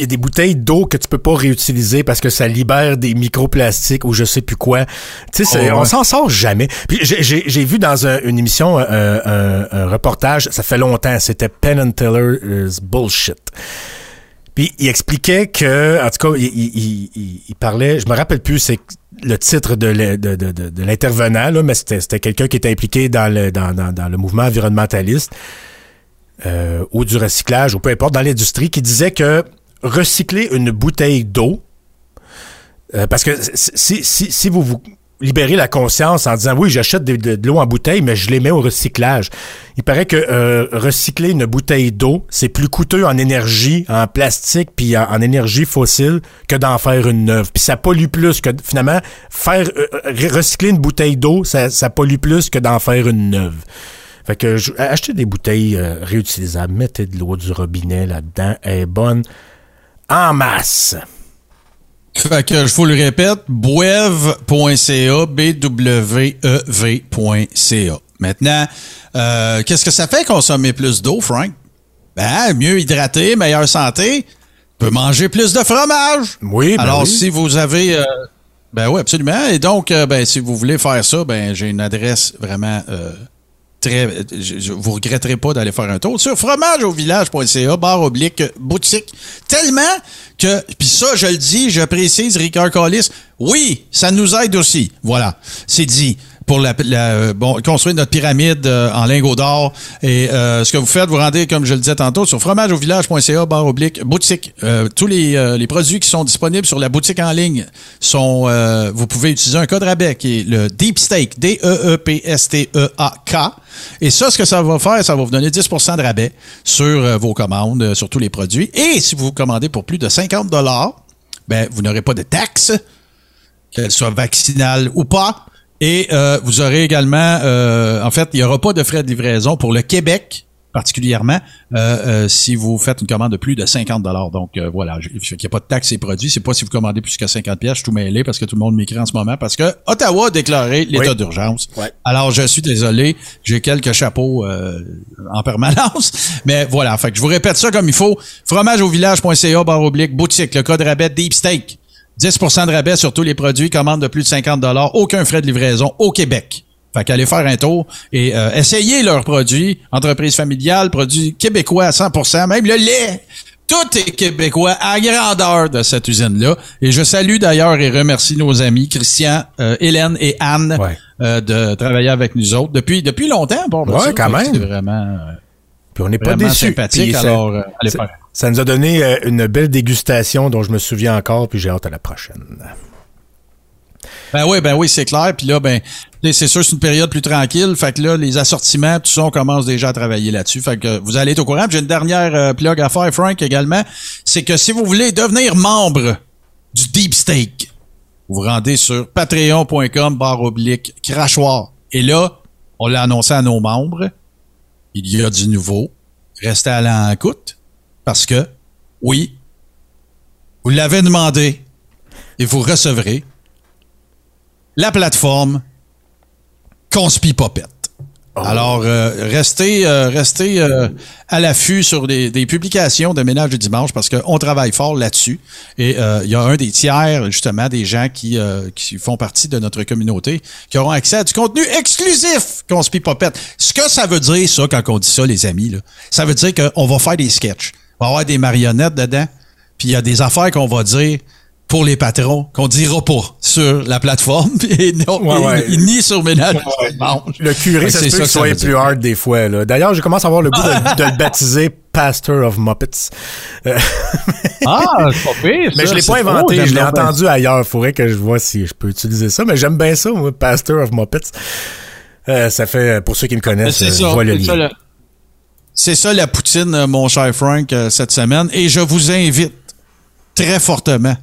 y a des bouteilles d'eau que tu peux pas réutiliser parce que ça libère des microplastiques ou je sais plus quoi. Tu sais, Oh, ouais. on s'en sort jamais. Puis j'ai- vu dans un- une émission euh, un, un reportage, ça fait longtemps, c'était Penn and Teller's Bullshit. Puis il expliquait que, en tout cas, il, il- il- il- il parlait, je me rappelle plus, c'est le titre de, le- de, de, de- de l'intervenant, là, mais c'était c'était quelqu'un qui était impliqué dans le, dans, dans, dans le mouvement environnementaliste euh, ou du recyclage, ou peu importe, dans l'industrie, qui disait que recycler une bouteille d'eau, euh, parce que si, vous vous libérez la conscience en disant oui, j'achète de, l'eau en bouteille, mais je les mets au recyclage. Il paraît que euh, recycler une bouteille d'eau, c'est plus coûteux en énergie, en plastique, puis en, énergie fossile que d'en faire une neuve. Puis ça pollue plus que finalement faire euh, recycler une bouteille d'eau, ça, pollue plus que d'en faire une neuve. Fait que achetez des bouteilles réutilisables, mettez de l'eau du robinet là-dedans, est bonne en masse. Fait que je vous le répète, boev.ca, B-W-E-V.ca. Maintenant, euh, qu'est-ce que ça fait consommer plus d'eau, Frank? Ben, mieux hydraté, meilleure santé, peut manger plus de fromage. Oui, ben Alors, oui. si vous avez... euh, ben oui, absolument. Et donc, euh, ben, si vous voulez faire ça, ben, j'ai une adresse vraiment... je, je- vous regretterez pas d'aller faire un tour sur fromageauvillage.ca, barre oblique, boutique. Tellement que, puis ça, je le dis, je précise, Ricard Collis, oui, ça nous aide aussi. Voilà, c'est dit. Pour la, la- euh, bon, construire notre pyramide euh, en lingots d'or. Et euh, ce que vous faites, vous rendez, comme je le disais tantôt, sur fromageauvillage.ca, barre oblique, boutique. Euh, tous les, euh, les produits qui sont disponibles sur la boutique en ligne sont, vous pouvez utiliser un code rabais qui est le Deep Steak, D-E-E-P-S-T-E-A-K. Et ça, ce que ça va faire, ça va vous donner 10% de rabais sur vos commandes, sur tous les produits. Et si vous commandez pour plus de 50 ben, vous n'aurez pas de taxes, qu'elle soit vaccinale ou pas. Et euh, vous aurez également, euh, en fait, il n'y aura pas de frais de livraison pour le Québec particulièrement euh, euh, si vous faites une commande de plus de 50 Donc euh, voilà, je- il n'y a pas de taxe et produits. C'est pas si vous commandez plus que 50 pièces, je suis tout mêlé parce que tout le monde m'écrit en ce moment parce que Ottawa a déclaré l'état Oui. d'urgence. Ouais. Alors je suis désolé, j'ai quelques chapeaux euh, en permanence, mais voilà, fait que je vous répète ça comme il faut. Fromageauvillage.ca barre oblique boutique, le code rabais Deep Steak. 10% de rabais sur tous les produits, commande de plus de 50 aucun frais de livraison au Québec. Fait qu'allez faire un tour et euh, essayez leurs produits, entreprise familiale, produits québécois à 100% même le lait. Tout est québécois à grandeur de cette usine-là. Et je salue d'ailleurs et remercie nos amis Christian, euh, Hélène et Anne Ouais. euh, de travailler avec nous autres depuis depuis longtemps. Bon, Ouais, ça, quand même. C'est vraiment, euh, Puis on n'est pas déçus. sympathique. Puis alors, euh, allez faire. Ça nous a donné euh, une belle dégustation dont je me souviens encore, puis j'ai hâte à la prochaine. Ben oui, ben oui, c'est clair. Puis là, ben, c'est sûr, c'est une période plus tranquille. Fait que là, les assortiments, tout ça, on commence déjà à travailler là-dessus. Fait que vous allez être au courant. J'ai une dernière euh, plug à faire, Frank, également. C'est que si vous voulez devenir membre du Deep Steak, vous vous rendez sur patreon.com barre oblique crachoir. Et là, on l'a annoncé à nos membres. Il y a du nouveau. Restez à l'écoute. Parce que, oui, vous l'avez demandé et vous recevrez la plateforme Conspi Popette. Alors, euh, restez, euh, restez euh, à l'affût sur des, des publications de ménage du dimanche parce qu'on travaille fort là-dessus. Et il y a un des tiers, justement, des gens qui, qui font partie de notre communauté qui auront accès à du contenu exclusif Conspi Popette. Ce que ça veut dire, ça, quand on dit ça, les amis, là, ça veut dire qu'on va faire des sketchs. Va y avoir des marionnettes dedans. Puis il y a des affaires qu'on va dire pour les patrons qu'on dira pas sur la plateforme et non Ouais, et- ouais. et ni sur ménage. Le curé, Ouais, ça se peut ça qu'il soit plus dire. hard des fois. là. D'ailleurs, je commence à avoir le goût de, de le baptiser Pastor of Muppets. Ah, c'est pas pire, Mais ça, je l'ai c'est pas inventé, je l'ai donc bien entendu ailleurs. Faudrait que je vois si je peux utiliser ça. Mais j'aime bien ça, moi, Pastor of Muppets. Euh, ça fait, pour ceux qui me connaissent, C'est euh, ça, je vois le C'est ça, lien. C'est ça la poutine, euh, mon cher Frank, euh, cette semaine. Et je vous invite très fortement,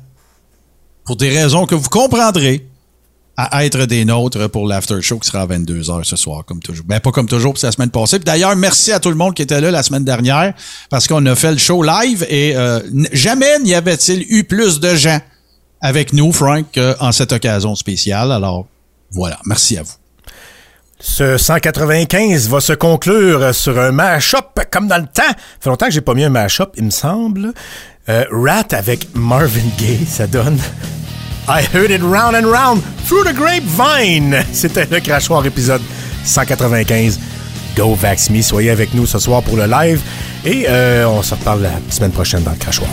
pour des raisons que vous comprendrez, à être des nôtres pour l'after show qui sera à 22h ce soir, comme toujours. Ben, pas comme toujours, puis c'est la semaine passée. D'ailleurs, merci à tout le monde qui était là la semaine dernière, parce qu'on a fait le show live et euh, jamais n'y avait-il eu plus de gens avec nous, Frank, qu'en cette occasion spéciale. Alors, voilà. Merci à vous. Ce 195 va se conclure sur un mash-up comme dans le temps. Fait longtemps que j'ai pas mis un mash-up, il me semble. Euh, Rat avec Marvin Gaye, ça donne. I heard it round and round through the grapevine. C'était le crachoir épisode 195. Go Vax Me. Soyez avec nous ce soir pour le live et euh, on se reparle la semaine prochaine dans le crachoir.